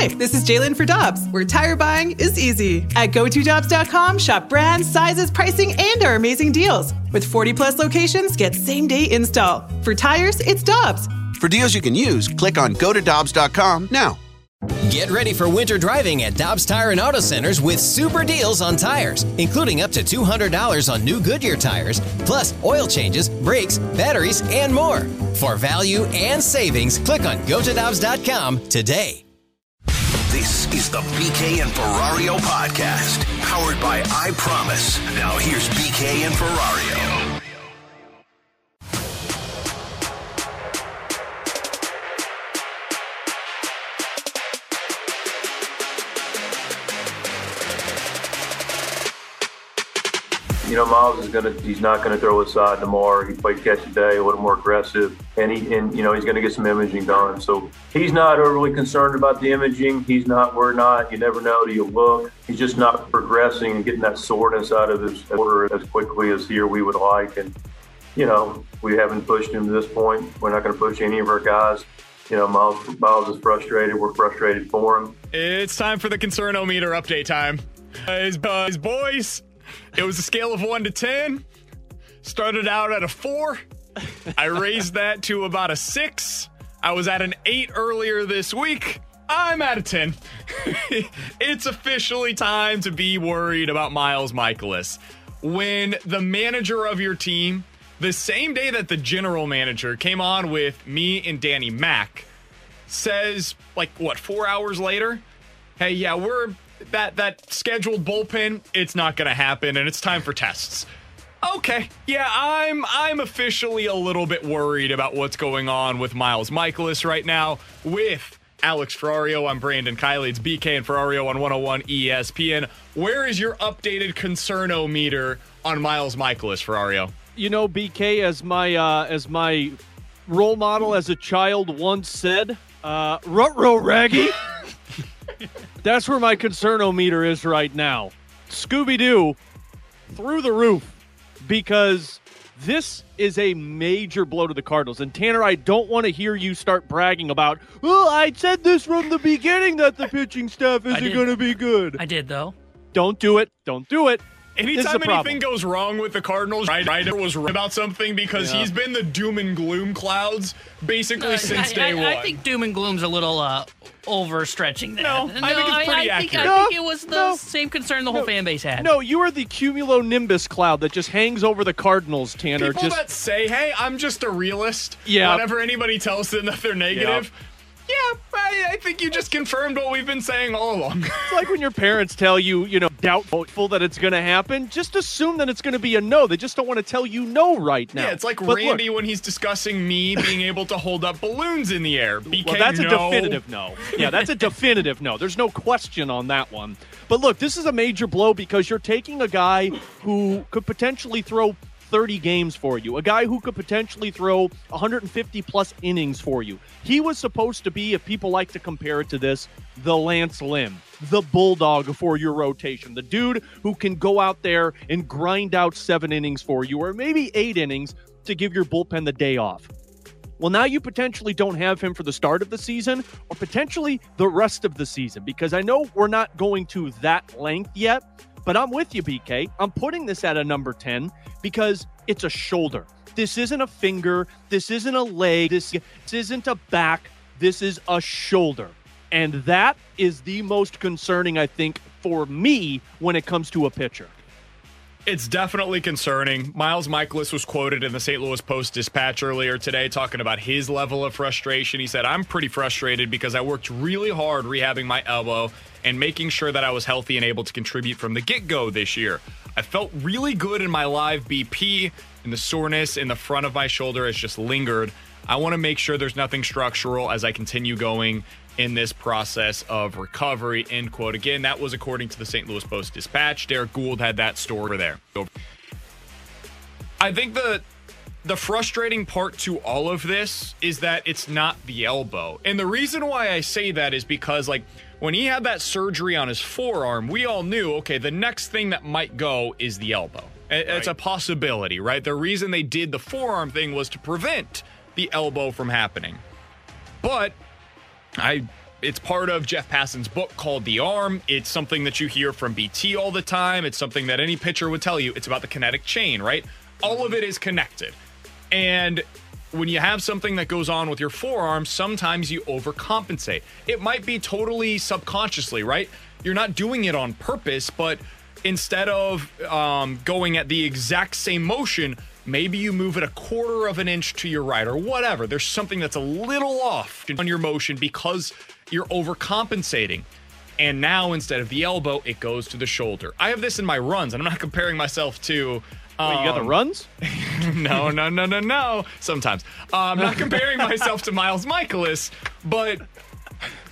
Hi, this is Jalen for Dobbs, where tire buying is easy. At GoToDobbs.com, shop brands, sizes, pricing, and our amazing deals. With 40 plus locations, get same day install. For tires, it's Dobbs. For deals you can use, click on GoToDobbs.com now. Get ready for winter driving at Dobbs Tire and Auto Centers with super deals on tires, including up to $200 on new Goodyear tires, plus oil changes, brakes, batteries, and more. For value and savings, click on GoToDobbs.com today. This is the BK and Ferrario podcast, powered by I Promise. Now here's BK and Ferrario. You know, Miles is gonna he's not gonna throw aside tomorrow. He played catch today, a little more aggressive, and he and you know he's gonna get some imaging done. So he's not overly concerned about the imaging. He's not. We're not. You never know till you look. He's just not progressing and getting that soreness out of his shoulder as quickly as here we would like. And you know, we haven't pushed him to this point. We're not going to push any of our guys. You know, Miles Miles is frustrated. We're frustrated for him. It's time for the concernometer update time. Uh, his, uh, his boys, it was a scale of 1 to 10. Started out at a 4. I raised that to about a 6. I was at an 8 earlier this week. I'm at a 10. it's officially time to be worried about Miles Mikolas. When the manager of your team, the same day that the general manager came on with me and Danny Mack, says, like, what, four hours later? Hey, yeah, we're that that scheduled bullpen, it's not gonna happen, and it's time for tests. Okay, yeah, I'm I'm officially a little bit worried about what's going on with Miles Mikolas right now with Alex Ferrario. I'm Brandon Kiley. It's BK and Ferrario on 101 ESPN. Where is your updated concernometer on Miles Mikolas, Ferrario? You know, BK, as my uh, as my role model as a child once said, uh, "Rutro raggy." That's where my concernometer is right now. Scooby Doo through the roof because this is a major blow to the Cardinals. And Tanner, I don't want to hear you start bragging about, oh, I said this from the beginning that the pitching staff isn't going to be good. I did, though. Don't do it. Don't do it. Anytime anything goes wrong with the Cardinals, Ryder was right about something because Yeah. he's been the doom and gloom clouds basically Uh, since I, day I, one. I think doom and gloom's a little uh, overstretching that. No, I think it's pretty I think, accurate. I think it was the No. same concern the whole fan base had. No, you are the cumulonimbus cloud that just hangs over the Cardinals, Tanner. People just that say, "Hey, I'm just a realist," Yeah. Whenever anybody tells them that they're negative, yeah, I, I think you just confirmed what we've been saying all along. It's like when your parents tell you, you know, doubtful that it's going to happen. Just assume that it's going to be a no. They just don't want to tell you no right now. yeah, it's like But look, Randy when he's discussing me being able to hold up balloons in the air. BK, well, that's a definitive no. Yeah, that's a definitive no. There's no question on that one. But look, this is a major blow because you're taking a guy who could potentially throw 30 games for you, a guy who could potentially throw 150 plus innings for you. He was supposed to be, if people like to compare it to this, the Lance Lynn, the bulldog for your rotation, the dude who can go out there and grind out seven innings for you, or maybe eight innings to give your bullpen the day off. Well, now you potentially don't have him for the start of the season or potentially the rest of the season because I know we're not going to that length yet, but I'm with you, BK. I'm putting this at a number 10 because it's a shoulder. This isn't a finger. This isn't a leg. This, this isn't a back. This is a shoulder. And that is the most concerning, I think, for me when it comes to a pitcher. It's definitely concerning. Miles Mikolas was quoted in the St. Louis Post Dispatch earlier today talking about his level of frustration. He said, I'm pretty frustrated because I worked really hard rehabbing my elbow and making sure that I was healthy and able to contribute from the get go this year. I felt really good in my live BP, and the soreness in the front of my shoulder has just lingered. I want to make sure there's nothing structural as I continue going in this process of recovery. End quote. Again, that was according to the St. Louis Post Dispatch. Derek Gould had that story there. I think the the frustrating part to all of this is that it's not the elbow. And the reason why I say that is because like when he had that surgery on his forearm, we all knew, okay, the next thing that might go is the elbow. It- It's a possibility, right? The reason they did the forearm thing was to prevent the elbow from happening. But I It's part of Jeff Passan's book called The Arm. It's something that you hear from BT all the time. It's something that any pitcher would tell you. It's about the kinetic chain, right? All of it is connected. And when you have something that goes on with your forearm, sometimes you overcompensate. It might be totally subconsciously, right? You're not doing it on purpose, but instead of um, going at the exact same motion, maybe you move it a quarter of an inch to your right or whatever. There's something that's a little off on your motion because you're overcompensating. And now instead of the elbow, it goes to the shoulder. I have this in my runs, and I'm not comparing myself to. Wait, you got the um, runs? no, no, no, no, no. Sometimes. Uh, I'm not comparing myself to Miles Mikolas, but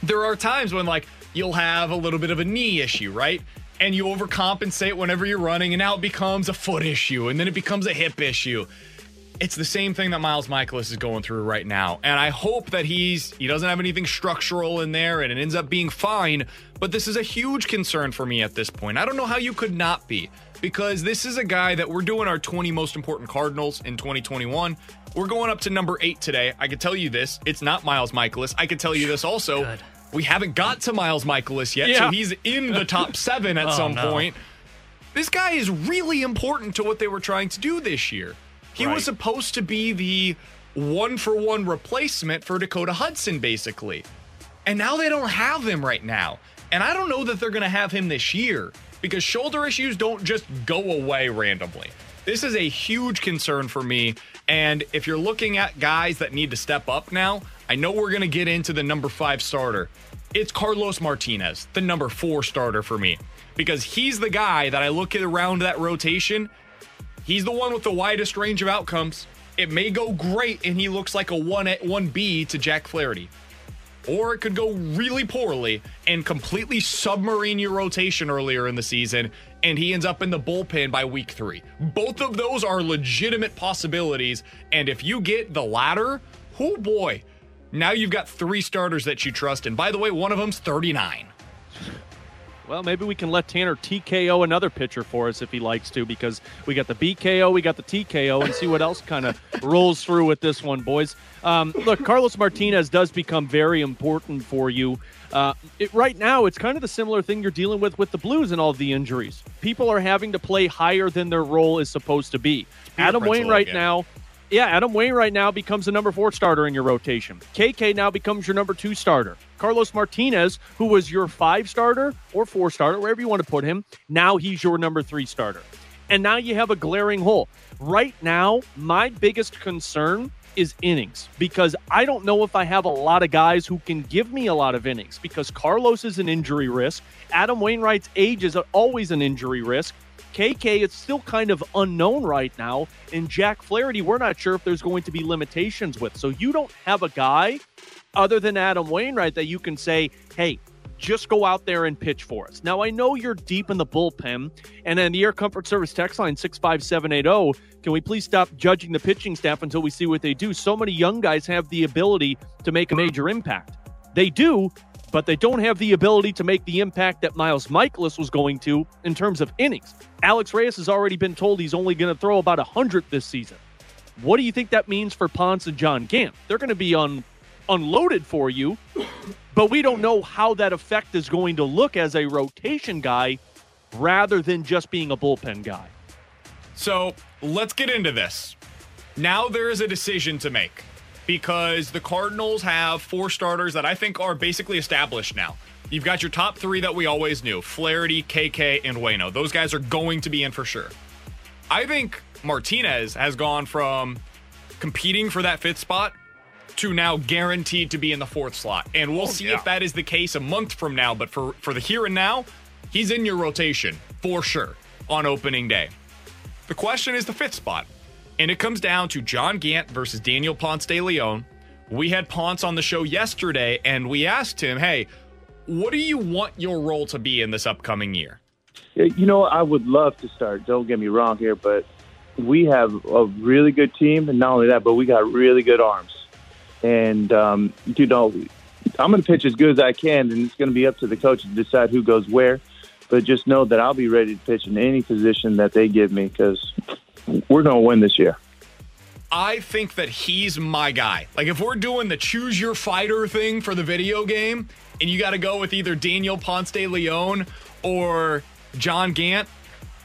there are times when, like, you'll have a little bit of a knee issue, right? And you overcompensate whenever you're running, and now it becomes a foot issue, and then it becomes a hip issue. It's the same thing that Miles Mikolas is going through right now. And I hope that he's he doesn't have anything structural in there and it ends up being fine. But this is a huge concern for me at this point. I don't know how you could not be because this is a guy that we're doing our 20 most important Cardinals in 2021. We're going up to number eight today. I can tell you this. It's not Miles Mikolas. I can tell you this also. Good. We haven't got to Miles Mikolas yet, so he's in the top seven at Oh, some no. point. This guy is really important to what they were trying to do this year. He Right. was supposed to be the one for one replacement for Dakota Hudson, basically. And now they don't have him right now. And I don't know that they're going to have him this year because shoulder issues don't just go away randomly. This is a huge concern for me. And if you're looking at guys that need to step up now, I know we're going to get into the number five starter. It's Carlos Martinez, the number four starter for me, because he's the guy that I look at around that rotation. He's the one with the widest range of outcomes. It may go great and he looks like a 1 at 1B to Jack Flaherty. Or it could go really poorly and completely submarine your rotation earlier in the season, and he ends up in the bullpen by week three. Both of those are legitimate possibilities, and if you get the latter, oh boy, now you've got three starters that you trust. And by the way, one of them's 39. Well, maybe we can let Tanner TKO another pitcher for us if he likes to, because we got the BKO, we got the TKO, and see what else kind of rolls through with this one, boys. Um, look, Carlos Martinez does become very important for you. Uh, it, right now, it's kind of the similar thing you're dealing with with the Blues and all the injuries. People are having to play higher than their role is supposed to be. Adam Wainwright again. now yeah, Adam Wainwright now becomes the number four starter in your rotation. KK now becomes your number two starter. Carlos Martinez, who was your five starter or four starter, wherever you want to put him, now he's your number three starter. And now you have a glaring hole. Right now, my biggest concern is innings because I don't know if I have a lot of guys who can give me a lot of innings because Carlos is an injury risk. Adam Wainwright's age is always an injury risk. KK, it's still kind of unknown right now. And Jack Flaherty, we're not sure if there's going to be limitations with. So you don't have a guy other than Adam Wainwright that you can say, hey, just go out there and pitch for us. Now, I know you're deep in the bullpen, and then the Air Comfort Service text line 65780. oh, Can we please stop judging the pitching staff until we see what they do? So many young guys have the ability to make a major impact. They do, but they don't have the ability to make the impact that Miles Mikolas was going to in terms of innings. Alex Reyes has already been told he's only going to throw about 100 this season. What do you think that means for Ponce and John Gant? They're going to be un- unloaded for you, but we don't know how that effect is going to look as a rotation guy rather than just being a bullpen guy. So let's get into this. Now there is a decision to make because the Cardinals have four starters that I think are basically established now. You've got your top three that we always knew Flaherty, KK, and Wayno. Those guys are going to be in for sure. I think Martinez has gone from competing for that fifth spot to now guaranteed to be in the fourth slot. And we'll oh, see if that is the case a month from now. But for, for the here and now, he's in your rotation for sure on opening day. The question is the fifth spot. And it comes down to John Gant versus Daniel Ponce de Leon. We had Ponce on the show yesterday and we asked him, hey, what do you want your role to be in this upcoming year? You know, I would love to start. Don't get me wrong here, but we have a really good team, and not only that, but we got really good arms. And um, you know, I'm going to pitch as good as I can, and it's going to be up to the coach to decide who goes where. But just know that I'll be ready to pitch in any position that they give me because we're going to win this year. I think that he's my guy. Like if we're doing the choose your fighter thing for the video game, and you got to go with either Daniel Ponce de Leon or John Gant,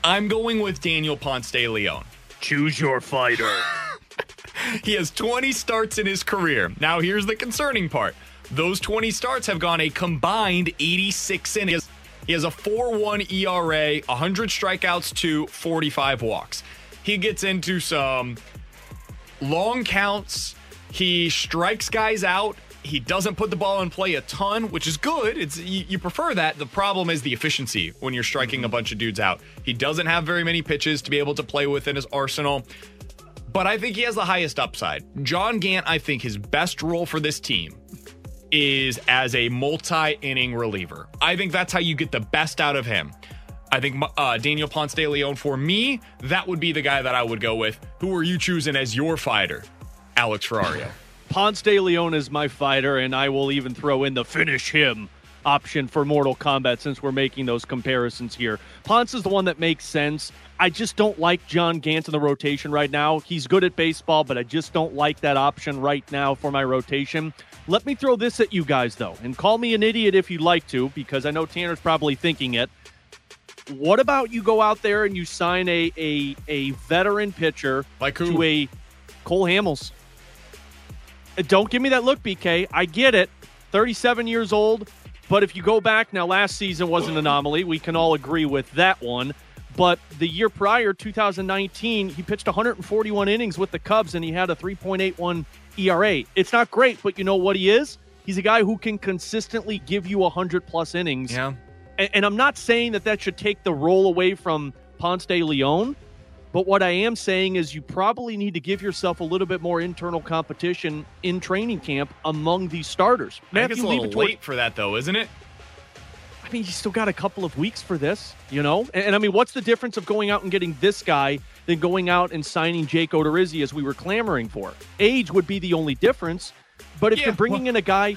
I'm going with Daniel Ponce de Leon. Choose your fighter. He has 20 starts in his career. Now, here's the concerning part those 20 starts have gone a combined 86 innings. He has a 4 1 ERA, 100 strikeouts to 45 walks. He gets into some long counts. He strikes guys out. He doesn't put the ball in play a ton, which is good. It's you, you prefer that. The problem is the efficiency when you're striking a bunch of dudes out. He doesn't have very many pitches to be able to play with in his arsenal. But I think he has the highest upside. John Gant, I think his best role for this team is as a multi-inning reliever. I think that's how you get the best out of him. I think uh, Daniel Ponce de Leon, for me, that would be the guy that I would go with. Who are you choosing as your fighter, Alex Ferrario? Ponce de Leon is my fighter, and I will even throw in the finish him option for Mortal Kombat since we're making those comparisons here. Ponce is the one that makes sense. I just don't like John Gant in the rotation right now. He's good at baseball, but I just don't like that option right now for my rotation. Let me throw this at you guys, though, and call me an idiot if you'd like to, because I know Tanner's probably thinking it. What about you go out there and you sign a a, a veteran pitcher like who? to a Cole Hamels? Uh, Don't give me that look, BK. I get it. 37 years old. But if you go back now, last season was an anomaly. We can all agree with that one. But the year prior, 2019, he pitched 141 innings with the Cubs and he had a 3.81 ERA. It's not great, but you know what he is? He's a guy who can consistently give you 100 plus innings. Yeah. And, I'm not saying that that should take the role away from Ponce de Leon, but what I am saying is you probably need to give yourself a little bit more internal competition in training camp among these starters. Think it's a little late for that, though, isn't it? I mean, you still got a couple of weeks for this, you know? And, and I mean, what's the difference of going out and getting this guy than going out and signing Jake Odorizzi as we were clamoring for? Age would be the only difference. But if Yeah, you're bringing well- in a guy,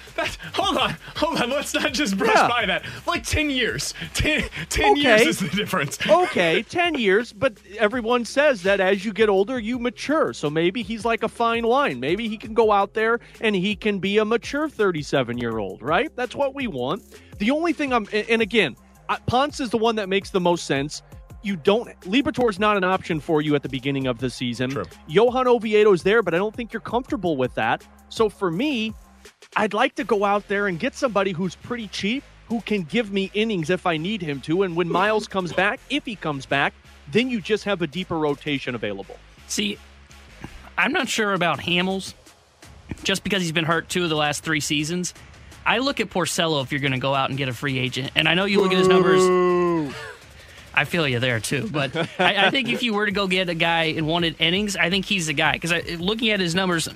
hold on, hold on. Let's not just brush Yeah. by that. Like 10 years. 10, 10 Okay. years is the difference. okay, 10 years, but everyone says that as you get older, you mature. So maybe he's like a fine wine. Maybe he can go out there and he can be a mature 37 year old, right? That's what we want. The only thing I'm, and again, Ponce is the one that makes the most sense. You don't, Liberatore's not an option for you at the beginning of the season. True. Johan Oviedo's there, but I don't think you're comfortable with that. So for me, I'd like to go out there and get somebody who's pretty cheap, who can give me innings if I need him to. And when Miles comes back, if he comes back, then you just have a deeper rotation available. See, I'm not sure about Hamels just because he's been hurt two of the last three seasons. I look at Porcello if you're going to go out and get a free agent. And I know you look at his numbers. I feel you there too. But I, I think if you were to go get a guy and wanted innings, I think he's the guy. Because looking at his numbers,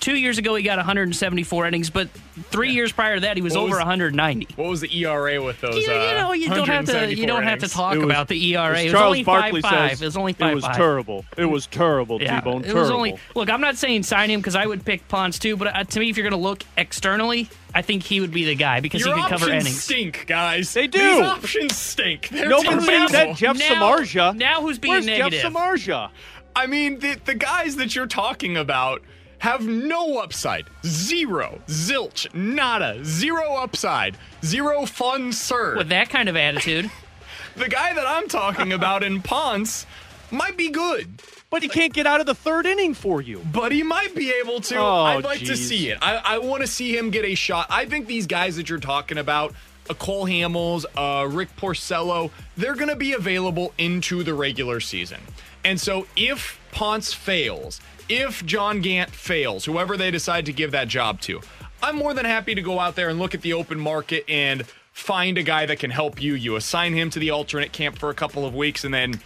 two years ago he got 174 innings, but three years prior to that he was What over was- 190. What was the ERA with those? You, you uh, know, you don't have to. You don't have to talk was- about the ERA. as It was Charles only Barkley five. says, It was only five It was five. terrible. It was terrible, Yeah, T-Bone. it was only. Look, I'm not saying sign him because I would pick Ponce too, but uh, to me, if you're going to look externally, I think he would be the guy because Your he could cover innings. stink, guys. They do. These options stink. They're Nobody terrible. said Jeff Now- Samardzija. now who's being Where's negative? Jeff Samardzija? I mean, the, the guys that you're talking about have no upside. Zero. Zilch. Nada. Zero upside. Zero fun, sir. With that kind of attitude, the guy that I'm talking about in Ponce might be good, But he can't get out of the third inning for you. but he might be able to. Oh, I'd like to see it. I, I want to see him get a shot. I think these guys that you're talking about, a Cole Hamels, uh, Rick Porcello, they're going to be available into the regular season. And so if Ponce fails, if John Gant fails, whoever they decide to give that job to, I'm more than happy to go out there and look at the open market and find a guy that can help you. You assign him to the alternate camp for a couple of weeks and then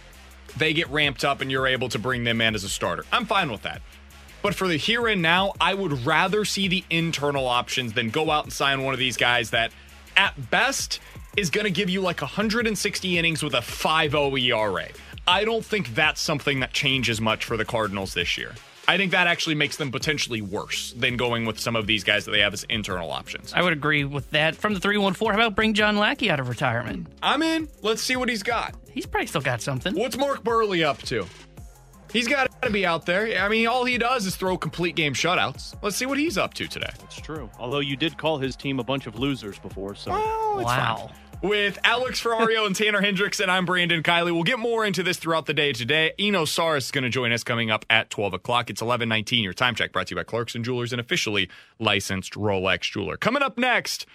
they get ramped up and you're able to bring them in as a starter. I'm fine with that. But for the here and now, I would rather see the internal options than go out and sign one of these guys that, at best, is going to give you like 160 innings with a 5 ERA. I don't think that's something that changes much for the Cardinals this year. I think that actually makes them potentially worse than going with some of these guys that they have as internal options. I would agree with that. From the 314, how about bring John Lackey out of retirement? I'm in. Let's see what he's got. He's probably still got something. What's Mark Buehrle up to? He's got to be out there. I mean, all he does is throw complete game shutouts. Let's see what he's up to today. That's true. Although you did call his team a bunch of losers before, so Well, it's Wow. fine. With Alex Ferrario and Tanner Hendrickson, I'm Brandon Kiley. We'll get more into this throughout the day today. Eno Sarris is going to join us coming up at 12 o'clock. It's 11:19. Your time check brought to you by Clarkson Jewelers, an officially licensed Rolex jeweler. Coming up next,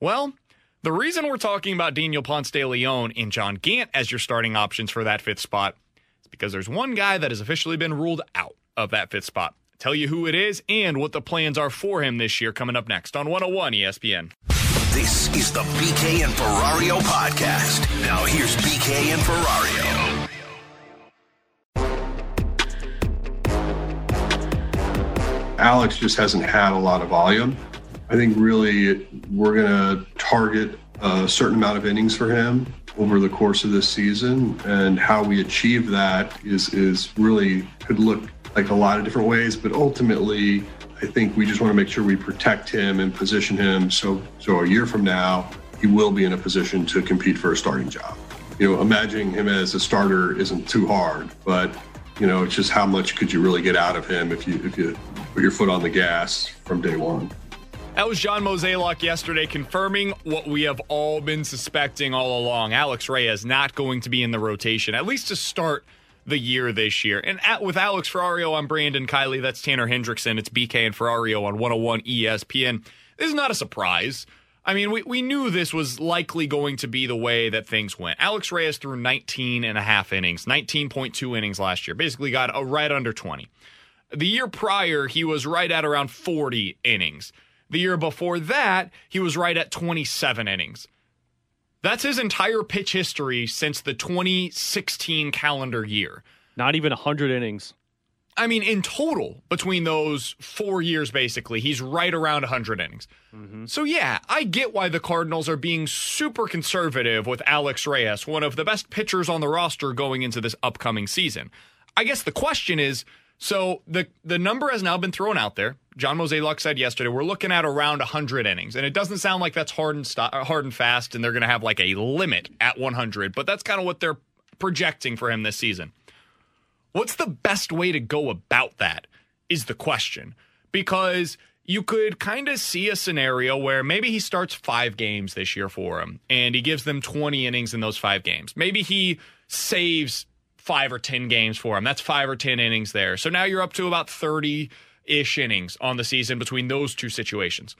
well, the reason we're talking about Daniel Ponce de Leon and John Gant as your starting options for that fifth spot is because there's one guy that has officially been ruled out of that fifth spot. Tell you who it is and what the plans are for him this year coming up next on 101 ESPN. This is the BK and Ferrario podcast. Now here's BK and Ferrario. Alex just hasn't had a lot of volume. I think really we're going to target a certain amount of innings for him over the course of this season, and how we achieve that is is really could look like a lot of different ways. But ultimately, I think we just want to make sure we protect him and position him so so a year from now he will be in a position to compete for a starting job. You know, imagining him as a starter isn't too hard, but you know, it's just how much could you really get out of him if you if you put your foot on the gas from day one. That was John Mozeliak yesterday confirming what we have all been suspecting all along. Alex Reyes not going to be in the rotation, at least to start the year this year. And at, with Alex Ferrario, I'm Brandon Kiley. That's Tanner Hendrickson. It's BK and Ferrario on 101 ESPN. This is not a surprise. I mean, we, we knew this was likely going to be the way that things went. Alex Reyes threw 19 and a half innings, 19.2 innings last year, basically got a right under 20. The year prior, he was right at around 40 innings. The year before that, he was right at 27 innings. That's his entire pitch history since the 2016 calendar year. not even 100 innings. I mean, in total, between those four years, basically, he's right around 100 innings. Mm-hmm. So, yeah, I get why the Cardinals are being super conservative with Alex Reyes, one of the best pitchers on the roster going into this upcoming season. I guess the question is so the, the number has now been thrown out there. John Mozeliak said yesterday, we're looking at around 100 innings. And it doesn't sound like that's hard and, sto- hard and fast, and they're going to have like a limit at 100, but that's kind of what they're projecting for him this season. What's the best way to go about that is the question. Because you could kind of see a scenario where maybe he starts five games this year for him and he gives them 20 innings in those five games. Maybe he saves five or 10 games for him. That's five or 10 innings there. So now you're up to about 30 ish innings on the season between those two situations.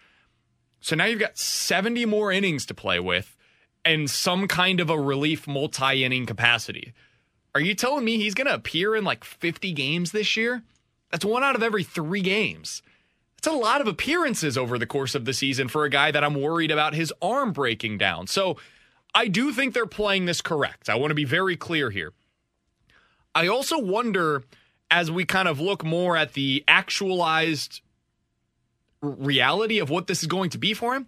So now you've got 70 more innings to play with and some kind of a relief multi inning capacity. Are you telling me he's going to appear in like 50 games this year? That's one out of every three games. That's a lot of appearances over the course of the season for a guy that I'm worried about his arm breaking down. So I do think they're playing this correct. I want to be very clear here. I also wonder as we kind of look more at the actualized reality of what this is going to be for him,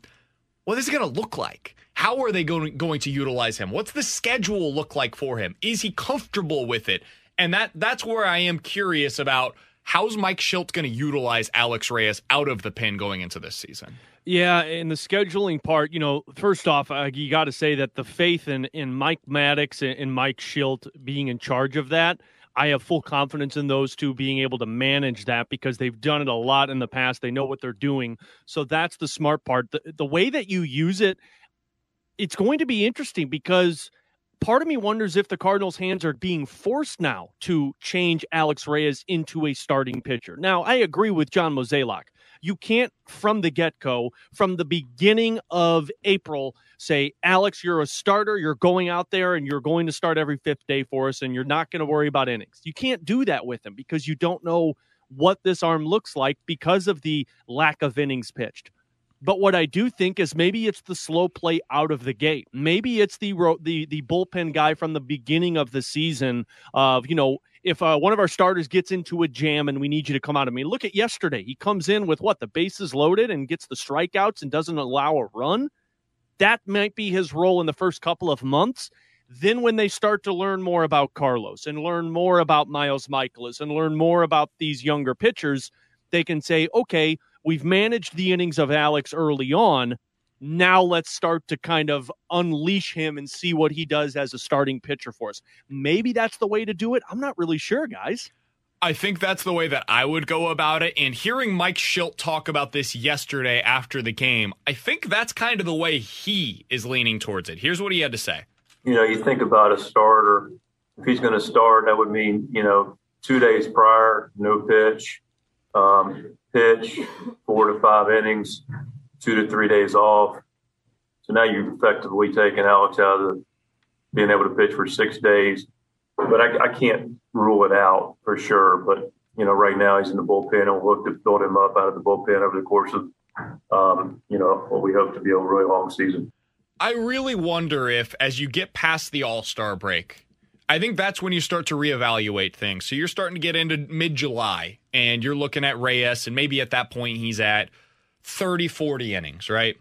what is it going to look like? How are they going, going to utilize him? What's the schedule look like for him? Is he comfortable with it? And that that's where I am curious about how's Mike Shildt going to utilize Alex Reyes out of the pen going into this season? Yeah, in the scheduling part, you know, first off, uh, you got to say that the faith in in Mike Maddux and, and Mike Shildt being in charge of that, I have full confidence in those two being able to manage that because they've done it a lot in the past. They know what they're doing. So that's the smart part. The, the way that you use it, it's going to be interesting because part of me wonders if the Cardinals' hands are being forced now to change Alex Reyes into a starting pitcher. Now, I agree with John Mozeliak. You can't, from the get go, from the beginning of April, say, Alex, you're a starter. You're going out there and you're going to start every fifth day for us, and you're not going to worry about innings. You can't do that with him because you don't know what this arm looks like because of the lack of innings pitched. But what I do think is maybe it's the slow play out of the gate. Maybe it's the the the bullpen guy from the beginning of the season. Of you know, if uh, one of our starters gets into a jam and we need you to come out. I mean, look at yesterday. He comes in with what the bases loaded and gets the strikeouts and doesn't allow a run. That might be his role in the first couple of months. Then, when they start to learn more about Carlos and learn more about Miles Mikolas and learn more about these younger pitchers, they can say, okay, we've managed the innings of Alex early on. Now let's start to kind of unleash him and see what he does as a starting pitcher for us. Maybe that's the way to do it. I'm not really sure, guys. I think that's the way that I would go about it. And hearing Mike Shildt talk about this yesterday after the game, I think that's kind of the way he is leaning towards it. Here's what he had to say. You know, you think about a starter. If he's going to start, that would mean, you know, two days prior, no pitch, um, pitch, four to five innings, two to three days off. So now you've effectively taken Alex out of the, being able to pitch for six days but I, I, can't rule it out for sure. But you know, right now he's in the bullpen, we'll look to build him up out of the bullpen over the course of um, you know what we hope to be a really long season. I really wonder if, as you get past the All Star break, I think that's when you start to reevaluate things. So you're starting to get into mid July, and you're looking at Reyes, and maybe at that point he's at 30, 40 innings, right?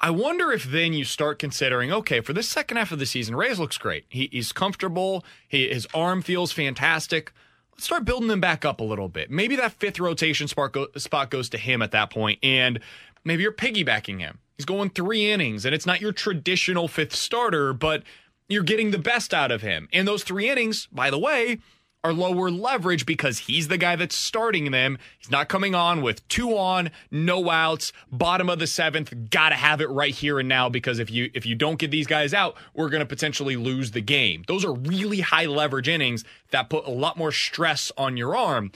I wonder if then you start considering, okay, for this second half of the season, Reyes looks great. He, he's comfortable. He, his arm feels fantastic. Let's start building him back up a little bit. Maybe that fifth rotation go, spot goes to him at that point, and maybe you're piggybacking him. He's going three innings, and it's not your traditional fifth starter, but you're getting the best out of him. And those three innings, by the way, are lower leverage because he's the guy that's starting them. He's not coming on with two on, no outs, bottom of the seventh. Got to have it right here and now because if you if you don't get these guys out, we're going to potentially lose the game. Those are really high leverage innings that put a lot more stress on your arm.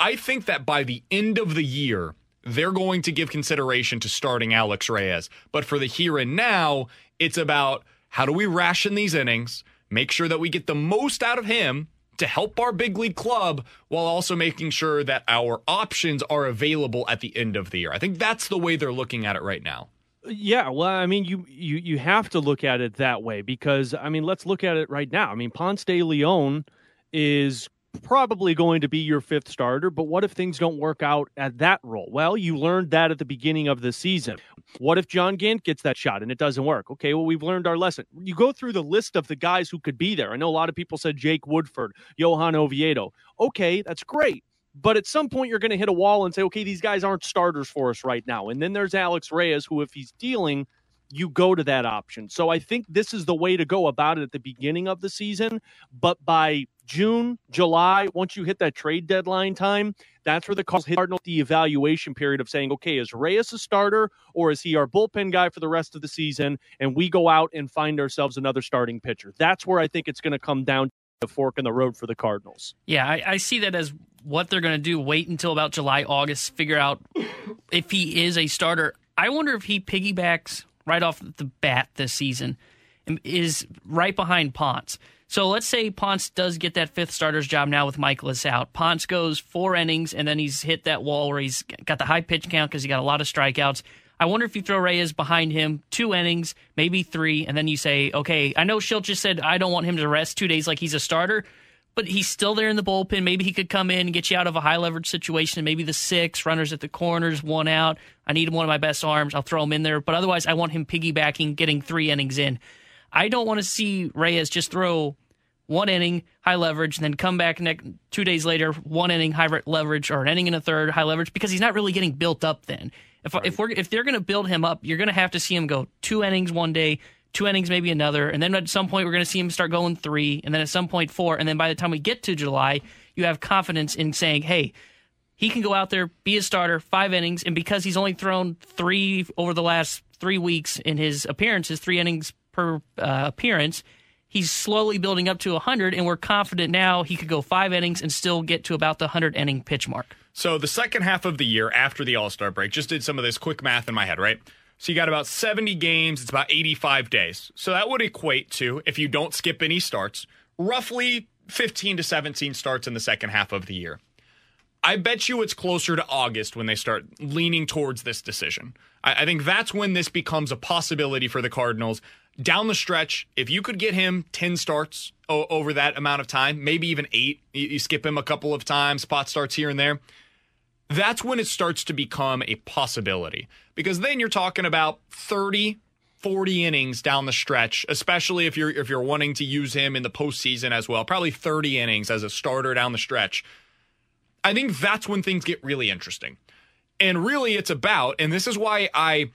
I think that by the end of the year, they're going to give consideration to starting Alex Reyes. But for the here and now, it's about how do we ration these innings, make sure that we get the most out of him to help our big league club while also making sure that our options are available at the end of the year. I think that's the way they're looking at it right now. Yeah, well, I mean, you you you have to look at it that way because I mean, let's look at it right now. I mean, Ponce de Leon is probably going to be your fifth starter, but what if things don't work out at that role? Well, you learned that at the beginning of the season. What if John Gant gets that shot and it doesn't work? Okay, well, we've learned our lesson. You go through the list of the guys who could be there. I know a lot of people said Jake Woodford, Johan Oviedo. Okay, that's great. But at some point, you're going to hit a wall and say, okay, these guys aren't starters for us right now. And then there's Alex Reyes, who, if he's dealing, you go to that option. So I think this is the way to go about it at the beginning of the season. But by June, July, once you hit that trade deadline time, that's where the Cardinals the evaluation period of saying, okay, is Reyes a starter or is he our bullpen guy for the rest of the season? And we go out and find ourselves another starting pitcher. That's where I think it's going to come down to the fork in the road for the Cardinals. Yeah, I, I see that as what they're going to do. Wait until about July, August, figure out if he is a starter. I wonder if he piggybacks right off the bat this season um, is right behind Ponce. So let's say Ponce does get that fifth starter's job now with Mikolas out. Ponce goes four innings and then he's hit that wall where he's got the high pitch count because he got a lot of strikeouts. I wonder if you throw Reyes behind him, two innings, maybe three, and then you say, okay, I know Shildt just said I don't want him to rest two days like he's a starter, but he's still there in the bullpen. Maybe he could come in and get you out of a high leverage situation. Maybe the six runners at the corners, one out. I need one of my best arms. I'll throw him in there. But otherwise, I want him piggybacking, getting three innings in. I don't want to see Reyes just throw one inning, high leverage, and then come back next, two days later, one inning, high leverage, or an inning and a third, high leverage, because he's not really getting built up then. If, right. if we're if they're going to build him up, you're going to have to see him go two innings one day, two innings maybe another, and then at some point we're going to see him start going three, and then at some point four, and then by the time we get to July, you have confidence in saying, hey, he can go out there, be a starter, five innings, and because he's only thrown three over the last three weeks in his appearances, three innings per uh, appearance he's slowly building up to 100, and we're confident now he could go five innings and still get to about the 100 inning pitch mark. So the second half of the year after the All Star break, just did some of this quick math in my head, right? So you got about 70 games, it's about 85 days. So that would equate to, if you don't skip any starts, roughly 15 to 17 starts in the second half of the year. I bet you it's closer to August when they start leaning towards this decision. I, I think that's when this becomes a possibility for the Cardinals down the stretch, if you could get him 10 starts o- over that amount of time, maybe even eight, you, you skip him a couple of times, spot starts here and there, that's when it starts to become a possibility. Because then you're talking about 30, 40 innings down the stretch, especially if you're if you're wanting to use him in the postseason as well. Probably 30 innings as a starter down the stretch. I think that's when things get really interesting. And really it's about, and this is why I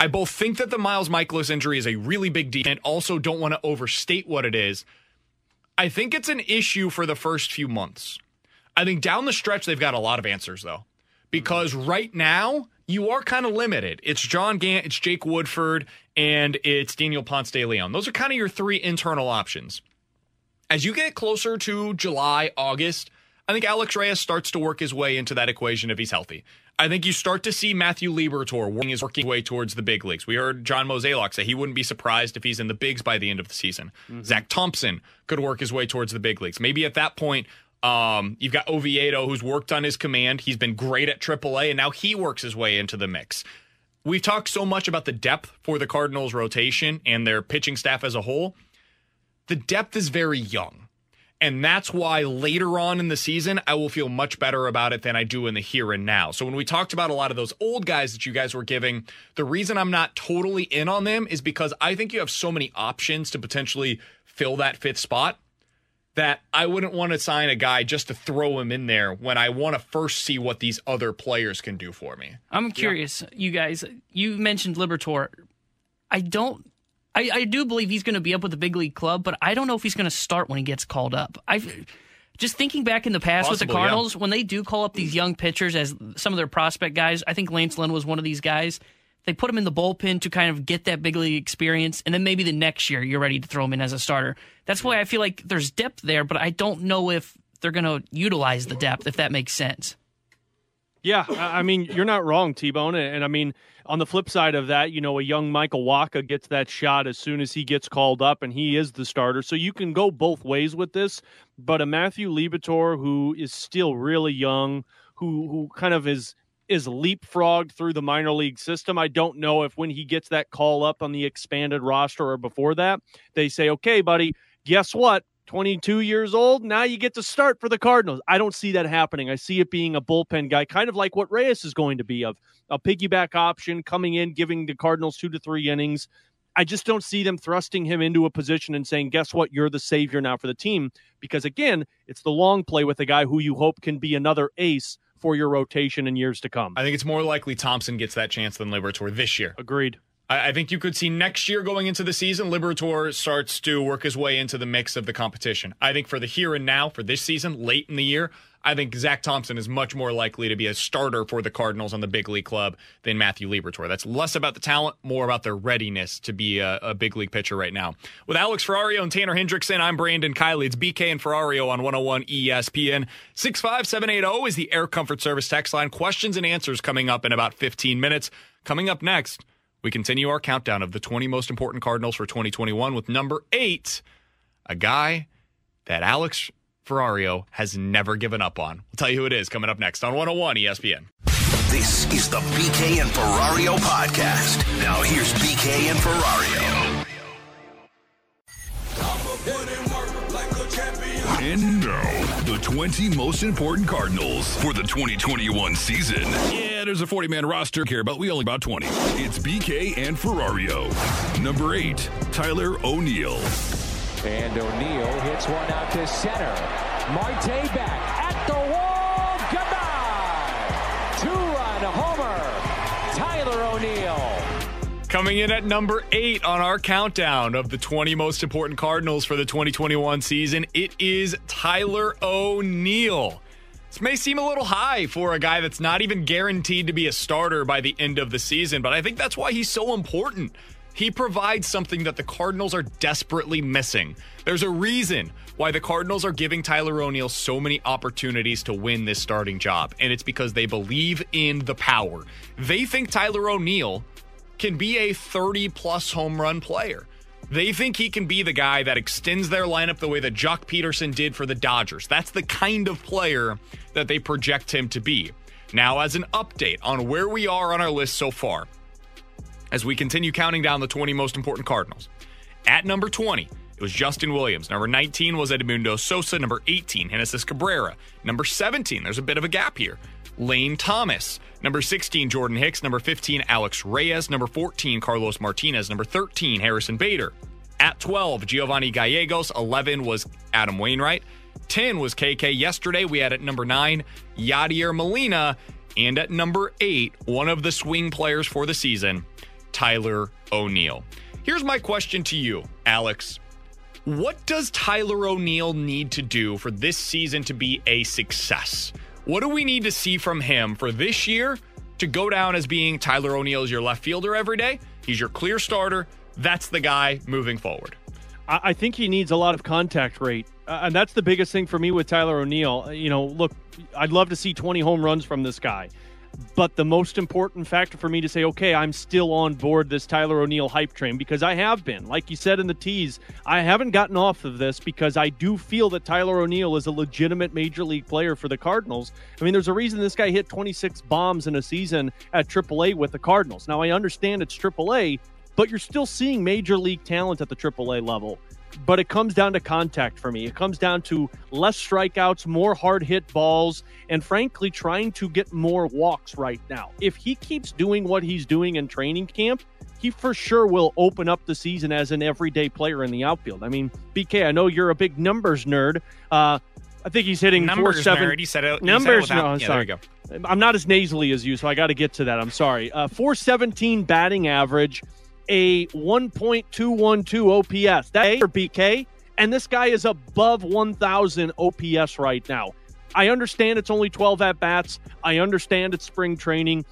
I both think that the Miles Mikolas injury is a really big deal and also don't want to overstate what it is. I think it's an issue for the first few months. I think down the stretch, they've got a lot of answers, though, because right now, you are kind of limited. It's John Gant, it's Jake Woodford, and it's Daniel Ponce de Leon. Those are kind of your three internal options. As you get closer to July, August, I think Alex Reyes starts to work his way into that equation if he's healthy. I think you start to see Matthew Liberatore working his working way towards the big leagues. We heard John Mozeliak say he wouldn't be surprised if he's in the bigs by the end of the season. Mm-hmm. Zach Thompson could work his way towards the big leagues. Maybe at that point, um, you've got Oviedo, who's worked on his command. He's been great at AAA, and now he works his way into the mix. We've talked so much about the depth for the Cardinals' rotation and their pitching staff as a whole. The depth is very young. And that's why later on in the season, I will feel much better about it than I do in the here and now. So, when we talked about a lot of those old guys that you guys were giving, the reason I'm not totally in on them is because I think you have so many options to potentially fill that fifth spot that I wouldn't want to sign a guy just to throw him in there when I want to first see what these other players can do for me. I'm curious, yeah. you guys. You mentioned Liberatore. I don't. I, I do believe he's going to be up with the big league club, but I don't know if he's going to start when he gets called up. I just thinking back in the past Possible, with the Cardinals, yeah. when they do call up these young pitchers as some of their prospect guys, I think Lance Lynn was one of these guys. They put him in the bullpen to kind of get that big league experience, and then maybe the next year you're ready to throw him in as a starter. That's why I feel like there's depth there, but I don't know if they're going to utilize the depth, if that makes sense. Yeah, I mean, you're not wrong, T Bone. And I mean, on the flip side of that, you know, a young Michael Wacha gets that shot as soon as he gets called up, and he is the starter. So you can go both ways with this. But a Matthew Liberatore, who is still really young, who who kind of is is leapfrogged through the minor league system. I don't know if when he gets that call up on the expanded roster or before that, they say, okay, buddy, guess what? 22 years old, now you get to start for the Cardinals. I don't see that happening. I see it being a bullpen guy, kind of like what Reyes is going to be of a piggyback option coming in, giving the Cardinals two to three innings. I just don't see them thrusting him into a position and saying, guess what? You're the savior now for the team. Because again, it's the long play with a guy who you hope can be another ace for your rotation in years to come. I think it's more likely Thompson gets that chance than Liberatore this year. Agreed. I, I think you could see next year going into the season, Liberatore starts to work his way into the mix of the competition. I think for the here and now, for this season, late in the year, I think Zach Thompson is much more likely to be a starter for the Cardinals on the big league club than Matthew Liberatore. That's less about the talent, more about their readiness to be a, a big league pitcher right now. With Alex Ferrario and Tanner Hendrickson, I'm Brandon Kiley. It's BK and Ferrario on 101 ESPN. 65780 is the Air Comfort Service text line. Questions and answers coming up in about 15 minutes. Coming up next, we continue our countdown of the 20 most important Cardinals for 2021 with number eight, a guy that Alex Ferrario has never given up on. We'll tell you who it is coming up next on 101 ESPN. This is the BK and Ferrario podcast. Now here's BK and Ferrario. And now, the 20 most important Cardinals for the 2021 season. Yeah, there's a 40 man roster here, but we only about 20. It's BK and Ferrario. Number eight, Tyler O'Neill. And O'Neill hits one out to center. Marte back at the wall. Goodbye. Two-run homer. Tyler O'Neill. Coming in at number eight on our countdown of the 20 most important Cardinals for the 2021 season, it is Tyler O'Neill. This may seem a little high for a guy that's not even guaranteed to be a starter by the end of the season, but I think that's why he's so important. He provides something that the Cardinals are desperately missing. There's a reason why the Cardinals are giving Tyler O'Neill so many opportunities to win this starting job, and it's because they believe in the power. They think Tyler O'Neill can be a 30 plus home run player. They think he can be the guy that extends their lineup the way that Joc Pederson did for the Dodgers. That's the kind of player that they project him to be. Now, as an update on where we are on our list so far, as we continue counting down the 20 most important Cardinals. At number 20, it was Justin Williams. Number 19 was Edmundo Sosa. Number 18, Genesis Cabrera. Number 17, there's a bit of a gap here. Lane Thomas. Number 16, Jordan Hicks. Number 15, Alex Reyes. Number 14, Carlos Martinez. Number 13, Harrison Bader. At 12, Giovanni Gallegos. 11 was Adam Wainwright. 10 was KK. Yesterday, we had at number 9, Yadier Molina. And at number 8, one of the swing players for the season, Tyler O'Neill. Here's my question to you, Alex. What does Tyler O'Neill need to do for this season to be a success? What do we need to see from him for this year to go down as being Tyler O'Neill is your left fielder every day? He's your clear starter. That's the guy moving forward. I think he needs a lot of contact rate. Uh, and that's the biggest thing for me with Tyler O'Neill. You know, look, I'd love to see 20 home runs from this guy. But the most important factor for me to say, okay, I'm still on board this Tyler O'Neill hype train because I have been. Like you said in the tease, I haven't gotten off of this because I do feel that Tyler O'Neill is a legitimate major league player for the Cardinals. I mean, there's a reason this guy hit 26 bombs in a season at AAA with the Cardinals. Now, I understand it's AAA, but you're still seeing major league talent at the AAA level. But it comes down to contact for me. It comes down to less strikeouts, more hard hit balls, and frankly, trying to get more walks right now. If he keeps doing what he's doing in training camp, he for sure will open up the season as an everyday player in the outfield. I mean, BK, I know you're a big numbers nerd. Uh, I think he's hitting Numbers four seven. nerd. You said it- you said it numbers. without- no, yeah, sorry. there you I'm not as nasally as you, so I got to get to that. I'm sorry. Uh, 417 batting average, a 1.212 OPS. That for BK, and this guy is above 1,000 OPS right now. I understand it's only 12 at bats. I understand it's spring training,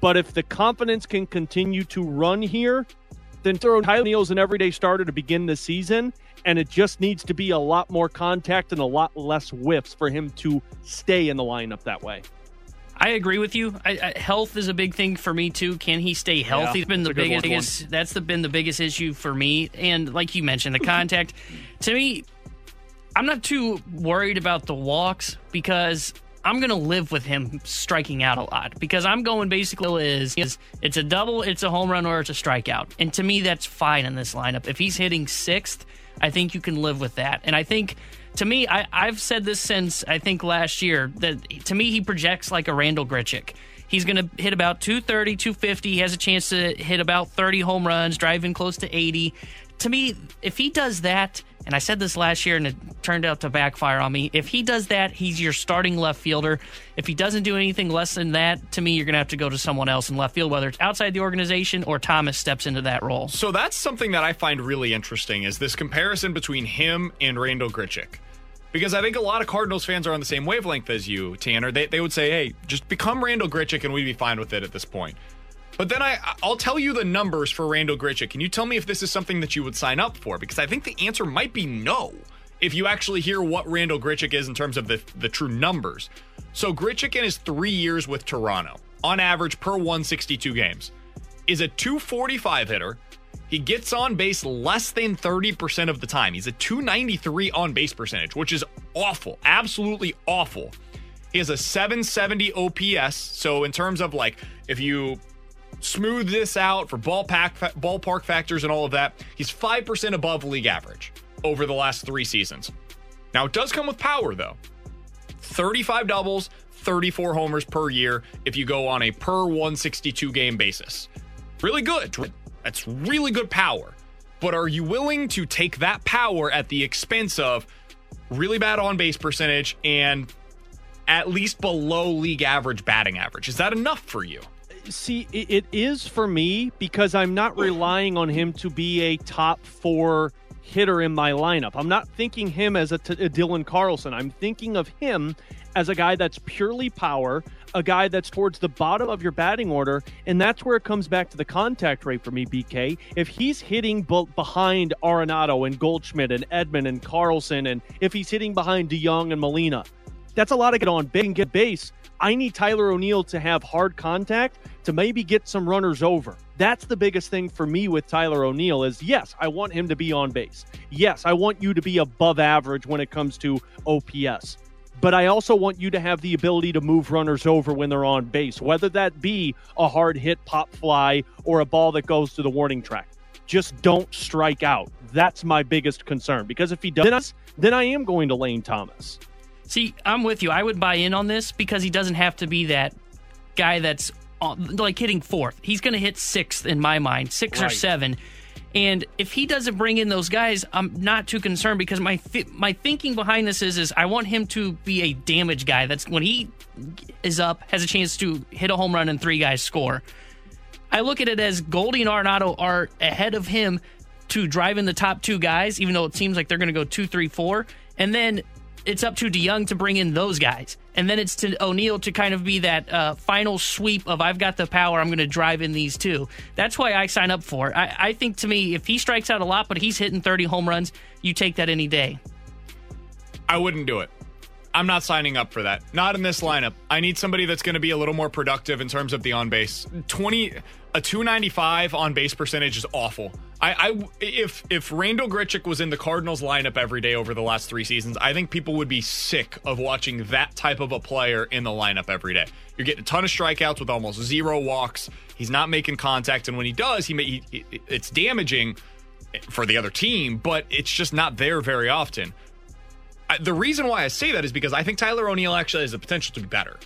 but if the confidence can continue to run here, then throw Tyler Neal's an everyday starter to begin the season, and it just needs to be a lot more contact and a lot less whiffs for him to stay in the lineup that way. I agree with you. I, I, health is a big thing for me too. Can he stay healthy? Yeah, been the one. biggest. That's the, been the biggest issue for me. And like you mentioned, the contact. to me, I'm not too worried about the walks because I'm gonna live with him striking out a lot because I'm going basically is, is it's a double, it's a home run, or it's a strikeout. And to me, that's fine in this lineup. If he's hitting sixth, I think you can live with that. And I think to me, I, I've said this since I think last year that to me he projects like a Randal Grichuk. He's going to hit about 230, 250. He has a chance to hit about 30 home runs, driving close to 80. To me, if he does that, and I said this last year and it turned out to backfire on me, if he does that, he's your starting left fielder. If he doesn't do anything less than that, to me, you're going to have to go to someone else in left field, whether it's outside the organization or Thomas steps into that role. So that's something that I find really interesting is this comparison between him and Randal Grichuk. Because I think a lot of Cardinals fans are on the same wavelength as you, Tanner. They, they would say, hey, just become Randal Grichuk and we'd be fine with it at this point. But then I, I'll tell you the numbers for Randal Grichuk. Can you tell me if this is something that you would sign up for? Because I think the answer might be no if you actually hear what Randal Grichuk is in terms of the, the true numbers. So Grichuk in his three years with Toronto, on average per 162 games, is a 245 hitter. He gets on base less than 30% of the time. He's a 293 on base percentage, which is awful. Absolutely awful. He has a 770 OPS. So, in terms of like, if you smooth this out for ballpark, ballpark factors and all of that, he's 5% above league average over the last three seasons. Now, it does come with power, though 35 doubles, 34 homers per year if you go on a per 162 game basis. Really good. That's really good power. But are you willing to take that power at the expense of really bad on base percentage and at least below league average batting average? Is that enough for you? See, it, is for me because I'm not relying on him to be a top four hitter in my lineup. I'm not thinking him as a, t- a Dylan Carlson. I'm thinking of him as a guy that's purely power, a guy that's towards the bottom of your batting order, and that's where it comes back to the contact rate for me, BK. If he's hitting b- behind Arenado and Goldschmidt and Edman and Carlson, and if he's hitting behind DeJong and Molina, that's a lot to get on big and get base. I need Tyler O'Neill to have hard contact to maybe get some runners over. That's the biggest thing for me with Tyler O'Neill is yes, I want him to be on base. Yes, I want you to be above average when it comes to OPS. But I also want you to have the ability to move runners over when they're on base, whether that be a hard hit pop fly or a ball that goes to the warning track. Just don't strike out. That's my biggest concern because if he does, then I am going to Lane Thomas. See, I'm with you. I would buy in on this because he doesn't have to be that guy that's uh, like hitting fourth. He's going to hit sixth in my mind, six or seven. And if he doesn't bring in those guys, I'm not too concerned because my my thinking behind this is is I want him to be a damage guy. That's when he is up, has a chance to hit a home run and three guys score. I look at it as Goldie and Arenado are ahead of him to drive in the top two guys, even though it seems like they're going to go two, three, four, and then it's up to DeJong to bring in those guys. And then it's to O'Neill to kind of be that uh, final sweep of I've got the power, I'm going to drive in these two. That's why I sign up for it. I, I think to me, if he strikes out a lot, but he's hitting 30 home runs, you take that any day. I wouldn't do it. I'm not signing up for that. Not in this lineup. I need somebody that's going to be a little more productive in terms of the on base. 20 a 295 on base percentage is awful. I, I if if Randal Grichuk was in the Cardinals lineup every day over the last 3 seasons, I think people would be sick of watching that type of a player in the lineup every day. You're getting a ton of strikeouts with almost zero walks. He's not making contact and when he does, he, he it's damaging for the other team, but it's just not there very often the reason why I say that is because I think Tyler O'Neill actually has the potential to be better.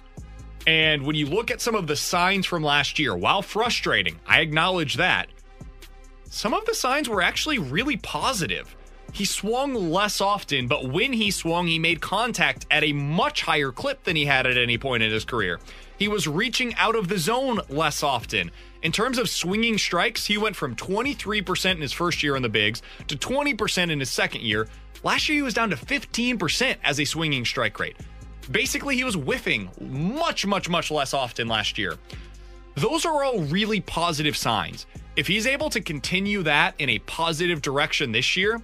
And when you look at some of the signs from last year, while frustrating, I acknowledge that, some of the signs were actually really positive. He swung less often, but when he swung, he made contact at a much higher clip than he had at any point in his career. He was reaching out of the zone less often. In terms of swinging strikes, he went from 23% in his first year in the bigs to 20% in his second year. Last year, he was down to 15% as a swinging strike rate. Basically, he was whiffing much, much, much less often last year. Those are all really positive signs. If he's able to continue that in a positive direction this year,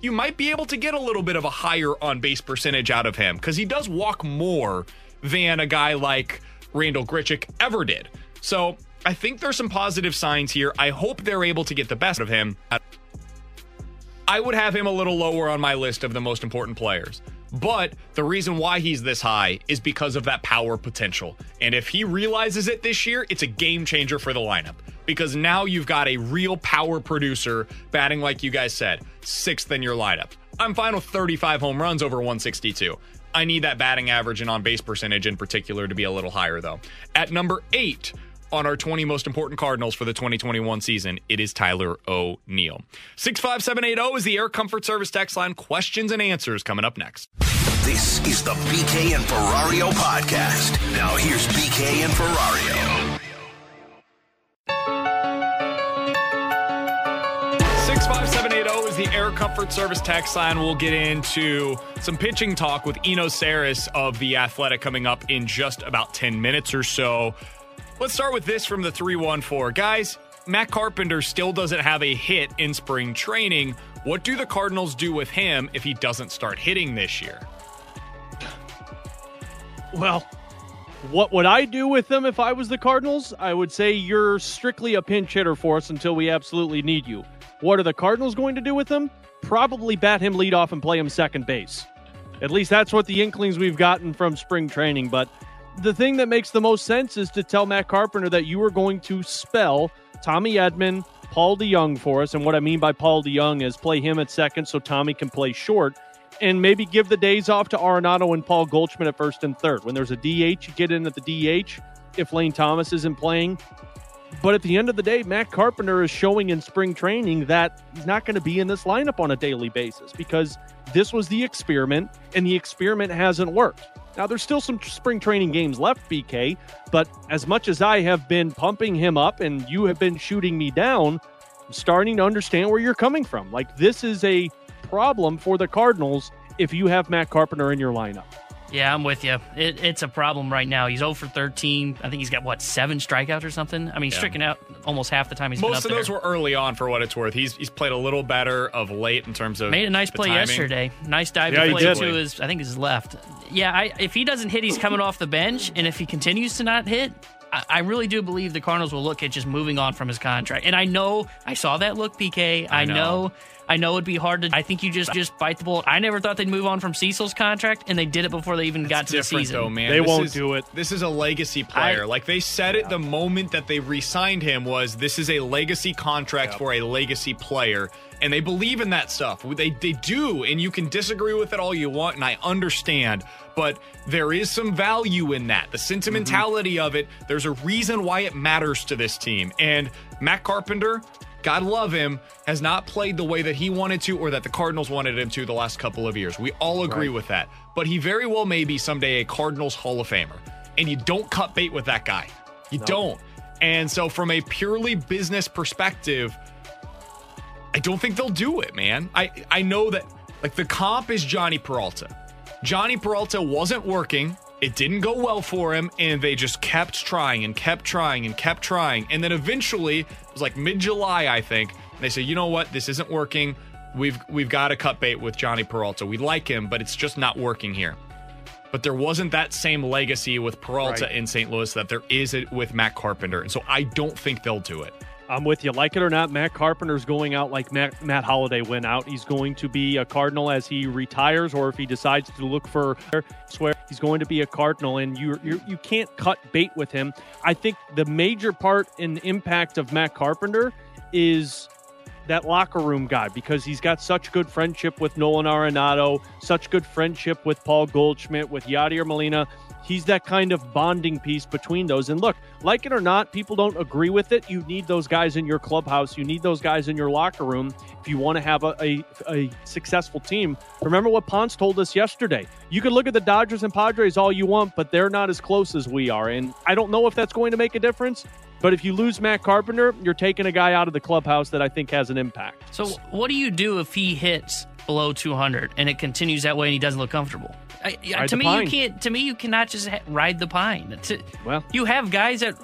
you might be able to get a little bit of a higher on base percentage out of him because he does walk more than a guy like Randal Grichuk ever did. So I think there's some positive signs here. I hope they're able to get the best of him. I would have him a little lower on my list of the most important players. But the reason why he's this high is because of that power potential. And if he realizes it this year, it's a game changer for the lineup because now you've got a real power producer batting, like you guys said, sixth in your lineup. I'm fine with 35 home runs over 162. I need that batting average and on base percentage in particular to be a little higher, though. At number eight, on our 20 most important Cardinals for the 2021 season, it is Tyler O'Neill. 65780 is the Air Comfort Service text line. Questions and answers coming up next. This is the BK and Ferrario podcast. Now here's BK and Ferrario. 65780 is the Air Comfort Service text line. We'll get into some pitching talk with Eno Sarris of The Athletic coming up in just about 10 minutes or so. Let's start with this from the 314. Guys, Matt Carpenter still doesn't have a hit in spring training. What do the Cardinals do with him if he doesn't start hitting this year? Well, what would I do with him if I was the Cardinals? I would say you're strictly a pinch hitter for us until we absolutely need you. What are the Cardinals going to do with him? Probably bat him leadoff and play him second base. At least that's what the inklings we've gotten from spring training. But the thing that makes the most sense is to tell Matt Carpenter that you are going to spell Tommy Edman, Paul DeJong for us. And what I mean by Paul DeJong is play him at second so Tommy can play short. And maybe give the days off to Arenado and Paul Goldschmidt at first and third. When there's a DH, you get in at the DH if Lane Thomas isn't playing. But at the end of the day, Matt Carpenter is showing in spring training that he's not going to be in this lineup on a daily basis because this was the experiment and the experiment hasn't worked. Now, there's still some spring training games left, BK, but as much as I have been pumping him up and you have been shooting me down, I'm starting to understand where you're coming from. Like, this is a problem for the Cardinals if you have Matt Carpenter in your lineup. Yeah, I'm with you. It, it's a problem right now. He's 0 for 13. I think he's got what seven strikeouts or something. I mean, he's yeah. stricken out almost half the time he's most of those were early on for what it's worth. He's he's played a little better of late in terms of made a nice play timing. yesterday. Nice dive yeah, play to his I think his left. Yeah, I, if he doesn't hit, he's coming off the bench, and if he continues to not hit, I, I really do believe the Cardinals will look at just moving on from his contract. And I know I saw that look, PK. I, I know. know I know it'd be hard to. I think you just just bite the bullet. I never thought they'd move on from Cecil's contract, and they did it before they even That's got to the season. Though, man, they this won't is, do it. This is a legacy player. I, like they said yeah. it the moment that they re-signed him was this is a legacy contract yep. for a legacy player and they believe in that stuff. They they do, and you can disagree with it all you want, and I understand, but there is some value in that. The sentimentality mm-hmm. of it. There's a reason why it matters to this team, and Matt Carpenter. God love him, has not played the way that he wanted to or that the Cardinals wanted him to the last couple of years. We all agree right. with that. But he very well may be someday a Cardinals Hall of Famer. And you don't cut bait with that guy. You don't. And so, from a purely business perspective, I don't think they'll do it, man. I I know that like the comp is Jhonny Peralta. Jhonny Peralta wasn't working. It didn't go well for him, and they just kept trying and kept trying and kept trying. And then eventually, it was like mid July, I think. They said, you know what, this isn't working. We've we've got to cut bait with Jhonny Peralta. We like him, but it's just not working here. But there wasn't that same legacy with Peralta Right. in St. Louis that there is it with Matt Carpenter. And so I don't think they'll do it. I'm with you. Like it or not, Matt Carpenter's going out like Matt, Matt Holliday went out. He's going to be a Cardinal as he retires, or if he decides to look for swear he's going to be a Cardinal, and you you you can't cut bait with him. I think the major part and impact of Matt Carpenter is that locker room guy because he's got such good friendship with Nolan Arenado, such good friendship with Paul Goldschmidt, with Yadier Molina. He's that kind of bonding piece between those. And look, like it or not, people don't agree with it. You need those guys in your clubhouse. You need those guys in your locker room if you want to have a, a, a successful team. Remember what Ponce told us yesterday. You can look at the Dodgers and Padres all you want, but they're not as close as we are. And I don't know if that's going to make a difference. But if you lose Matt Carpenter, you're taking a guy out of the clubhouse that I think has an impact. So, what do you do if he hits below 200 and it continues that way and he doesn't look comfortable? I, I- to me, pine. you can't. To me, you cannot just ha- ride the pine. To- Well, you have guys that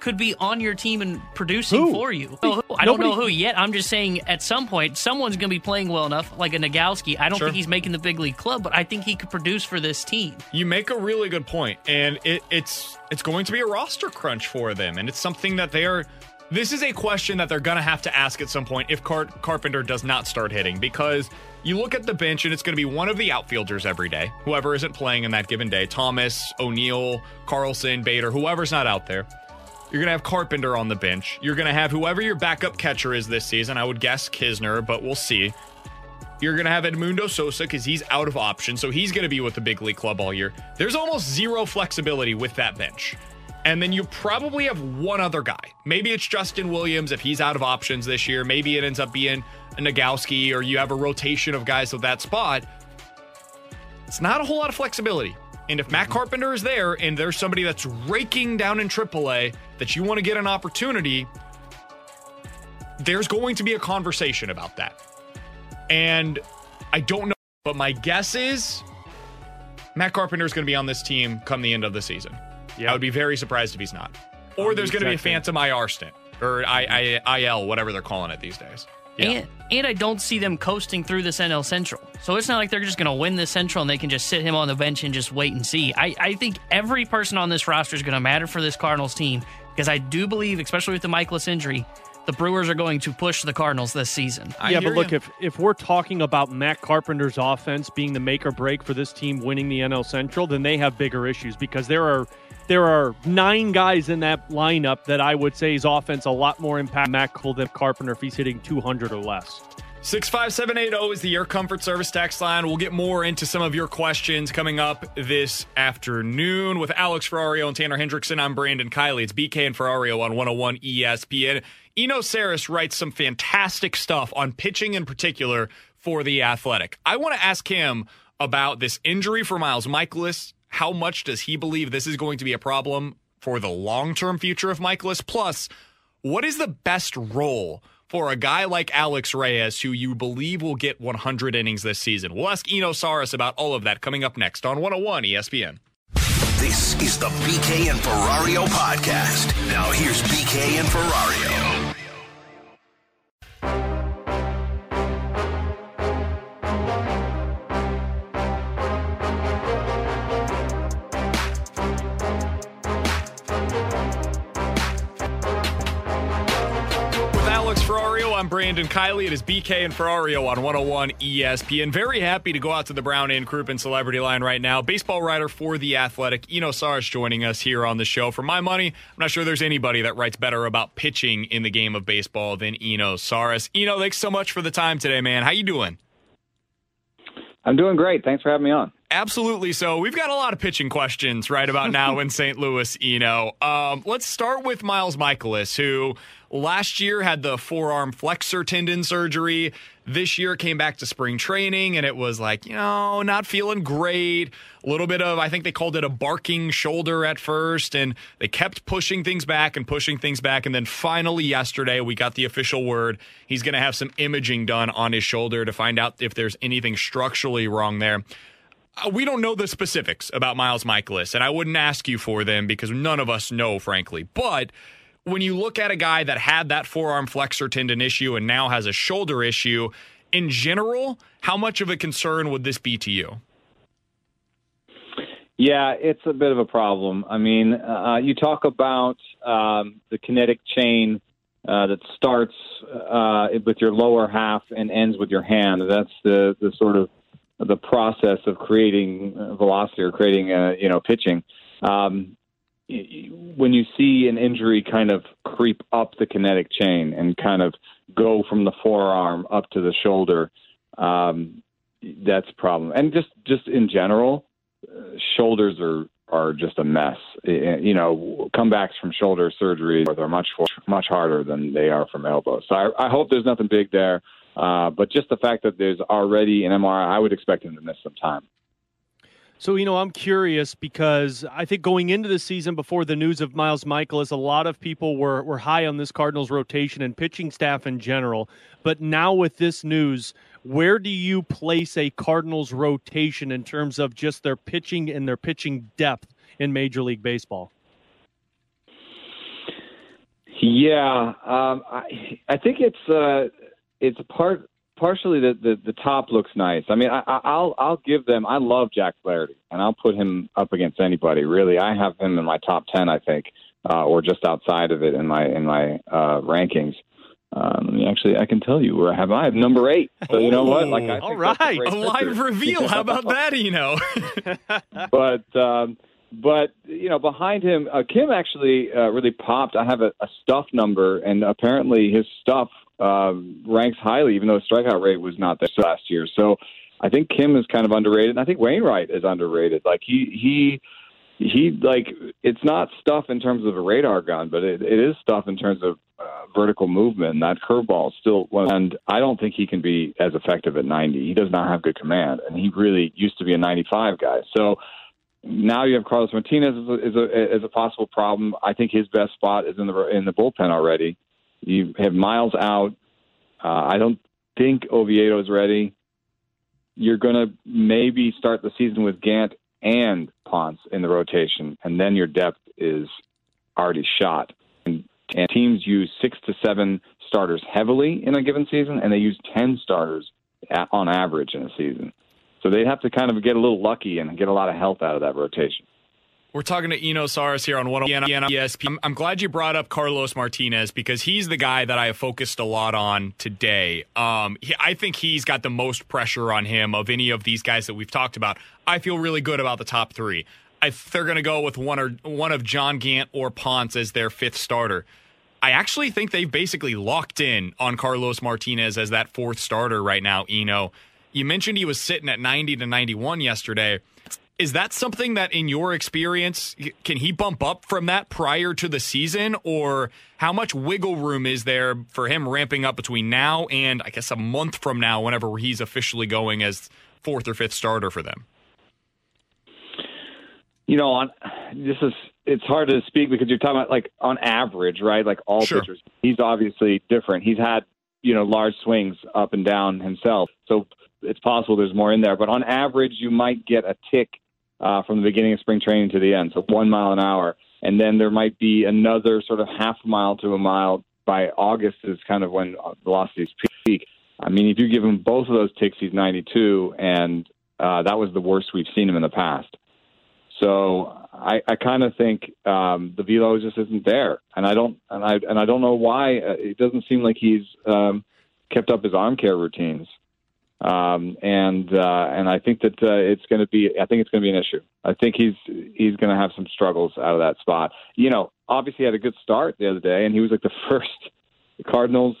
could be on your team and producing Who? for you. I don't know who yet. I'm just saying at some point someone's going to be playing well enough, like a Nogowski. I don't Sure. think he's making the big league club, but I think he could produce for this team. You make a really good point, and it, it's it's going to be a roster crunch for them, and it's something that they are. This is a question that they're going to have to ask at some point if Car- Carpenter does not start hitting, because you look at the bench and it's going to be one of the outfielders every day, whoever isn't playing in that given day, Thomas, O'Neill, Carlson, Bader, whoever's not out there. You're going to have Carpenter on the bench. You're going to have whoever your backup catcher is this season. I would guess Knizner, but we'll see. You're going to have Edmundo Sosa because he's out of option, so he's going to be with the big league club all year. There's almost zero flexibility with that bench. And then you probably have one other guy. Maybe it's Justin Williams if he's out of options this year. Maybe it ends up being Nogowski, or you have a rotation of guys with that spot. It's not a whole lot of flexibility. And if Matt mm-hmm. Carpenter is there and there's somebody that's raking down in AAA that you want to get an opportunity, there's going to be a conversation about that. And I don't know, but my guess is Matt Carpenter is going to be on this team come the end of the season. I would be very surprised if he's not. Or there's going to be a phantom IR stint or I, I, IL, whatever they're calling it these days. Yeah. And, and I don't see them coasting through this NL Central. So it's not like they're just going to win the Central and they can just sit him on the bench and just wait and see. I, I think every person on this roster is going to matter for this Cardinals team because I do believe, especially with the Mikolas injury, the Brewers are going to push the Cardinals this season. yeah, but look, if if we're talking about Matt Carpenter's offense being the make or break for this team winning the NL Central, then they have bigger issues because there are there are nine guys in that lineup that I would say is offense a lot more impactful than Carpenter if he's hitting 200 or less. 65780 is the Air Comfort Service text line. We'll get more into some of your questions coming up this afternoon with Alex Ferrario and Tanner Hendrickson. I'm Brandon Kiley. It's BK and Ferrario on 101 ESPN. Eno Sarris writes some fantastic stuff on pitching in particular for the Athletic. I want to ask him about this injury for Miles Mikolas. How much does he believe this is going to be a problem for the long term future of Mikolas? Plus, what is the best role for a guy like Alex Reyes, who you believe will get 100 innings this season? We'll ask Eno Sarris about all of that coming up next on 101 ESPN. This is the BK and Ferrario podcast. Now here's BK and Ferrario. Ferrario, I'm Brandon Kiley. It is BK and Ferrario on 101 ESPN. Very happy to go out to the Brown and Crouppen Celebrity Line right now. Baseball writer for The Athletic, Eno Sarris, joining us here on the show. For my money, I'm not sure there's anybody that writes better about pitching in the game of baseball than Eno Sarris. Eno, thanks so much for the time today, man. How you doing? I'm doing great. Thanks for having me on. Absolutely. So we've got a lot of pitching questions right about now in St. Louis, Eno. Um, let's start with Miles Mikolas, who last year had the forearm flexor tendon surgery. This year came back to spring training and it was like, you know, not feeling great. A little bit of, I think they called it a barking shoulder at first, and they kept pushing things back and pushing things back. And then finally, yesterday, we got the official word he's going to have some imaging done on his shoulder to find out if there's anything structurally wrong there. Uh, we don't know the specifics about Miles Mikolas, and I wouldn't ask you for them because none of us know, frankly. But when you look at a guy that had that forearm flexor tendon issue and now has a shoulder issue, in general, how much of a concern would this be to you? Yeah, it's a bit of a problem. I mean, uh, you talk about um, the kinetic chain uh, that starts uh, with your lower half and ends with your hand. That's the, the sort of the process of creating velocity or creating, uh, you know, pitching. Um, when you see an injury kind of creep up the kinetic chain and kind of go from the forearm up to the shoulder, um, that's a problem. And just just in general, uh, shoulders are are just a mess. You know, comebacks from shoulder surgery are much much harder than they are from elbows. So I, I hope there's nothing big there. Uh, but just the fact that there's already an MRI, I would expect him to miss some time. So, you know, I'm curious because I think going into the season before the news of Miles Mikolas, a lot of people were, were high on this Cardinals rotation and pitching staff in general. But now with this news, where do you place a Cardinals rotation in terms of just their pitching and their pitching depth in Major League Baseball? Yeah, um, I, I think it's uh, it's part partially the, the, the top looks nice. I mean, I, I'll I'll give them. I love Jack Flaherty, and I'll put him up against anybody. Really, I have him in my top ten, I think, uh, or just outside of it in my in my uh, rankings. Um, actually, I can tell you where I have I have number eight. So you know what? Like, I all right, a, a live reveal. How about that, Eno? but um, but you know, behind him, uh, Kim actually uh, really popped. I have a, a stuff number, and apparently his stuff uh, ranks highly, even though his strikeout rate was not there last year. So I think Kim is kind of underrated, and I think Wainwright is underrated. Like he he he like it's not stuff in terms of a radar gun, but it, it is stuff in terms of uh, vertical movement. And that curveball still, and I don't think he can be as effective at 90. He does not have good command, and he really used to be a 95 guy. So now you have Carlos Martinez as a, as a, as a possible problem. I think his best spot is in the in the bullpen already. You have Miles out. Uh, I don't think Oviedo is ready. You're going to maybe start the season with Gant and Ponce in the rotation, and then your depth is already shot. And, and teams use six to seven starters heavily in a given season, and they use 10 starters on average in a season. So they'd have to kind of get a little lucky and get a lot of health out of that rotation. We're talking to Eno Sarris here on 101 ESPN. I'm glad you brought up Carlos Martinez because he's the guy that I have focused a lot on today. Um, he, I think he's got the most pressure on him of any of these guys that we've talked about. I feel really good about the top three. I, they're going to go with one or one of John Gant or Ponce as their fifth starter. I actually think they've basically locked in on Carlos Martinez as that fourth starter right now. Eno, you mentioned he was sitting at 90 to 91 yesterday. Is that something that, in your experience, can he bump up from that prior to the season, or how much wiggle room is there for him ramping up between now and I guess a month from now, whenever he's officially going as fourth or fifth starter for them? You know, on this is it's hard to speak because you're talking about like on average, right? Like all sure. pitchers, he's obviously different. He's had you know large swings up and down himself, so it's possible there's more in there. But on average, you might get a tick uh, from the beginning of spring training to the end, so one mile an hour. And then there might be another sort of half mile to a mile by August is kind of when velocities peak. I mean, if you give him both of those ticks, he's 92, and uh, that was the worst we've seen him in the past. So I, I kind of think um, the velo just isn't there, and I don't, and I, and I don't know why. Uh, it doesn't seem like he's um, kept up his arm care routines. Um, and uh, and I think that uh, it's going to be I think it's going to be an issue. I think he's he's going to have some struggles out of that spot. You know, obviously he had a good start the other day, and he was like the first Cardinals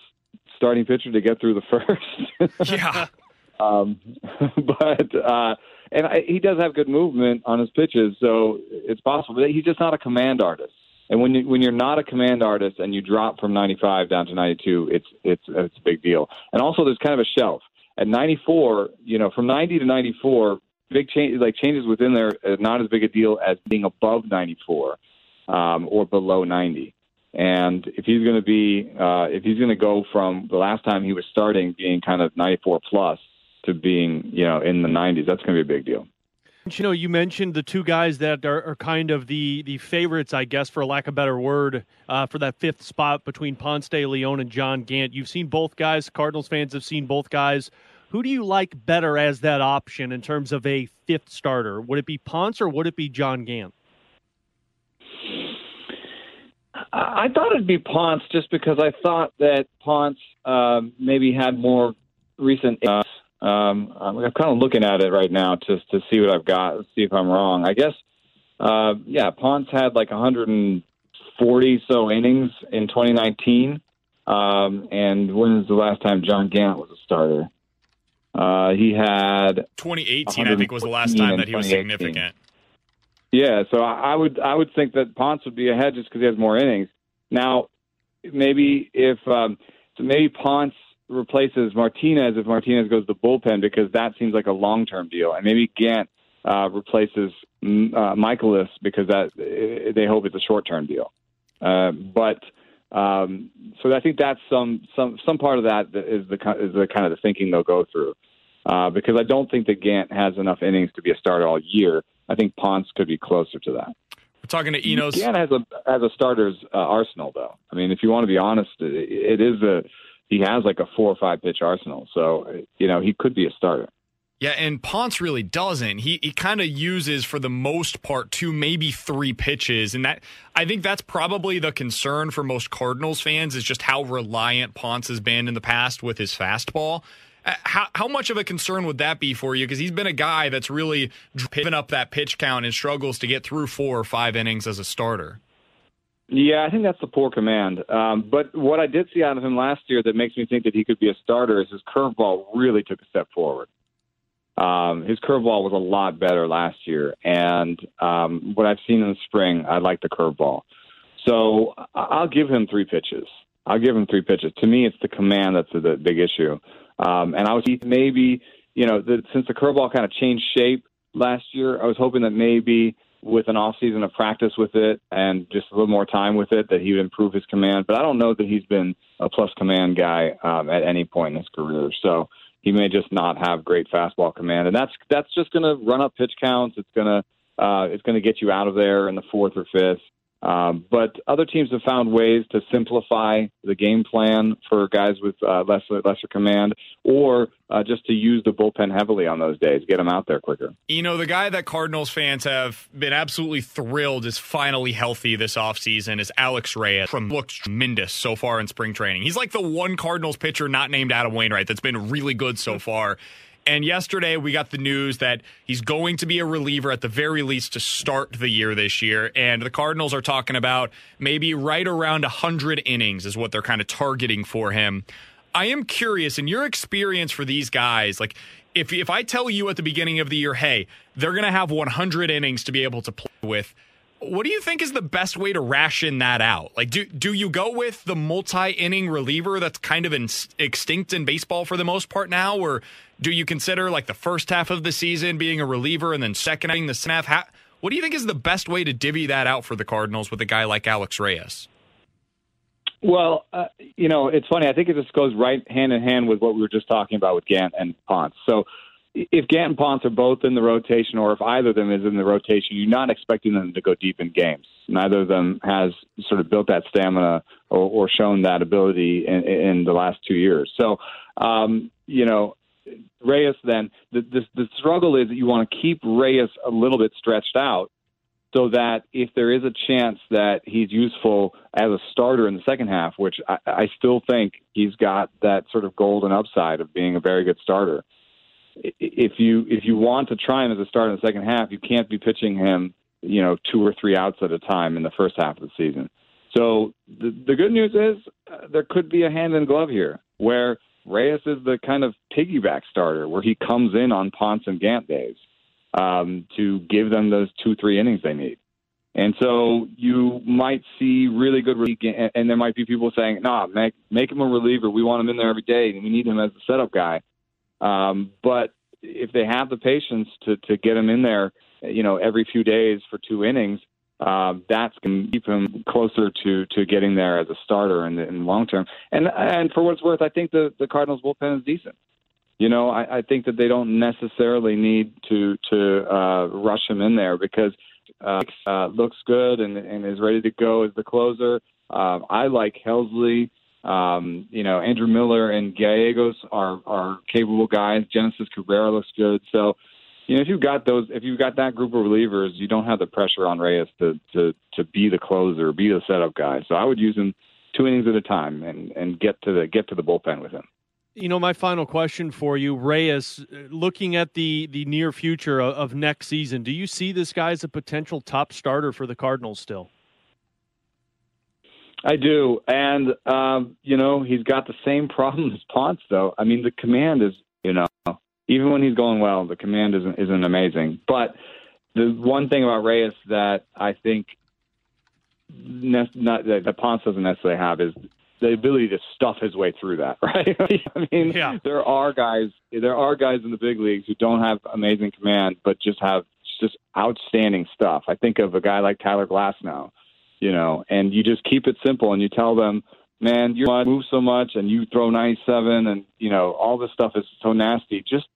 starting pitcher to get through the first. yeah. Um, but uh, and I, he does have good movement on his pitches, so it's possible. But he's just not a command artist. And when you when you're not a command artist and you drop from 95 down to 92, it's it's it's a big deal. And also, there's kind of a shelf at 94. You know, from 90 to 94, big change like changes within there are not as big a deal as being above 94 um, or below 90. And if he's going to be, uh, if he's going to go from the last time he was starting being kind of 94 plus to being, you know, in the 90s, that's going to be a big deal. You know, you mentioned the two guys that are, are kind of the the favorites, I guess, for lack of a better word, uh, for that fifth spot between Ponce de Leon and John Gant. You've seen both guys. Cardinals fans have seen both guys. Who do you like better as that option in terms of a fifth starter? Would it be Ponce or would it be John Gant? I thought it'd be Ponce just because I thought that Ponce um, maybe had more recent. Um, I'm kind of looking at it right now just to see what I've got, see if I'm wrong. I guess, uh, yeah, Ponce had like 140 so innings in 2019. Um, and when was the last time John Gant was a starter? Uh, he had 2018, I think, was the last time that he was significant. Yeah, so I would I would think that Ponce would be ahead just because he has more innings. Now, maybe if um, so maybe Ponce replaces Martinez if Martinez goes to the bullpen because that seems like a long term deal, and maybe Gant uh, replaces mm, uh, Mikolas because that they hope it's a short term deal. Uh, but um, so I think that's some some some part of that is the is the kind of the thinking they'll go through. Uh, because I don't think that Gant has enough innings to be a starter all year. I think Ponce could be closer to that. We're talking to Enos. Gant has a has a starter's uh, arsenal, though. I mean, if you want to be honest, it, it is a he has like a four or five pitch arsenal, so you know he could be a starter. Yeah, and Ponce really doesn't. He he kind of uses for the most part two, maybe three pitches, and that I think that's probably the concern for most Cardinals fans is just how reliant Ponce has been in the past with his fastball. Uh, how, how much of a concern would that be for you? Because he's been a guy that's really driven up that pitch count and struggles to get through four or five innings as a starter. Yeah, I think that's the poor command. Um, but what I did see out of him last year that makes me think that he could be a starter is his curveball really took a step forward. Um, his curveball was a lot better last year, and um, what I've seen in the spring, I like the curveball. So I'll give him three pitches. I'll give him three pitches. To me, it's the command that's the big issue. Um, and I was maybe, you know, the, since the curveball kind of changed shape last year, I was hoping that maybe with an off season of practice with it and just a little more time with it, that he would improve his command. But I don't know that he's been a plus command guy um, at any point in his career. So he may just not have great fastball command, and that's that's just going to run up pitch counts. It's going to uh, it's going to get you out of there in the fourth or fifth. Um, but other teams have found ways to simplify the game plan for guys with uh, lesser, lesser command, or uh, just to use the bullpen heavily on those days, get them out there quicker. You know, the guy that Cardinals fans have been absolutely thrilled is finally healthy this offseason is Alex Reyes from looks tremendous so far in spring training. He's like the one Cardinals pitcher not named Adam Wainwright that's been really good so far. And yesterday we got the news that he's going to be a reliever at the very least to start the year this year. And the Cardinals are talking about maybe right around 100 innings is what they're kind of targeting for him. I am curious in your experience for these guys, like if if I tell you at the beginning of the year, hey, they're going to have 100 innings to be able to play with, what do you think is the best way to ration that out? Like, do do you go with the multi-inning reliever that's kind of in, extinct in baseball for the most part now, or do you consider like the first half of the season being a reliever and then second the half? what do you think is the best way to divvy that out for the Cardinals with a guy like Alex Reyes? Well, uh, you know, it's funny. I think it just goes right hand in hand with what we were just talking about with Gant and Ponce. So if Gant and Ponce are both in the rotation, or if either of them is in the rotation, you're not expecting them to go deep in games. Neither of them has sort of built that stamina or, or shown that ability in, in the last two years. So, um, you know, Reyes, then the, the, the struggle is that you want to keep Reyes a little bit stretched out so that if there is a chance that he's useful as a starter in the second half, which I, I still think he's got that sort of golden upside of being a very good starter. If you if you want to try him as a starter in the second half, you can't be pitching him, you know, two or three outs at a time in the first half of the season. So the, the good news is uh, there could be a hand in glove here where Reyes is the kind of piggyback starter where he comes in on Ponce and Gant days um, to give them those two, three innings they need. And so you might see really good relief, and, and there might be people saying, "Nah, make make him a reliever. We want him in there every day, and we need him as a setup guy." Um, but if they have the patience to to get him in there, you know, every few days for two innings, um, that's going to keep him closer to to getting there as a starter in the, in the long term. And and for what it's worth, I think the the Cardinals bullpen is decent. You know, I, I think that they don't necessarily need to to uh, rush him in there because uh, uh, looks good and, and is ready to go as the closer. Um, I like Helsley. Um, you know, Andrew Miller and Gallegos are are capable guys. Genesis Cabrera looks good. So, you know, if you've got those, if you've got that group of relievers, you don't have the pressure on Reyes to to to be the closer, be the setup guy. So I would use him two innings at a time and and get to the get to the bullpen with him. You know, my final question for you, Reyes, looking at the the near future of, of next season, do you see this guy as a potential top starter for the Cardinals still? I do, and um, you know he's got the same problem as Ponce, though. I mean, the command is, you even when he's going well, the command isn't isn't amazing. But the one thing about Reyes that I think ne- not that Ponce doesn't necessarily have is the ability to stuff his way through that, right? I mean, yeah. there are guys, there are guys in the big leagues who don't have amazing command, but just have just outstanding stuff. I think of a guy like Tyler Glasnow, you know, and you just keep it simple and you tell them, man, you move so much and you throw 97 and, you know, all this stuff is so nasty. Just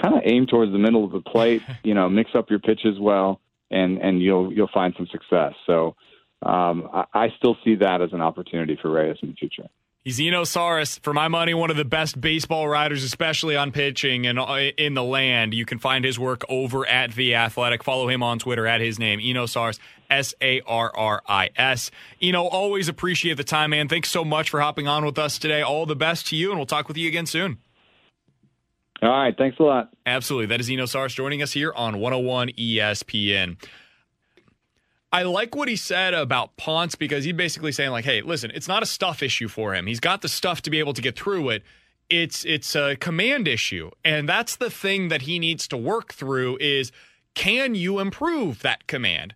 kind of aim towards the middle of the plate, you know, mix up your pitches well and, and you'll, you'll find some success. So, um, I, I, still see that as an opportunity for Reyes in the future. He's Eno Sarris, for my money, one of the best baseball writers, especially on pitching and uh, in the land. You can find his work over at The Athletic. Follow him on Twitter at his name, Eno Sarris, S A R R I S. Eno, always appreciate the time, man. Thanks so much for hopping on with us today. All the best to you, and we'll talk with you again soon. All right. Thanks a lot. Absolutely. That is Eno Sarris joining us here on 101 ESPN. I like what he said about Ponce because he's basically saying like, "Hey, listen, it's not a stuff issue for him. He's got the stuff to be able to get through it. It's it's a command issue, and that's the thing that he needs to work through. Is can you improve that command?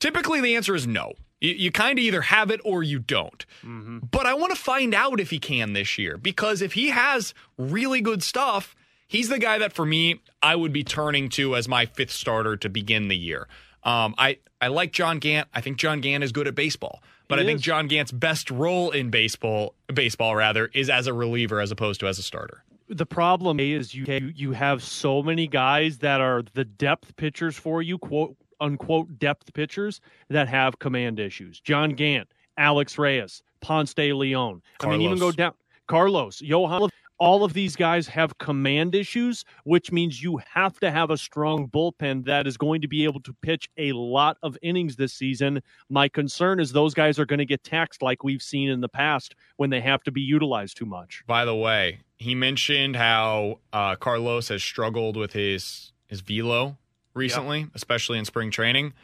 Typically, the answer is no. You, you kind of either have it or you don't. Mm-hmm. But I want to find out if he can this year because if he has really good stuff, he's the guy that for me I would be turning to as my fifth starter to begin the year. Um, I I like John Gant. I think John Gant is good at baseball, but he I think John Gant's best role in baseball, baseball rather, is as a reliever as opposed to as a starter. The problem is you you have so many guys that are the depth pitchers for you, quote unquote depth pitchers that have command issues. John Gant, Alex Reyes, Ponce de Leon. Carlos. I mean, even go down. Carlos, Johan all of these guys have command issues, which means you have to have a strong bullpen that is going to be able to pitch a lot of innings this season. My concern is those guys are going to get taxed like we've seen in the past when they have to be utilized too much. By the way, he mentioned how uh, Carlos has struggled with his his velo recently, especially in spring training.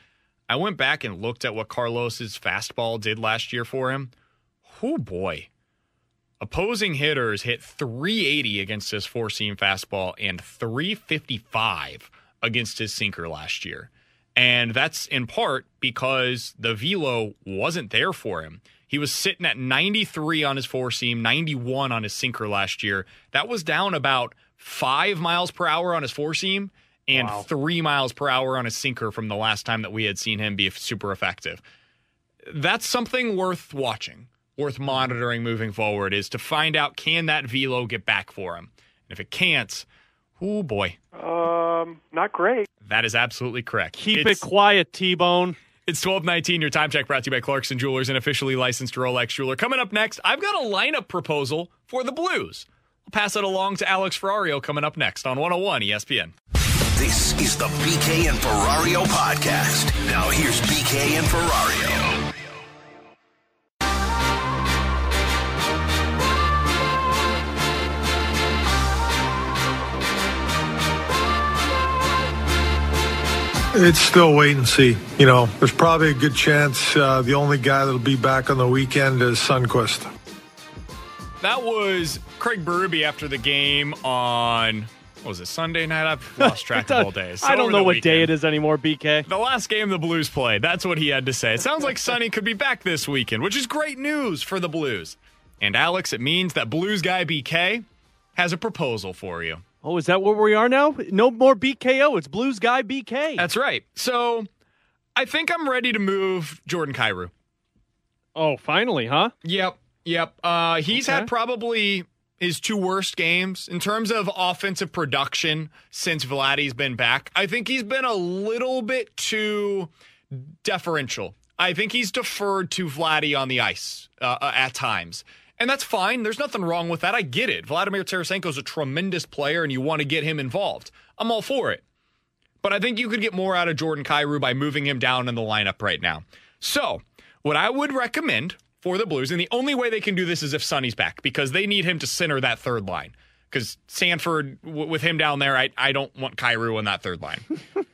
I went back and looked at what Carlos's fastball did last year for him. Oh boy Opposing hitters hit 380 against his four seam fastball and 355 against his sinker last year. And that's in part because the velo wasn't there for him. He was sitting at 93 on his four seam, 91 on his sinker last year. That was down about five miles per hour on his four seam and wow. three miles per hour on his sinker from the last time that we had seen him be super effective. That's something worth watching worth monitoring moving forward is to find out can that velo get back for him. And if it can't, oh boy. Um, not great. That is absolutely correct. Keep it's, it quiet, T Bone. It's 1219, your time check brought to you by Clarkson Jewelers, an officially licensed Rolex jeweler. Coming up next, I've got a lineup proposal for the Blues. I'll pass it along to Alex Ferrario coming up next on 101 ESPN. This is the BK and Ferrario podcast. Now here's BK and Ferrario. It's still wait and see. You know, there's probably a good chance uh, the only guy that'll be back on the weekend is Sundqvist. That was Craig Berube after the game on what was it Sunday night? I've lost track of all days. I don't know the what day it is anymore, BK. The last game the Blues played. That's what he had to say. It sounds like Sonny could be back this weekend, which is great news for the Blues. And Alex, it means that Blues guy BK has a proposal for you. Oh, is that where we are now? No more BKO. It's Blues Guy BK. That's right. So I think I'm ready to move Jordan Kyrou. Oh, finally, huh? Yep. Yep. Uh, he's Okay. had probably his two worst games in terms of offensive production since Vladdy's been back. I think he's been a little bit too deferential. I think he's deferred to Vladdy on the ice uh, uh, at times. And that's fine. There's nothing wrong with that. I get it. Vladimir Tarasenko is a tremendous player and you want to get him involved. I'm all for it. But I think you could get more out of Jordan Kyrou by moving him down in the lineup right now. So, what I would recommend for the Blues, and the only way they can do this is if Sonny's back, because they need him to center that third line. Because Sanford, w- with him down there, I, I don't want Kyrou on that third line.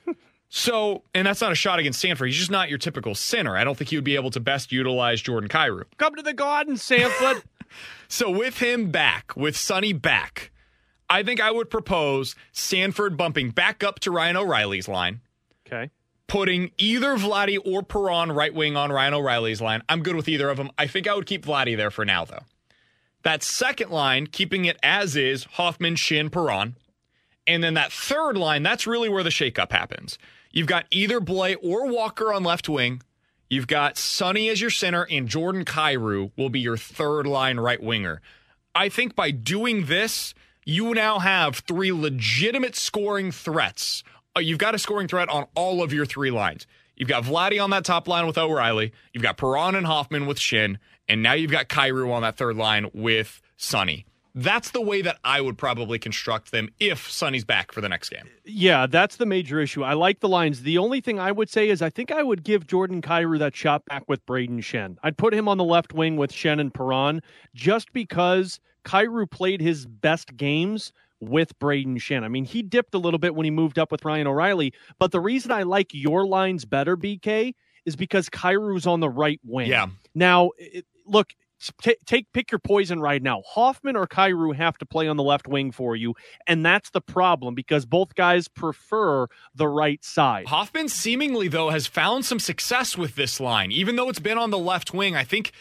so, and that's not a shot against Sanford. He's just not your typical center. I don't think he would be able to best utilize Jordan Kyrou. Come to the garden, Sanford. So with him back, with Sonny back, I think I would propose Sanford bumping back up to Ryan O'Reilly's line, okay. putting either Vladdy or Perron right wing on Ryan O'Reilly's line. I'm good with either of them. I think I would keep Vladdy there for now, though. That second line, keeping it as is, Hoffman, Schenn, Perron. And then that third line, that's really where the shakeup happens. You've got either Blais or Walker on left wing. You've got Sonny as your center, and Jordan Kyrou will be your third line right winger. I think by doing this, you now have three legitimate scoring threats. Uh, You've got a scoring threat on all of your three lines. You've got Vladdy on that top line with O'Reilly. You've got Perron and Hoffman with Schenn. And now you've got Kyrou on that third line with Sonny. That's the way that I would probably construct them if Sonny's back for the next game. Yeah, that's the major issue. I like the lines. The only thing I would say is I think I would give Jordan Kyrou that shot back with Brayden Schenn. I'd put him on the left wing with Schenn and Perron just because Kyrou played his best games with Brayden Schenn. I mean, he dipped a little bit when he moved up with Ryan O'Reilly, but the reason I like your lines better, BK, is because Kyrou's on the right wing. Yeah. Now, it, look, t- take pick your poison right now. Hoffman or Kyrou have to play on the left wing for you, and that's the problem because both guys prefer the right side. Hoffman seemingly, though, has found some success with this line. Even though it's been on the left wing, I think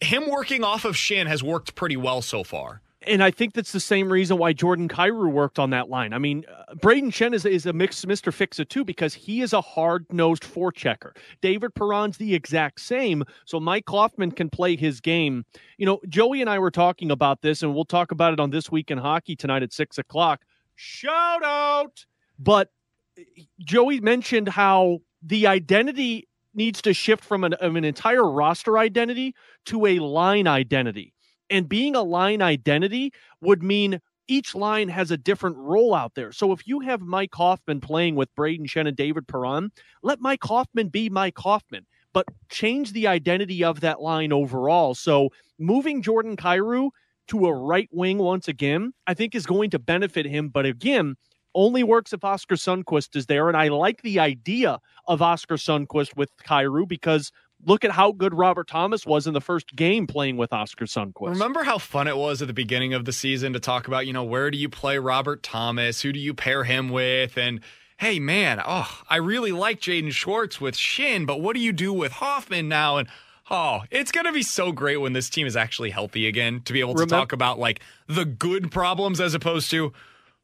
him working off of Schenn has worked pretty well so far. And I think that's the same reason why Jordan Kyrou worked on that line. I mean, uh, Brayden Schenn is, is a mixed Mr. Fix It too because he is a hard nosed forechecker. David Perron's the exact same. So Mike Hoffman can play his game. You know, Joey and I were talking about this, and we'll talk about it on This Week in Hockey tonight at six o'clock. Shout out! But uh, Joey mentioned how the identity needs to shift from an, an entire roster identity to a line identity. And being a line identity would mean each line has a different role out there. So if you have Mike Hoffman playing with Brayden Schenn and David Perron, let Mike Hoffman be Mike Hoffman, but change the identity of that line overall. So moving Jordan Kyrou to a right wing once again, I think is going to benefit him. But again, only works if Oskar Sundqvist is there. And I like the idea of Oskar Sundqvist with Kyrou because look at how good Robert Thomas was in the first game playing with Oskar Sundqvist. Remember how fun it was at the beginning of the season to talk about, you know, where do you play Robert Thomas? Who do you pair him with? And hey, man, oh, I really like Jaden Schwartz with Schenn, but what do you do with Hoffman now? And oh, it's going to be so great when this team is actually healthy again to be able to talk about like the good problems as opposed to,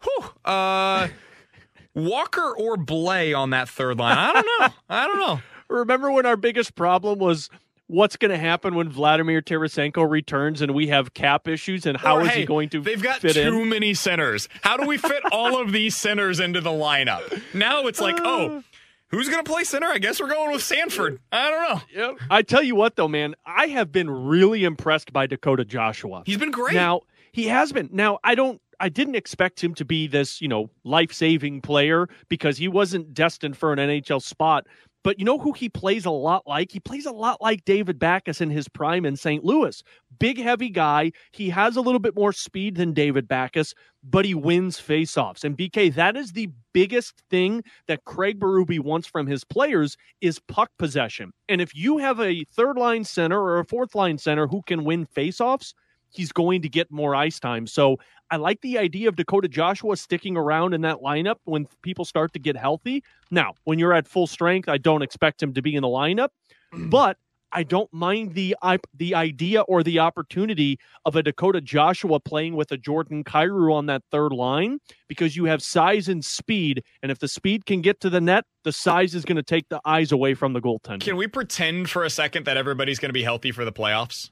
whew, uh, Walker or Blais on that third line. I don't know. I don't know. Remember when our biggest problem was what's going to happen when Vladimir Tarasenko returns and we have cap issues and how Or, is hey, he going to They've got fit too in? many centers. How do we fit all of these centers into the lineup? Now it's like, oh, uh. who's going to play center? I guess we're going with Sanford. I don't know. Yep. I tell you what, though, man, I have been really impressed by Dakota Joshua. He's been great. Now he has been. Now I don't. I didn't expect him to be this, you know, life-saving player because he wasn't destined for an NHL spot. But you know who he plays a lot like? He plays a lot like David Backes in his prime in St. Louis. Big, heavy guy. He has a little bit more speed than David Backes, but he wins faceoffs. And BK, that is the biggest thing that Craig Berube wants from his players is puck possession. And if you have a third line center or a fourth line center who can win faceoffs, he's going to get more ice time. So I like the idea of Dakota Joshua sticking around in that lineup when people start to get healthy. Now, when you're at full strength, I don't expect him to be in the lineup, but I don't mind the the idea or the opportunity of a Dakota Joshua playing with a Jordan Kyrou on that third line because you have size and speed, and if the speed can get to the net, the size is going to take the eyes away from the goaltender. Can we pretend for a second that everybody's going to be healthy for the playoffs?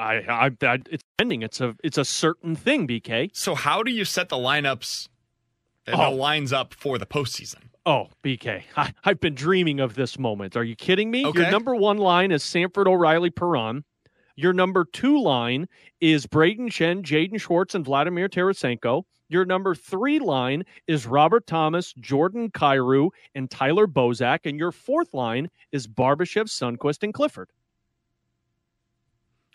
I, I, I it's ending. It's a it's a certain thing, BK. So how do you set the lineups and Oh. the lines up for the postseason? Oh, BK, I, I've been dreaming of this moment. Are you kidding me? Okay. Your number one line is Sanford O'Reilly Perron. Your number two line is Brayden Schenn, Jaden Schwartz, and Vladimir Tarasenko. Your number three line is Robert Thomas, Jordan Kyrou, and Tyler Bozak. And your fourth line is Barbashev, Sundqvist, and Clifford.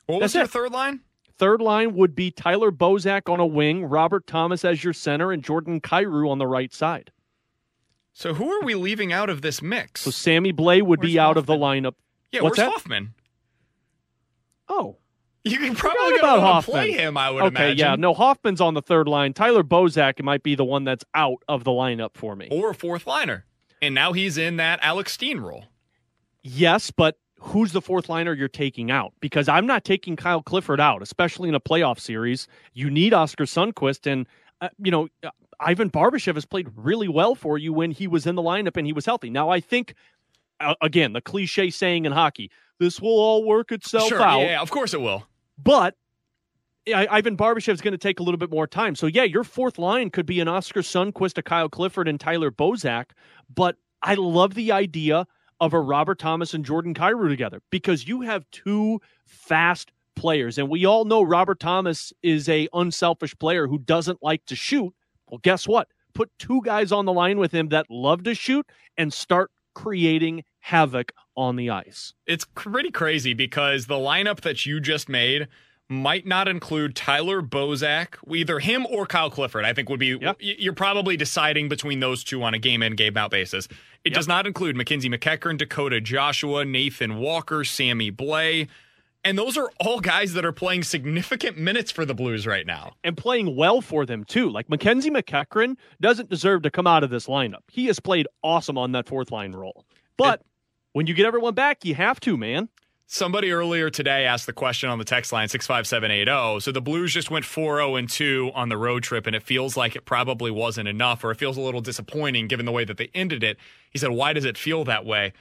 What That's was your it. third line? Third line would be Tyler Bozak on a wing, Robert Thomas as your center, and Jordan Kyrou on the right side. So who are we leaving out of this mix? So Sammy Blais would be out of the lineup. yeah, What's where's that? Hoffman? Oh. You can probably about gonna want to Hoffman. play him, I would okay, imagine. yeah. No, Hoffman's on the third line. Tyler Bozak might be the one that's out of the lineup for me. Or a fourth liner. And now he's in that Alex Steen role. Yes, but who's the fourth liner you're taking out? Because I'm not taking Kyle Clifford out, especially in a playoff series. You need Oskar Sundqvist, and uh, you know uh, Ivan Barbashev has played really well for you when he was in the lineup and he was healthy. Now I think, uh, again, the cliche saying in hockey, this will all work itself sure, out. yeah, yeah, of course it will. But I, Ivan Barbashev is going to take a little bit more time. So yeah, your fourth line could be an Oskar Sundqvist, a Kyle Clifford, and Tyler Bozak. But I love the idea of a Robert Thomas and Jordan Kyrou together because you have two fast players, and we all know Robert Thomas is a unselfish player who doesn't like to shoot. Well, guess what? Put two guys on the line with him that love to shoot and start creating havoc on the ice. It's pretty crazy because the lineup that you just made might not include Tyler Bozak, either him or Kyle Clifford. I think would be y- you're probably deciding between those two on a game in game out basis. It does not include Mackenzie MacEachern, Dakota Joshua, Nathan Walker, Sammy Blais, and those are all guys that are playing significant minutes for the Blues right now. and playing well for them too. Like Mackenzie MacEachern doesn't deserve to come out of this lineup. He has played awesome on that fourth line role. But when you get everyone back, you have to, man. Somebody earlier today asked the question on the text line 65780. So the Blues just went 4-0 and 2 on the road trip and it feels like it probably wasn't enough or it feels a little disappointing given the way that they ended it. He said, "Why does it feel that way?"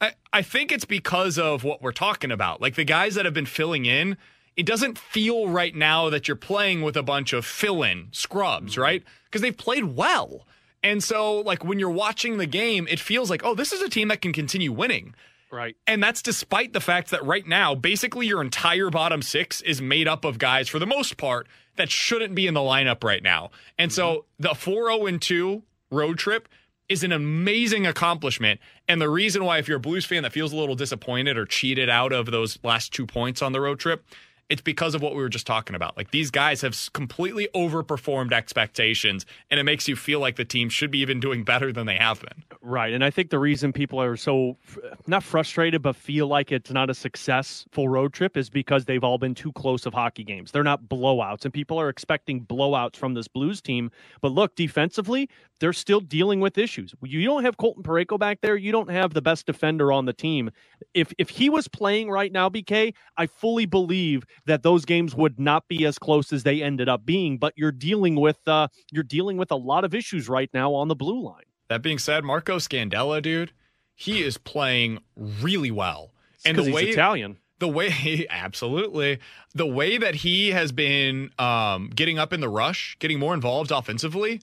I, I think it's because of what we're talking about. Like the guys that have been filling in, it doesn't feel right now that you're playing with a bunch of fill-in scrubs, mm-hmm. right? Because they've played well. And so like when you're watching the game, it feels like, "Oh, this is a team that can continue winning." Right. And that's despite the fact that right now, basically your entire bottom six is made up of guys, for the most part, that shouldn't be in the lineup right now. And so mm-hmm. the 4 0 and 2 road trip is an amazing accomplishment. And the reason why, if you're a Blues fan that feels a little disappointed or cheated out of those last two points on the road trip, it's because of what we were just talking about. Like these guys have completely overperformed expectations, and it makes you feel like the team should be even doing better than they have been. Right. And I think the reason people are so not frustrated, but feel like it's not a successful road trip is because they've all been too close of hockey games. They're not blowouts, and people are expecting blowouts from this Blues team. But look, defensively, they're still dealing with issues. You don't have Colton Parayko back there. You don't have the best defender on the team. If if he was playing right now, BK, I fully believe that those games would not be as close as they ended up being. But you're dealing with uh, you're dealing with a lot of issues right now on the blue line. That being said, Marco Scandella, dude, he is playing really well. It's 'cause he's Italian. The way absolutely. The way that he has been um, getting up in the rush, getting more involved offensively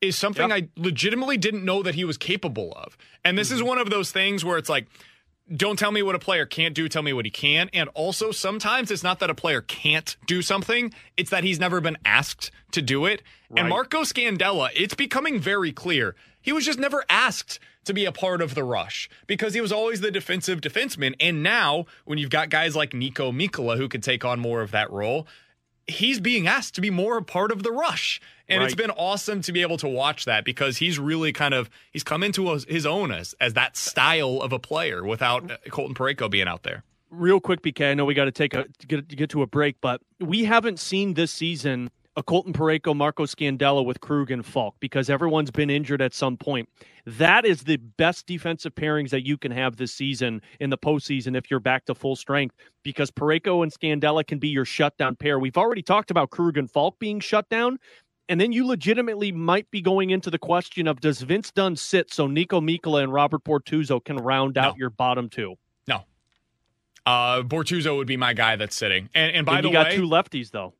is something I legitimately didn't know that he was capable of. And this is one of those things where it's like don't tell me what a player can't do, tell me what he can. And also, sometimes it's not that a player can't do something, it's that he's never been asked to do it. And Marco Scandella, it's becoming very clear. He was just never asked to be a part of the rush because he was always the defensive defenseman. And now, when you've got guys like Niko Mikkola who could take on more of that role, he's being asked to be more a part of the rush. And it's been awesome to be able to watch that because he's really kind of he's come into his- his own as, as that style of a player without uh, Colton Parayko being out there. real quick, BK. I know we got to take a get get to a break, but we haven't seen this season a Colton Parayko, Marco Scandella with Krug and Faulk because everyone's been injured at some point. That is the best defensive pairings that you can have this season in the postseason if you're back to full strength because Parayko and Scandella can be your shutdown pair. We've already talked about Krug and Faulk being shut down. And then you legitimately might be going into the question of does Vince Dunn sit so Niko Mikkola and Robert Bortuzzo can round out your bottom two? No. Uh, Bortuzzo would be my guy that's sitting. And, and by and the way, you got two lefties though.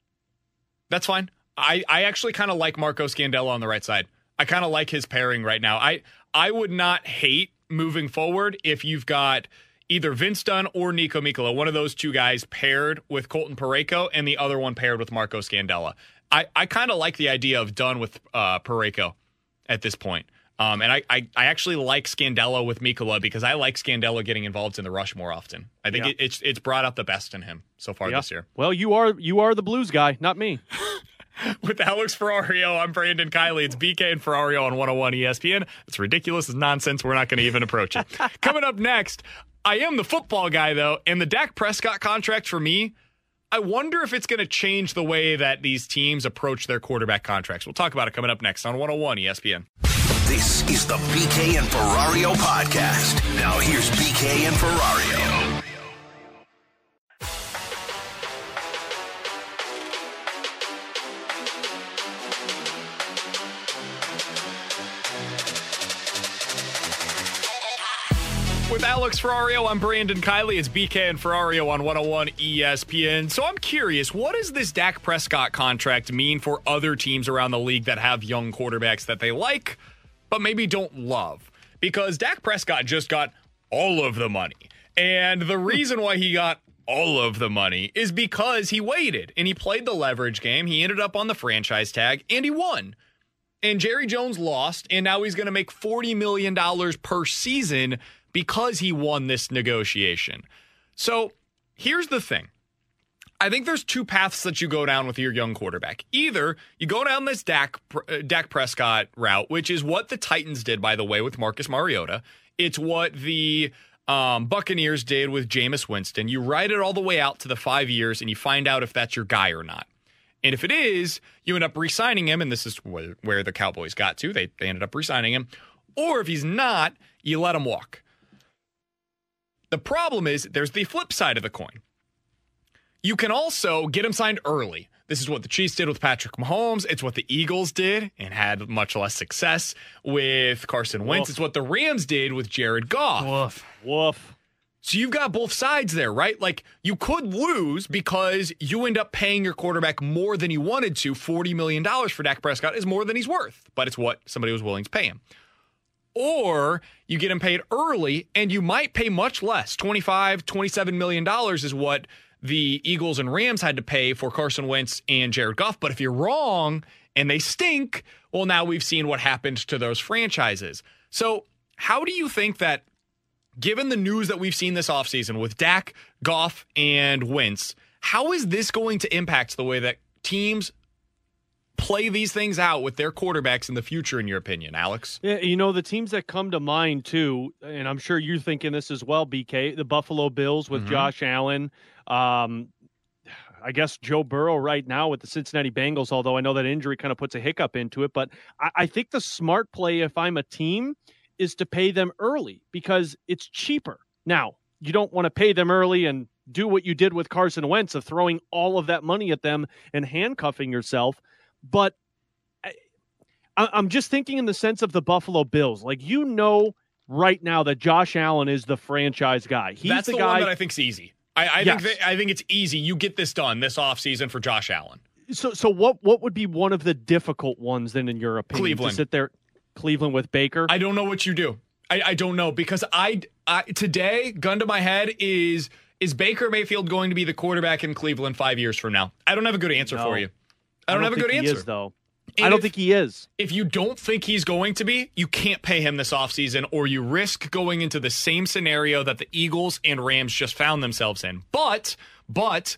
That's fine. I, I actually kind of like Marco Scandella on the right side. I kind of like his pairing right now. I I would not hate moving forward if you've got either Vince Dunn or Niko Mikkola, one of those two guys paired with Colton Parayko and the other one paired with Marco Scandella. I, I kind of like the idea of Dunn with uh, Parayko at this point. Um, and I, I, I actually like Scandella with Mikkola because I like Scandella getting involved in the rush more often. I think Yeah. it, it's it's brought out the best in him so far Yeah. this year. Well, you are you are the Blues guy, not me. With Alex Ferrario, I'm Brandon Kiley. It's BK and Ferrario on 101 ESPN. It's ridiculous. It's nonsense. We're not going to even approach it. Coming up next, I am the football guy, though, and the Dak Prescott contract for me, I wonder if it's going to change the way that these teams approach their quarterback contracts. We'll talk about it coming up next on 101 ESPN. This is the BK and Ferrario podcast. Now here's BK and Ferrario. With Alex Ferrario, I'm Brandon Kiley. It's BK and Ferrario on 101 ESPN. So I'm curious, what does this Dak Prescott contract mean for other teams around the league that have young quarterbacks that they like, but maybe don't love? Because Dak Prescott just got all of the money. And the hmm. reason why he got all of the money is because he waited and he played the leverage game. He ended up on the franchise tag and he won. And Jerry Jones lost, and now he's going to make $40 million per season because he won this negotiation. So here's the thing. I think there's two paths that you go down with your young quarterback. Either you go down this Dak, uh, Dak Prescott route, which is what the Titans did, by the way, with Marcus Mariota. It's what the um, Buccaneers did with Jameis Winston. You ride it all the way out to the five years, and you find out if that's your guy or not. And if it is, you end up re-signing him, and this is where, the Cowboys got to. They, they ended up re-signing him. Or if he's not, you let him walk. The problem is there's the flip side of the coin. You can also get him signed early. This is what the Chiefs did with Patrick Mahomes. It's what the Eagles did and had much less success with Carson Wentz. Woof. It's what the Rams did with Jared Goff. Woof. Woof. So you've got both sides there, right? Like you could lose because you end up paying your quarterback more than you wanted to. $40 million for Dak Prescott is more than he's worth, but it's what somebody was willing to pay him. Or you get him paid early and you might pay much less. $25, 27 million dollars is what the Eagles and Rams had to pay for Carson Wentz and Jared Goff. But if you're wrong and they stink, well, now we've seen what happened to those franchises. So, how do you think that given the news that we've seen this offseason with Dak, Goff, and Wentz, how is this going to impact the way that teams play these things out with their quarterbacks in the future, in your opinion, Alex? Yeah, you know the teams that come to mind too, and I'm sure you're thinking this as well, BK. The Buffalo Bills with Mhm. Josh Allen. Um, I guess Joe Burrow right now with the Cincinnati Bengals, although I know that injury kind of puts a hiccup into it. But I, I think the smart play, if I'm a team, is to pay them early because it's cheaper. Now, you don't want to pay them early and do what you did with Carson Wentz of throwing all of that money at them and handcuffing yourself. But I, I'm just thinking in the sense of the Buffalo Bills. Like, you know, right now that Josh Allen is the franchise guy. He's That's the, the, guy. one that I think's easy. I, I Yes. think that, I think it's easy. You get this done this offseason for Josh Allen. So, so what? What would be one of the difficult ones then, in your opinion? Cleveland. To sit there, Cleveland with Baker. I don't know what you do. I, I don't know because I, I today gun to my head is is Baker Mayfield going to be the quarterback in Cleveland five years from now? I don't have a good answer No. for you. I don't, have a good answer. Is, though. And I don't if- think he is. If you don't think he's going to be, you can't pay him this offseason, or you risk going into the same scenario that the Eagles and Rams just found themselves in. But, but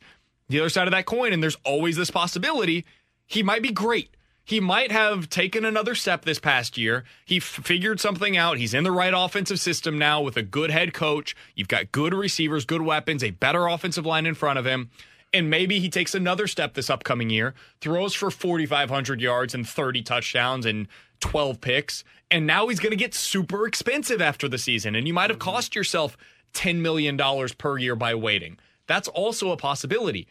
the other side of that coin, and there's always this possibility, he might be great. He might have taken another step this past year. He f- figured something out. He's in the right offensive system now with a good head coach. You've got good receivers, good weapons, a better offensive line in front of him. And maybe he takes another step this upcoming year, throws for 4,500 yards and 30 touchdowns and 12 picks. And now he's going to get super expensive after the season. And you might have mm-hmm. cost yourself $10 million per year by waiting. That's also a possibility.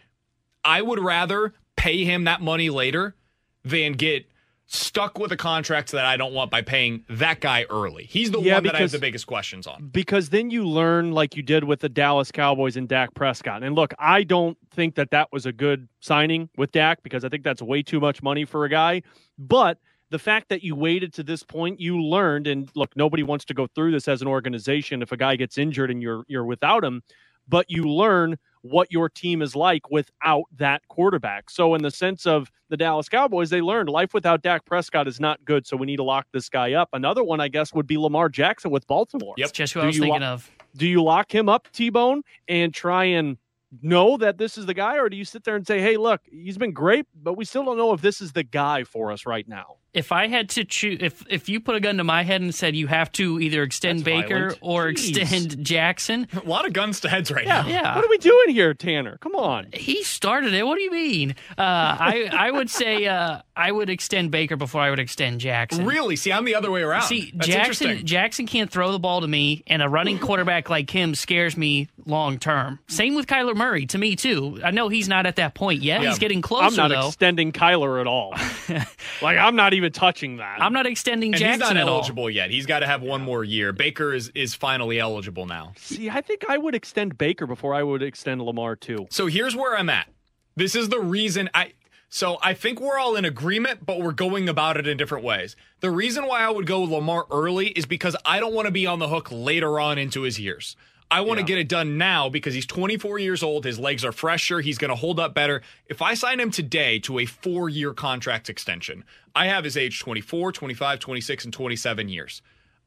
I would rather pay him that money later than get stuck with a contract that I don't want by paying that guy early. He's the Yeah, one that I have the biggest questions on. because then you learn like you did with the Dallas Cowboys and Dak Prescott. And look, I don't think that that was a good signing with Dak because I think that's way too much money for a guy. But the fact that you waited to this point, you learned. And look, nobody wants to go through this as an organization if a guy gets injured and you're you're without him. But you learn what your team is like without that quarterback. So, in the sense of the Dallas Cowboys, they learned life without Dak Prescott is not good. So, we need to lock this guy up. Another one, I guess, would be Lamar Jackson with Baltimore. Yep. Just who I was thinking lo- of. Do you lock him up, T Bone, and try and know that this is the guy, or do you sit there and say, hey, look, he's been great, but we still don't know if this is the guy for us right now? If I had to choose, if if you put a gun to my head and said you have to either extend That's Baker violent. or Jeez. extend Jackson, A lot of guns to heads right Yeah. now. Yeah. What are we doing here, Tanner? Come on. he started it. What do you mean? Uh, I I would say uh, I would extend Baker before I would extend Jackson. Really? See, I'm the other way around. See, That's Jackson interesting. Jackson can't throw the ball to me, and a running quarterback like him scares me long term. Same with Kyler Murray to me too. I know he's not at that point yet. Yeah. He's getting closer I'm not though. extending Kyler at all. like, I'm not even touching that. I'm not extending And Jackson he's not at all. eligible yet. He's got to have one more year. Baker is is finally eligible now. See, I think I would extend Baker before I would extend Lamar, too. So here's where I'm at. This is the reason I. So I think we're all in agreement, but we're going about it in different ways. The reason why I would go Lamar early is because I don't want to be on the hook later on into his years. I want to get it done now because he's 24 years old. His legs are fresher. He's going to hold up better. If I sign him today to a four year contract extension, I have his age 24, 25, 26, and 27 years.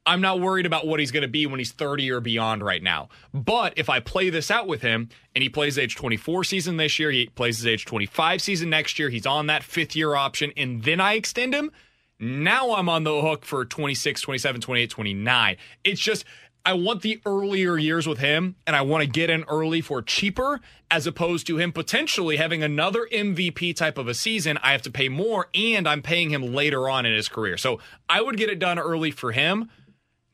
I'm not worried about what he's going to be when he's 30 or beyond right now. But if I play this out with him and he plays age 24 season this year, he plays his age 25 season next year, he's on that fifth year option, and then I extend him, now I'm on the hook for 26, 27, 28, 29. It's just, I want the earlier years with him, and I want to get in early for cheaper, as opposed to him potentially having another MVP type of a season. I have to pay more, and I'm paying him later on in his career. So I would get it done early for him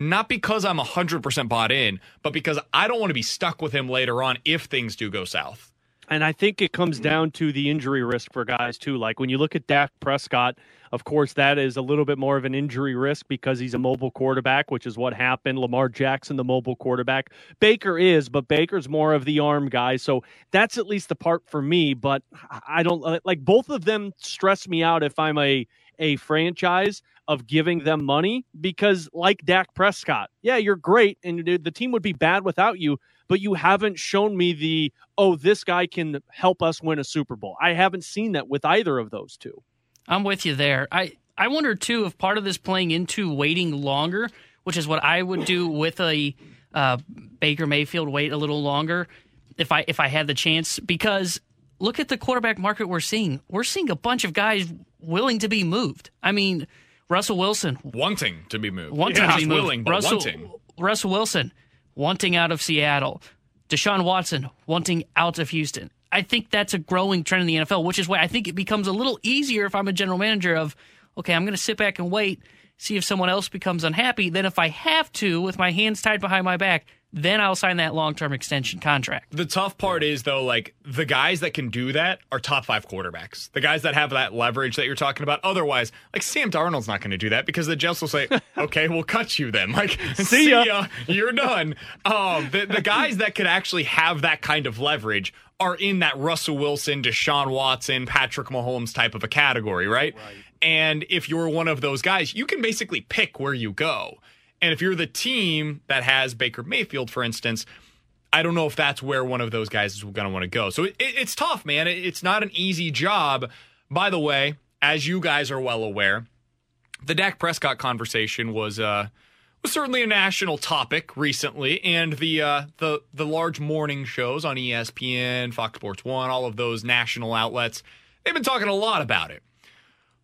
not because I'm 100% bought in, but because I don't want to be stuck with him later on if things do go south. And I think it comes mm-hmm. down to the injury risk for guys too. Like when you look at Dak Prescott, of course, that is a little bit more of an injury risk because he's a mobile quarterback, which is what happened. Lamar Jackson, the mobile quarterback. Baker is, but Baker's more of the arm guy. So that's at least the part for me. But I don't uh, like both of them stress me out if I'm a a franchise of giving them money because like Dak Prescott, yeah, you're great and the team would be bad without you, but you haven't shown me the oh, this guy can help us win a Super Bowl. I haven't seen that with either of those two. I'm with you there. I I wonder too if part of this playing into waiting longer, which is what I would do with a uh, Baker Mayfield, wait a little longer if I if I had the chance. Because look at the quarterback market we're seeing. We're seeing a bunch of guys willing to be moved. I mean, Russell Wilson Wanting to be moved. wanting Not to be moved. willing, but Russell, wanting. Russell Wilson wanting out of Seattle. Deshaun Watson wanting out of Houston. I think that's a growing trend in the NFL, which is why I think it becomes a little easier if I'm a general manager of, okay, I'm going to sit back and wait, see if someone else becomes unhappy. Then if I have to, with my hands tied behind my back, then I'll sign that long term extension contract. The tough part is though, like the guys that can do that are top five quarterbacks. The guys that have that leverage that you're talking about. Otherwise, like Sam Darnold's not going to do that because the Jets will say, "Okay, we'll cut you then." Like, see, ya. you're done. Um, the the guys that could actually have that kind of leverage are in that Russell Wilson, Deshaun Watson, Patrick Mahomes type of a category, right? And if you're one of those guys, you can basically pick where you go. And if you're the team that has Baker Mayfield, for instance, I don't know if that's where one of those guys is going to want to go. So it, it, it's tough, man. It, it's not an easy job. By the way, as you guys are well aware, the Dak Prescott conversation was uh, was certainly a national topic recently, and the uh, the the large morning shows on ESPN, Fox Sports One, all of those national outlets, they've been talking a lot about it.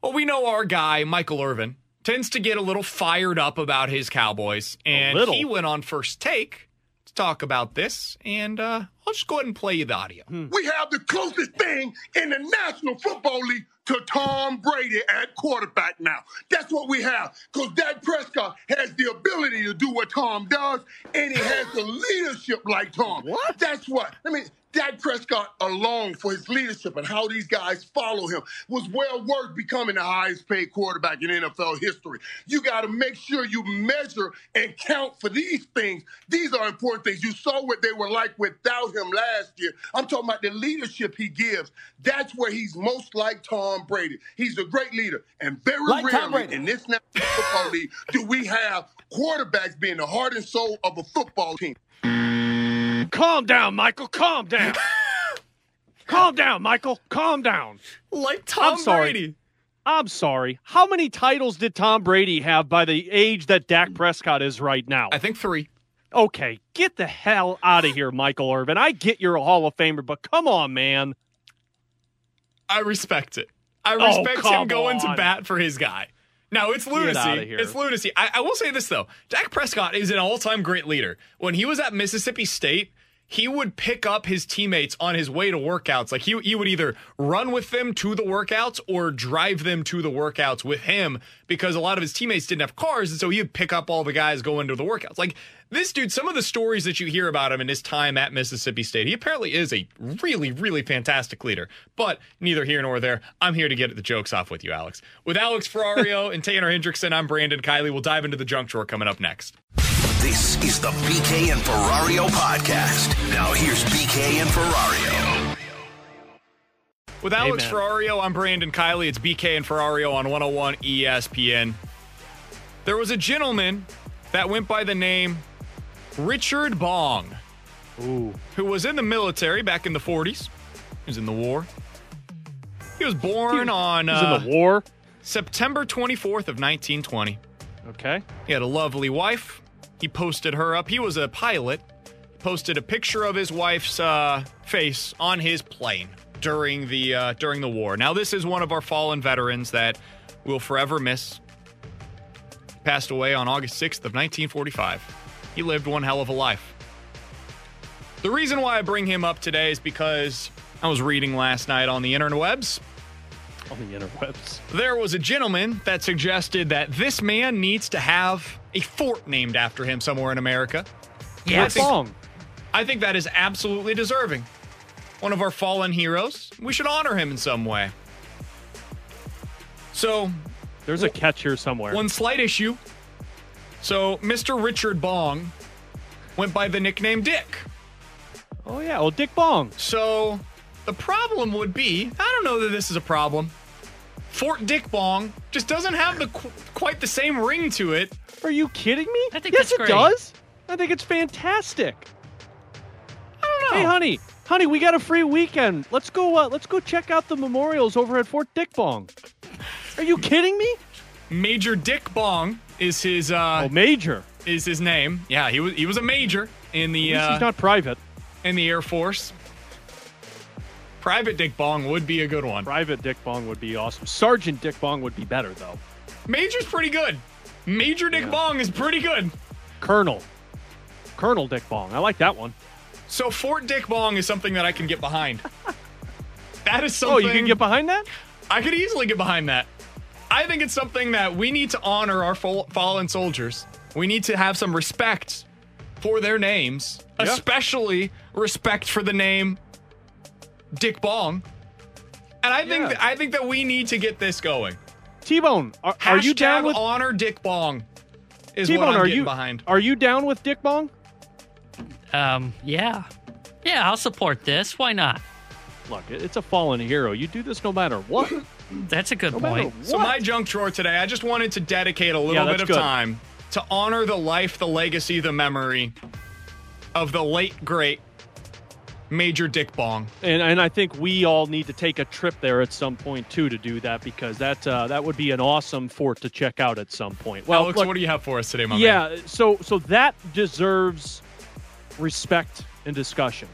Well, we know our guy Michael Irvin tends to get a little fired up about his Cowboys, and little. he went on first take to talk about this, and uh, I'll just go ahead and play you the audio. We have the closest thing in the National Football League to Tom Brady at quarterback now. That's what we have. Because Dak Prescott has the ability to do what Tom does, and he has the leadership like Tom. What? That's what. I mean, Dak Prescott alone for his leadership and how these guys follow him was well worth becoming the highest paid quarterback in NFL history. You got to make sure you measure and count for these things. These are important things. You saw what they were like without him last year. I'm talking about the leadership he gives. That's where he's most like Tom Brady. He's a great leader. And very Like rarely in this National Football League do we have quarterbacks being the heart and soul of a football team. Calm down, Michael. Calm down. Calm down, Michael. Calm down. Like Tom I'm sorry. Brady. I'm sorry. How many titles did Tom Brady have by the age that Dak Prescott is right now? I think three. Okay, get the hell out of here, Michael Irvin. I get you're a Hall of Famer, but come on, man. I respect it. I Oh, respect him come going to bat for his guy. Now it's Get lunacy. here. It's lunacy. I, I will say this though: Dak Prescott is an all-time great leader. When he was at Mississippi State, he would pick up his teammates on his way to workouts. Like he, he would either run with them to the workouts or drive them to the workouts with him because a lot of his teammates didn't have cars, and so he would pick up all the guys going to the workouts. Like this dude, some of the stories that you hear about him in his time at Mississippi State, he apparently is a really, really fantastic leader. But neither here nor there. I'm here to get the jokes off with you, Alex. With Alex Ferrario and Tanner Hendrickson, I'm Brandon Kiley. We'll dive into the junk drawer coming up next. This is the BK and Ferrario podcast. Now here's BK and Ferrario. With Alex Amen. Ferrario, I'm Brandon Kiley. It's BK and Ferrario on 101 ESPN. There was a gentleman that went by the name Richard Bong, Ooh. who was in the military back in the 40s. He was in the war. He was born on he was in uh, the war? September 24th of 1920. Okay. He had a lovely wife. He posted her up. He was a pilot. Posted a picture of his wife's uh, face on his plane during the uh, during the war. Now, this is one of our fallen veterans that we'll forever miss. Passed away on August 6th of 1945. He lived one hell of a life. The reason why I bring him up today is because I was reading last night on the interwebs On the interwebs. there was a gentleman that suggested that this man needs to have a fort named after him somewhere in America. Yeah, I think. I think that is absolutely deserving. One of our fallen heroes. We should honor him in some way. So, There's a catch here somewhere. one slight issue. So, Mr. Richard Bong went by the nickname Dick. Oh yeah, well Dick Bong. So, the problem would be, I don't know that this is a problem. Fort Dick Bong just doesn't have the qu- quite the same ring to it. Are you kidding me? I think yes, that's it great. does. I think it's fantastic. I don't know. Hey, honey, honey, we got a free weekend. Let's go. Uh, let's go check out the memorials over at Fort Dick Bong. Are you kidding me? Major Dick Bong is his uh Oh, Major. is his name. Yeah, he was he was a major in the At least uh, he's not private. in the Air Force. Private Dick Bong would be a good one. Private Dick Bong would be awesome. Sergeant Dick Bong would be better though. Major's pretty good. Major Dick Bong is pretty good. Colonel. Colonel Dick Bong. I like that one. So Fort Dick Bong is something that I can get behind. that is something. Oh, you can get behind that? I could easily get behind that. I think it's something that we need to honor our fallen soldiers. We need to have some respect for their names, Yeah. especially respect for the name Dick Bong. And I think Yeah. I think that we need to get this going. T-Bone, are, are you down Hashtag with honor Dick Bong? Is what T-Bone? I'm Are getting you behind. are you down with Dick Bong? Um, yeah. Yeah, I'll support this. Why not? Look, it's a fallen hero. You do this no matter what. That's a good No point. So my junk drawer today, I just wanted to dedicate a little Yeah, bit of good. time to honor the life, the legacy, the memory of the late great Major Dick Bong. And and I think we all need to take a trip there at some point too to do that because that uh, that would be an awesome fort to check out at some point. Well, Alex, look, what do you have for us today, my man? yeah, so so that deserves respect and discussion.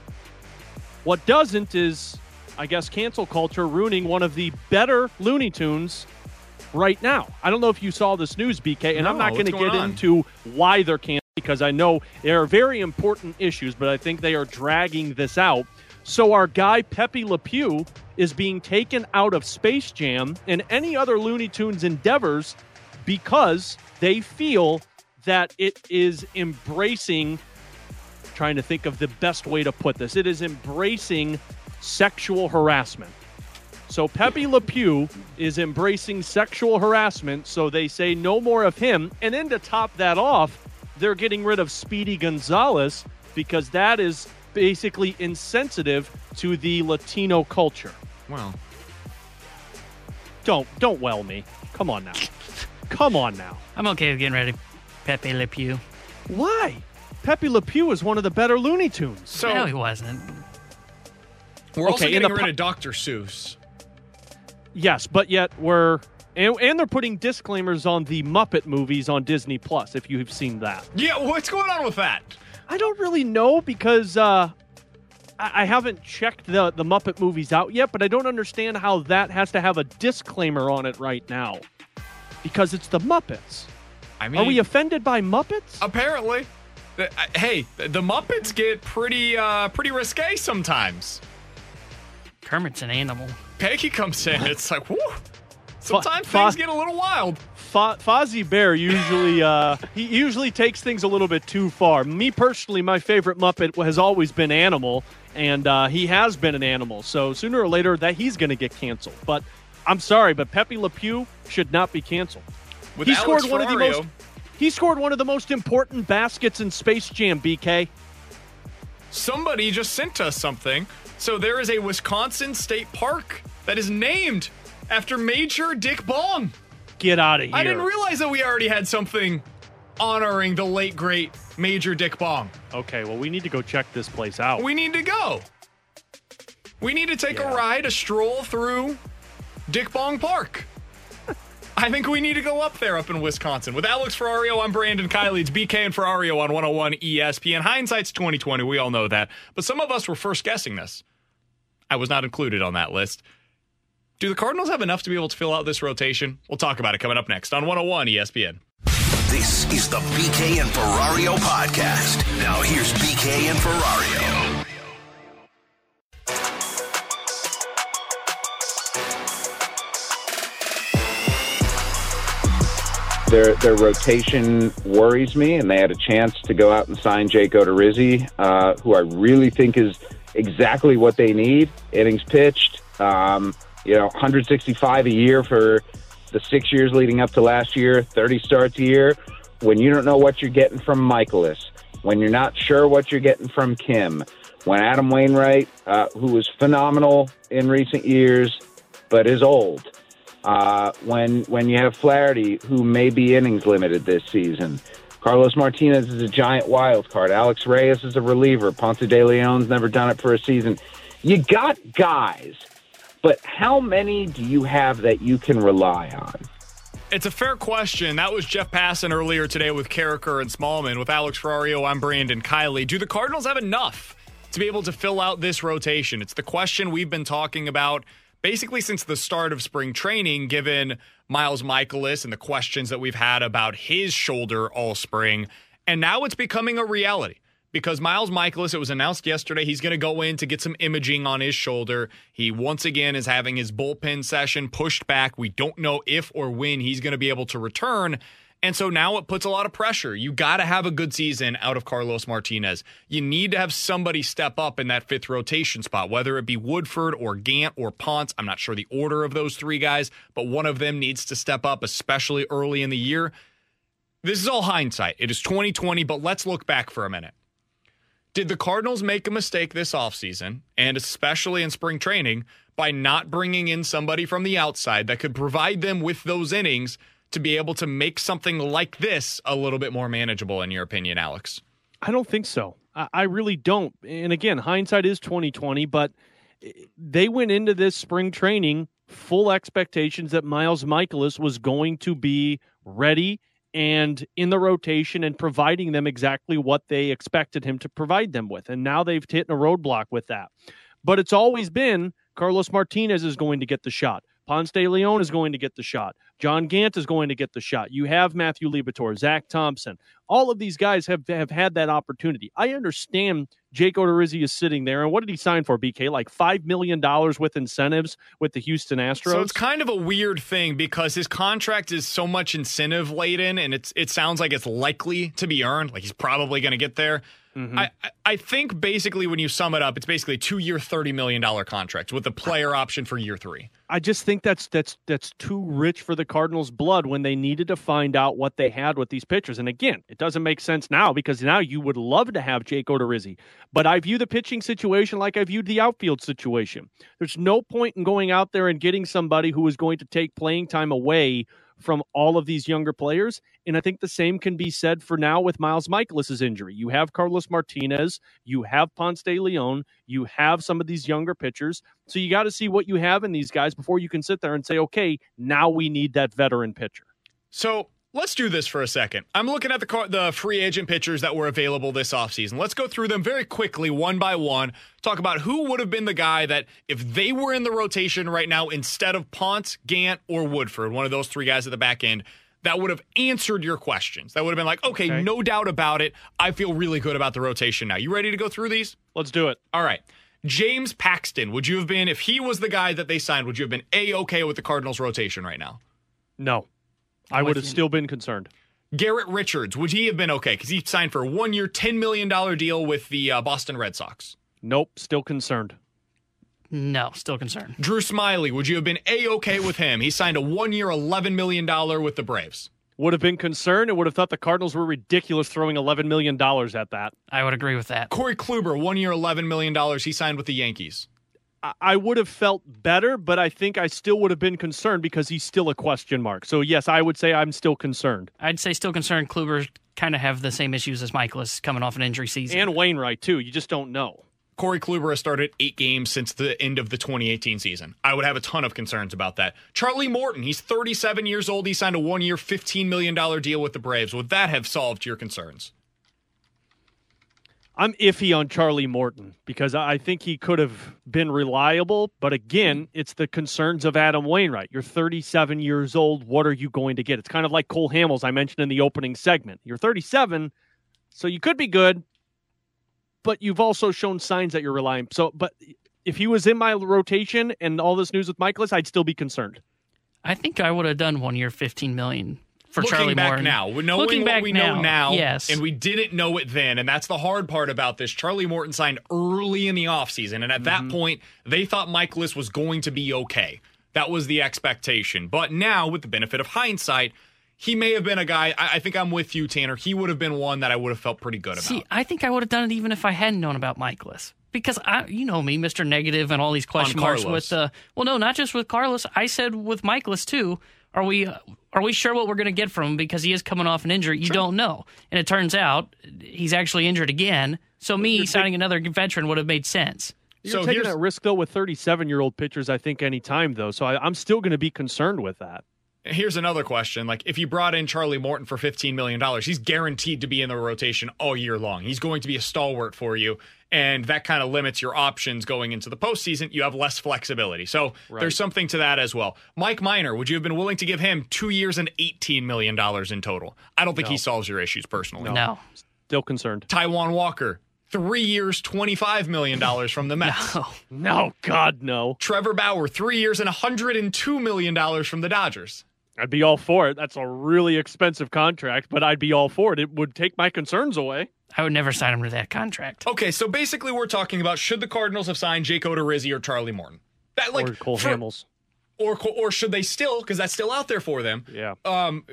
What doesn't is, I guess, cancel culture ruining one of the better Looney Tunes right now. I don't know if you saw this news, BK, and I'm not going to get on? into why they're canceling because I know there are very important issues, but I think they are dragging this out. So our guy Pepe Le Pew is being taken out of Space Jam and any other Looney Tunes endeavors because they feel that it is embracing trying to think of the best way to put this. It is embracing sexual harassment. So Pepe Le Pew is embracing sexual harassment, so they say no more of him. And then to top that off, they're getting rid of Speedy Gonzales because that is basically insensitive to the Latino culture. Well, don't don't well me. Come on now. Come on now. I'm okay with getting rid of Pepe Le Pew. Why? Pepe Le Pew is one of the better Looney Tunes. So no, he wasn't. We're also Okay, in getting the rid po- of Dr. Seuss. Yes, but yet we're and, and they're putting disclaimers on the Muppet movies on Disney Plus. If you've seen that, Yeah, what's going on with that? I don't really know because uh, I, I haven't checked the the Muppet movies out yet. But I don't understand how that has to have a disclaimer on it right now because it's the Muppets. I mean, Are we offended by Muppets? apparently, the- uh, hey, the Muppets get pretty uh, pretty risque sometimes. Kermit's an animal. Peggy comes in, it's like, whoo. Sometimes Fo- things get a little wild. Fo- Fozzie Bear usually uh, he usually takes things a little bit too far. Me personally, my favorite Muppet has always been Animal, and uh, he has been an animal. So sooner or later, that he's going to get canceled. But I'm sorry, but Pepe Le Pew should not be canceled. With he Alex scored one of the most. He scored one of the most important baskets in Space Jam. BK. Somebody just sent us something. So there is a Wisconsin state park that is named after Major Dick Bong. Get out of here. I didn't realize that we already had something honoring the late great Major Dick Bong. Okay, well we need to go check this place out. We need to go. We need to take a ride, a stroll through Dick Bong Park. I think we need to go up there up in Wisconsin. With Alex Ferrario, I'm Brandon Kiley. It's BK and Ferrario on 101 ESPN. Hindsight's 2020. We all know that. But some of us were first guessing this. I was not included on that list. Do the Cardinals have enough to be able to fill out this rotation? We'll talk about it coming up next on 101 ESPN. This is the BK and Ferrario podcast. Now here's BK and Ferrario. Their their rotation worries me, and they had a chance to go out and sign Jake Odorizzi, uh, who I really think is exactly what they need. Innings pitched, um, you know, 165 a year for the six years leading up to last year, 30 starts a year. When you don't know what you're getting from Mikolas, when you're not sure what you're getting from Kim, when Adam Wainwright, uh, who was phenomenal in recent years, but is old. Uh, when when you have Flaherty, who may be innings limited this season, Carlos Martinez is a giant wild card. Alex Reyes is a reliever. Ponce de Leon's never done it for a season. You got guys, but how many do you have that you can rely on? It's a fair question. That was Jeff Passan earlier today with Karraker and Smallman. With Alex Ferrario, I'm Brandon Kiley. Do the Cardinals have enough to be able to fill out this rotation? It's the question we've been talking about basically since the start of spring training, given Miles Mikolas and the questions that we've had about his shoulder all spring. And now it's becoming a reality because Miles Mikolas, it was announced yesterday, he's going to go in to get some imaging on his shoulder. He once again is having his bullpen session pushed back. We don't know if or when he's going to be able to return. And so now it puts a lot of pressure. You got to have a good season out of Carlos Martinez. You need to have somebody step up in that fifth rotation spot, whether it be Woodford or Gant or Ponce. I'm not sure the order of those three guys, but one of them needs to step up, especially early in the year. This is all hindsight. It is 2020, but let's look back for a minute. Did the Cardinals make a mistake this offseason, and especially in spring training, by not bringing in somebody from the outside that could provide them with those innings to be able to make something like this a little bit more manageable, in your opinion, Alex? I don't think so. I, I really don't. And again, hindsight is twenty twenty, but eh, they went into this spring training full expectations that Miles Mikolas was going to be ready and in the rotation and providing them exactly what they expected him to provide them with. And now they've hit a roadblock with that. But it's always been Carlos Martinez is going to get the shot. Ponce de Leon is going to get the shot. John Gant is going to get the shot. You have Matthew Liberatore, Zach Thompson. All of these guys have have had that opportunity. I understand Jake Odorizzi is sitting there, and what did he sign for? BK like five million dollars with incentives with the Houston Astros. So it's kind of a weird thing because his contract is so much incentive laden, and it's it sounds like it's likely to be earned. Like he's probably going to get there. Mm-hmm. I, I- I think basically when you sum it up, it's basically a two year, $30 million contract with the player option for year three. I just think that's that's that's too rich for the Cardinals' blood when they needed to find out what they had with these pitchers. And again, it doesn't make sense now because now you would love to have Jake Odorizzi. But I view the pitching situation like I viewed the outfield situation. There's no point in going out there and getting somebody who is going to take playing time away from all of these younger players. And I think the same can be said for now with Miles Mikolas' injury. You have Carlos Martinez, you have Ponce de Leon, you have some of these younger pitchers. So you got to see what you have in these guys before you can sit there and say, okay, now we need that veteran pitcher. So let's do this for a second. I'm looking at the car, the free agent pitchers that were available this offseason. Let's go through them very quickly, one by one. Talk about who would have been the guy that, if they were in the rotation right now instead of Ponce, Gant, or Woodford, one of those three guys at the back end, that would have answered your questions. That would have been like, okay, Okay. no doubt about it. I feel really good about the rotation now. You ready to go through these? Let's do it. All right. James Paxton, would you have been, if he was the guy that they signed, would you have been A okay with the Cardinals rotation right now? No. I would have still been concerned. Garrett Richards, would he have been okay? Because he signed for a one year, $10 million deal with the uh, Boston Red Sox. Nope, still concerned. No, still concerned. Drew Smyly, would you have been A okay with him? He signed a one year, $11 million with the Braves. Would have been concerned and would have thought the Cardinals were ridiculous throwing $11 million at that. I would agree with that. Corey Kluber, one year, $11 million. He signed with the Yankees. I- I would have felt better, but I think I still would have been concerned because he's still a question mark. So, yes, I would say I'm still concerned. I'd say still concerned. Kluber kind of have the same issues as Mikolas coming off an injury season. And Wainwright, too. You just don't know. Corey Kluber has started eight games since the end of the 2018 season. I would have a ton of concerns about that. Charlie Morton, he's 37 years old. He signed a one year, $15 million deal with the Braves. Would that have solved your concerns? I'm iffy on Charlie Morton because I think he could have been reliable. But again, it's the concerns of Adam Wainwright. You're 37 years old. What are you going to get? It's kind of like Cole Hamels, I mentioned in the opening segment. You're 37, so you could be good, but you've also shown signs that you're relying. So, but if he was in my rotation and all this news with Mikolas, I'd still be concerned. I think I would have done one year, fifteen million for Looking Charlie back Morton. now, knowing Looking what we now, know now, yes, and we didn't know it then, and that's the hard part about this. Charlie Morton signed early in the offseason, and at Mm-hmm. that point, they thought Mikolas was going to be okay. That was the expectation. But now, with the benefit of hindsight, he may have been a guy. I, I think I'm with you, Tanner. He would have been one that I would have felt pretty good about. See, I think I would have done it even if I hadn't known about Mikolas. Because I, you know me, Mister Negative, and all these question marks with. Uh, well, no, not just with Carlos. I said with Mikolas too. Are we uh, are we sure what we're going to get from him because he is coming off an injury? You don't know, and it turns out he's actually injured again. So me signing another veteran would have made sense. You're taking that risk though with 37 year old pitchers. I think any time though, so I, I'm still going to be concerned with that. Here's another question. Like, if you brought in Charlie Morton for $15 million, he's guaranteed to be in the rotation all year long. He's going to be a stalwart for you. And that kind of limits your options going into the postseason. You have less flexibility. So Right. there's something to that as well. Mike Minor, would you have been willing to give him two years and $18 million in total? I don't think he solves your issues personally. No. Still concerned. Taijuan Walker, three years, $25 million from the Mets. no. No, God, no. Trevor Bauer, three years and $102 million from the Dodgers. I'd be all for it. That's a really expensive contract, but I'd be all for it. It would take my concerns away. I would never sign him to that contract. Okay, so basically, we're talking about should the Cardinals have signed Jake Odorizzi or Charlie Morton? That like or Cole for- Hamels. or or should they still because that's still out there for them? Yeah. Um,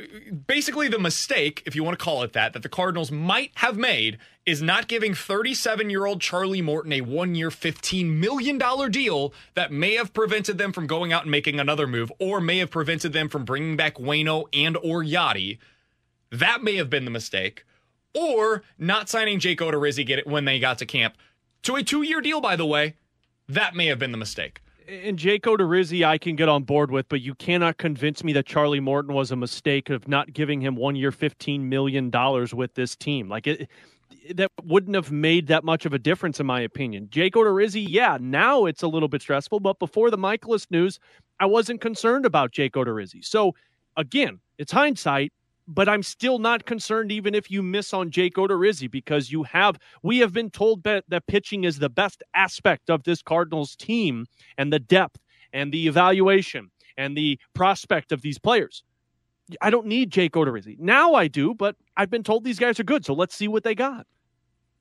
basically, the mistake, if you want to call it that, that the Cardinals might have made is not giving 37 year old Charlie Morton a one year, $15 million deal that may have prevented them from going out and making another move or may have prevented them from bringing back Wayno and or Yadi. That may have been the mistake. Or not signing Jake Odorizzi when they got to camp to a two year deal, by the way. That may have been the mistake. And Jake Odorizzi, I can get on board with, but you cannot convince me that Charlie Morton was a mistake of not giving him one year, $15 million with this team. Like, it, that wouldn't have made that much of a difference, in my opinion. Jake Odorizzi, yeah, now it's a little bit stressful, but before the Mikolas news, I wasn't concerned about Jake Odorizzi. So again, it's hindsight, but I'm still not concerned even if you miss on Jake Odorizzi because you have we have been told that, that pitching is the best aspect of this Cardinals team and the depth and the evaluation and the prospect of these players. I don't need Jake Odorizzi. Now I do, but I've been told these guys are good, so let's see what they got.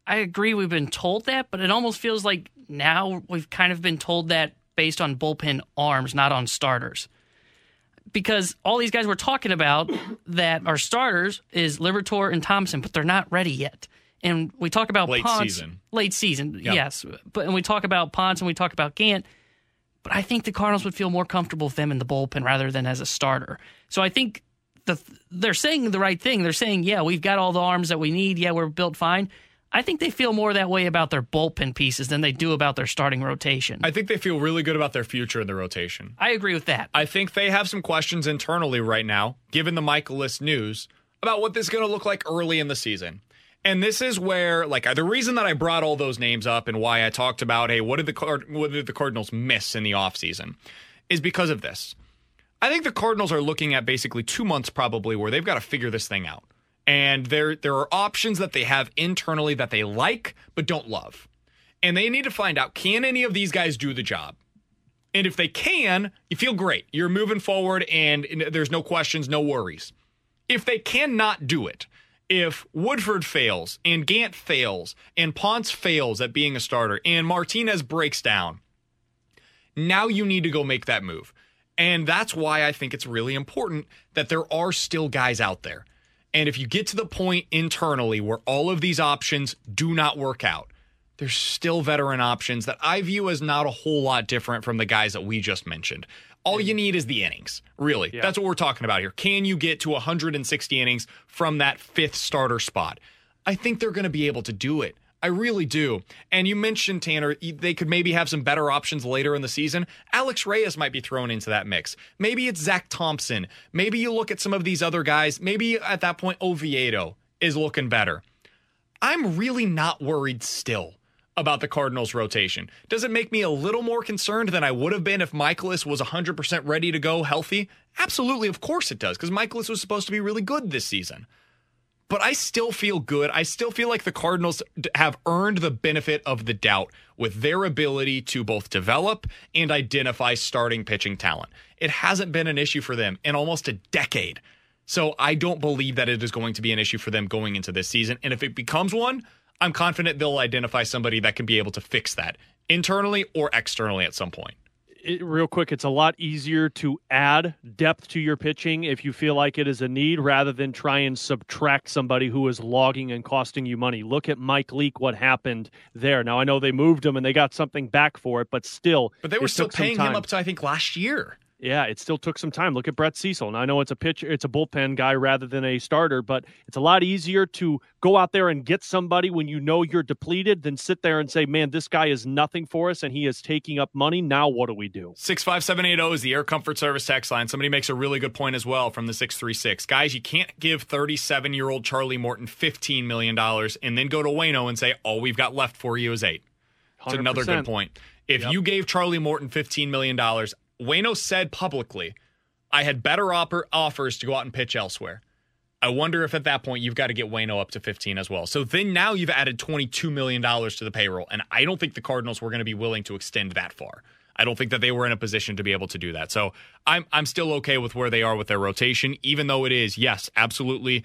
I agree we've been told that, but it almost feels like now we've kind of been told that based on bullpen arms, not on starters. Because all these guys we're talking about that are starters is Liberatore and Thompson, but they're not ready yet. And we talk about Late Ponce, season. late season, Yep. yes. But and we talk about Ponce and we talk about Gant. But I think the Cardinals would feel more comfortable with them in the bullpen rather than as a starter. So I think the they're saying the right thing. They're saying, yeah, we've got all the arms that we need. Yeah, we're built fine. I think they feel more that way about their bullpen pieces than they do about their starting rotation. I think they feel really good about their future in the rotation. I agree with that. I think they have some questions internally right now, given the Mikolas news, about what this is going to look like early in the season. And this is where, like, the reason that I brought all those names up and why I talked about, hey, what did the Card- what did the Cardinals miss in the offseason, is because of this. I think the Cardinals are looking at basically two months probably where they've got to figure this thing out. And there there are options that they have internally that they like but don't love. And they need to find out can any of these guys do the job? And if they can, you feel great. You're moving forward and there's no questions, no worries. If they cannot do it, if Woodford fails and Gant fails and Ponce fails at being a starter and Martinez breaks down, now you need to go make that move. And that's why I think it's really important that there are still guys out there. And if you get to the point internally where all of these options do not work out, there's still veteran options that I view as not a whole lot different from the guys that we just mentioned. All you need is the innings, really. That's what we're talking about here. Can you get to 160 innings from that fifth starter spot? I think they're going to be able to do it. I really do. And you mentioned Tanner, they could maybe have some better options later in the season. Alex Reyes might be thrown into that mix. Maybe it's Zack Thompson. Maybe you look at some of these other guys. Maybe at that point, Oviedo is looking better. I'm really not worried still about the Cardinals' rotation. Does it make me a little more concerned than I would have been if Mikolas was 100% ready to go healthy? Absolutely, of course it does, because Mikolas was supposed to be really good this season. But I still feel good. I still feel like the Cardinals have earned the benefit of the doubt with their ability to both develop and identify starting pitching talent. It hasn't been an issue for them in almost a decade. So I don't believe that it is going to be an issue for them going into this season. And if it becomes one, I'm confident they'll identify somebody that can be able to fix that internally or externally at some point. It, real quick, it's a lot easier to add depth to your pitching if you feel like it is a need rather than try and subtract somebody who is logging and costing you money. Look at Mike Leake, what happened there. Now, I know they moved him and they got something back for it, but still. But they were still paying him up to, I think, last year. Yeah, it still took some time. Look at Brett Cecil. Now I know it's a pitcher, it's a bullpen guy rather than a starter, but it's a lot easier to go out there and get somebody when you know you're depleted than sit there and say, "Man, this guy is nothing for us, and he is taking up money." Now what do we do? 65780 is the Air Comfort Service text line. Somebody makes a really good point as well from the 636. Guys, you can't give 37 year old Charlie Morton $15 million and then go to Wayno and say, all we've got left for you is eight. It's another good point. If Yep. you gave Charlie Morton $15 million, Wayno said publicly, I had better offer, offers to go out and pitch elsewhere. I wonder if at that point you've got to get Wayno up to 15 as well. So then now you've added $22 million to the payroll. And I don't think the Cardinals were going to be willing to extend that far. I don't think that they were in a position to be able to do that. So I'm I'm still okay with where they are with their rotation, even though it is, yes, absolutely.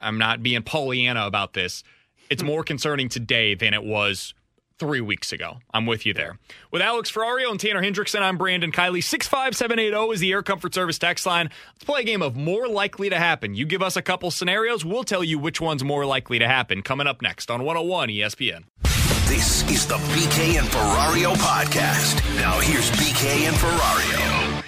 I'm not being Pollyanna about this. It's more concerning today than it was three weeks ago. I'm with you there. With Alex Ferrario and Tanner Hendrickson, I'm Brandon Kiley. 65780 is the Air Comfort Service text line. Let's play a game of more likely to happen. You give us a couple scenarios, we'll tell you which one's more likely to happen. Coming up next on 101 ESPN. This is the BK and Ferrario podcast. Now here's BK and Ferrario.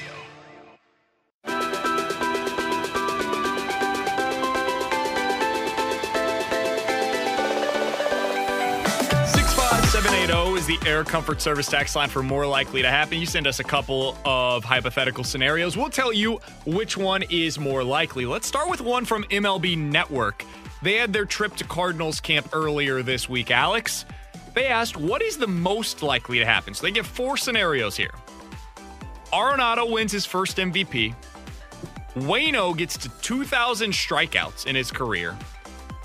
880 is the air comfort service tax line for more likely to happen. You send us a couple of hypothetical scenarios. We'll tell you which one is more likely. Let's start with one from MLB Network. They had their trip to Cardinals camp earlier this week, Alex. They asked, what is the most likely to happen? So they give four scenarios here. Arenado wins his first MVP. Wayno gets to 2,000 strikeouts in his career.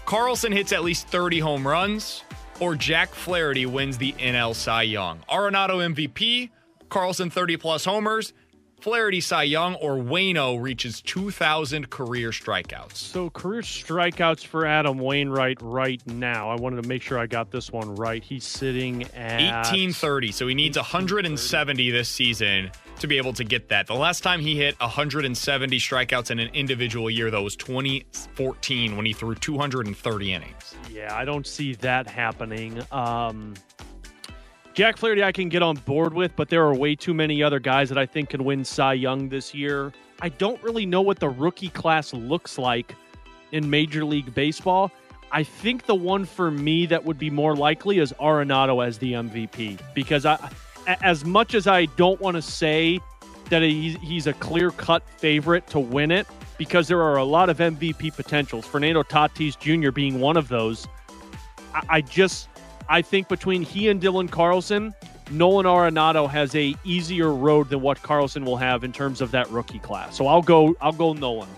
Carlson hits at least 30 home runs. Or Jack Flaherty wins the NL Cy Young. Arenado MVP, Carlson 30 plus homers, Flaherty Cy Young, or Wayno reaches 2,000 career strikeouts. So career strikeouts for Adam Wainwright right now. I wanted to make sure I got this one right. He's sitting at 1830. So he needs 170 this season to be able to get that. The last time he hit 170 strikeouts in an individual year, though, was 2014 when he threw 230 innings. Yeah, I don't see that happening. Um, Jack Flaherty, I can get on board with, but there are way too many other guys that I think can win Cy Young this year. I don't really know what the rookie class looks like in Major League Baseball. I think the one for me that would be more likely is Arenado as the MVP because I, as much as I don't want to say that he's, he's a clear cut favorite to win it, because there are a lot of MVP potentials. Fernando Tatis Jr. being one of those. I, I just I think between he and Dylan Carlson, Nolan Arenado has a easier road than what Carlson will have in terms of that rookie class. So I'll go I'll go Nolan.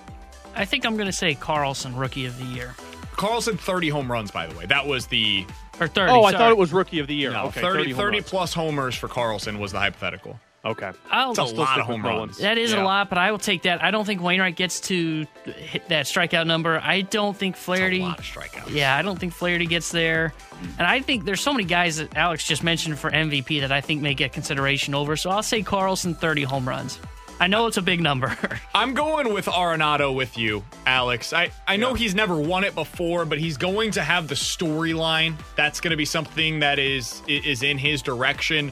I think I'm going to say Carlson, rookie of the year. Carlson 30 home runs by the way. That was the or 30. Oh, I sorry. thought it was rookie of the year. No, okay, 30, 30, 30 plus homers for Carlson was the hypothetical. Okay. I'll, It's a lot of home runs. That is Yeah. a lot, but I will take that. I don't think Wainwright gets to hit that strikeout number. I don't think Flaherty. lot of strikeouts. Yeah, I don't think Flaherty gets there. And I think there's so many guys that Alex just mentioned for MVP that I think may get consideration over. So I'll say Carlson 30 home runs. I know it's a big number. I'm going with Arenado with you, Alex. I, I know he's never won it before, but he's going to have the storyline. That's going to be something that is is in his direction.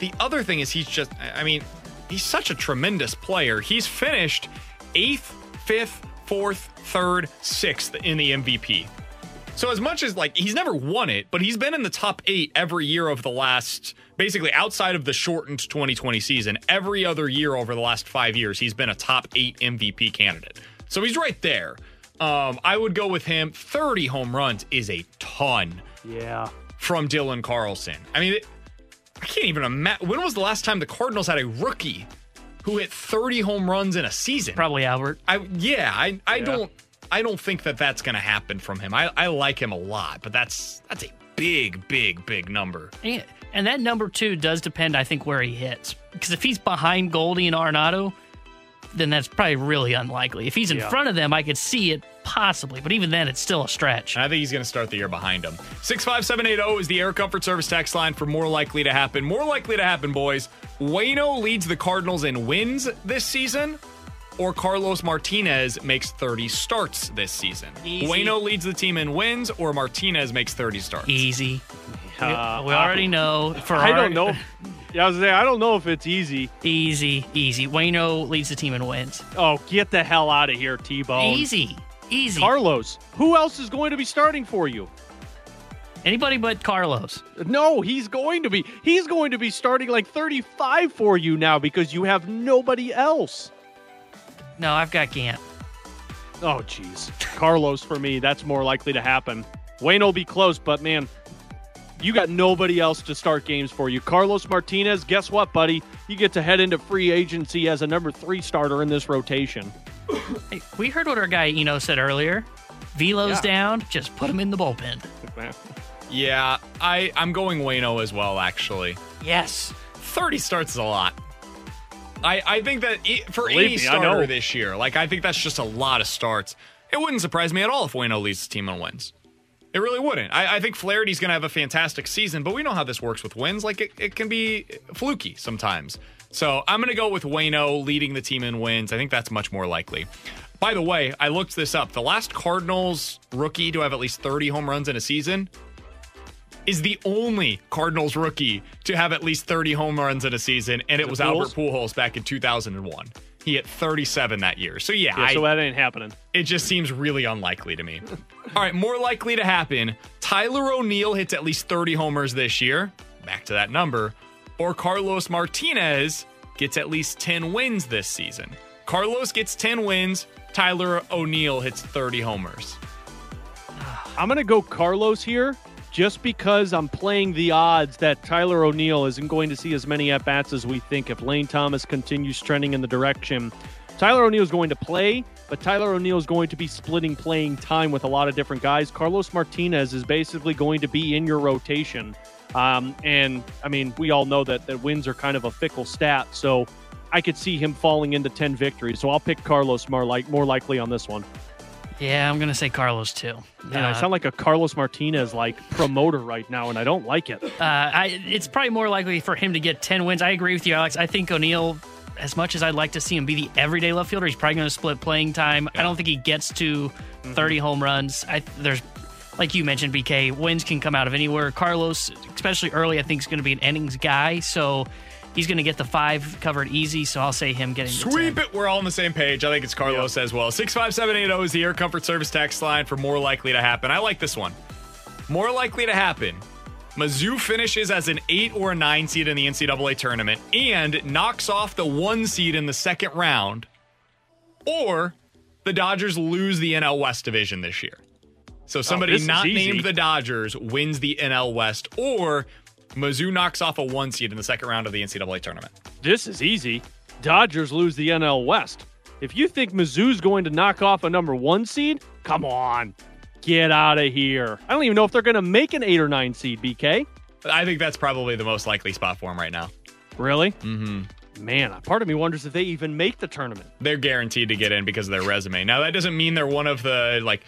The other thing is he's just I mean, he's such a tremendous player. He's finished 8th, 5th, 4th, 3rd, 6th in the MVP. So as much as like he's never won it, but he's been in the top 8 every year of the last basically outside of the shortened 2020 season, every other year over the last 5 years he's been a top 8 MVP candidate. So he's right there. Um, I would go with him. 30 home runs is a ton Yeah. from Dylan Carlson. I mean, it, I can't even imagine. When was the last time the Cardinals had a rookie who hit 30 home runs in a season? Probably Albert. I yeah, I I Yeah. don't I don't think that that's going to happen from him. I I like him a lot, but that's that's a big big big number. And, and that number two does depend, I think, where he hits. Because if he's behind Goldie and Arenado, then that's probably really unlikely. If he's in Yeah. front of them, I could see it possibly, but even then, it's still a stretch. I think he's going to start the year behind him. 65780 is the Air Comfort Service text line for more likely to happen. More likely to happen, boys. Wayno leads the Cardinals in wins this season, or Carlos Martinez makes 30 starts this season. Easy. Wayno leads the team in wins, or Martinez makes 30 starts. Easy. We, Uh, we already know. For I don't know. Yeah, I was there. I don't know if it's easy. Easy, easy. Wayno leads the team in wins. Oh, get the hell out of here, T-Bone. Easy, easy. Carlos. Who else is going to be starting for you? Anybody but Carlos. No, he's going to be. He's going to be starting like 35 for you now because you have nobody else. No, I've got Gant. Oh, jeez. Carlos for me, that's more likely to happen. Wayne will be close, but man, you got nobody else to start games for you. Carlos Martinez, guess what, buddy? You get to head into free agency as a number three starter in this rotation. Hey, we heard what our guy Eno said earlier. Velo's Yeah. down, just put him in the bullpen. Yeah, I, I'm going Wayno as well, actually. Yes. 30 starts is a lot. I, I think that i for Believe any me, I starter know. this year, like I think that's just a lot of starts. It wouldn't surprise me at all if Wayno leads the team and wins. It really wouldn't. I, I think Flaherty's going to have a fantastic season, but we know how this works with wins. Like it, it can be fluky sometimes. So I'm going to go with Wayno leading the team in wins. I think that's much more likely. By the way, I looked this up. The last Cardinals rookie to have at least 30 home runs in a season is the only Cardinals rookie to have at least 30 home runs in a season, and it was Pujols? Albert Pujols back in 2001. He hit 37 that year. So yeah, Yeah, I, so that ain't happening. it just seems really unlikely to me. All right, more likely to happen. Tyler O'Neill hits at least 30 homers this year. Back to that number. Or Carlos Martinez gets at least 10 wins this season. Carlos gets 10 wins. Tyler O'Neill hits 30 homers. I'm going to go Carlos here just because I'm playing the odds that Tyler O'Neill isn't going to see as many at bats as we think. If Lane Thomas continues trending in the direction, Tyler O'Neill is going to play, but Tyler O'Neill is going to be splitting playing time with a lot of different guys. Carlos Martinez is basically going to be in your rotation. Um, and I mean, we all know that, that wins are kind of a fickle stat. So I could see him falling into 10 victories. So I'll pick Carlos more, like, more likely on this one. Yeah, I'm gonna say Carlos too. Man, I sound like a Carlos Martinez like promoter right now, and I don't like it. Uh, I, it's probably more likely for him to get 10 wins. I agree with you, Alex. I think O'Neill, as much as I'd like to see him be the everyday left fielder, he's probably going to split playing time. I don't think he gets to 30 home runs. I There's, like you mentioned, BK, wins can come out of anywhere. Carlos, especially early, I think is going to be an innings guy. So he's going to get the five covered easy. So I'll say him getting the 10. Sweep it. We're all on the same page. I think it's Carlos as well. 65780 is the Air Comfort Service text line for more likely to happen. I like this one. More likely to happen. Mizzou finishes as an eight or a nine seed in the NCAA tournament and knocks off the one seed in the second round, or the Dodgers lose the NL West division this year. So oh, somebody this is not named the Dodgers wins the NL West, or Mizzou knocks off a one seed in the second round of the NCAA tournament. This is easy. Dodgers lose the NL West. If you think Mizzou's going to knock off a number one seed, come on. Get out of here. I don't even know if they're going to make an eight or nine seed, BK. I think that's probably the most likely spot for them right now. Really? Mm-hmm. Man, part of me wonders if they even make the tournament. They're guaranteed to get in because of their resume. Now, that doesn't mean they're one of the, like,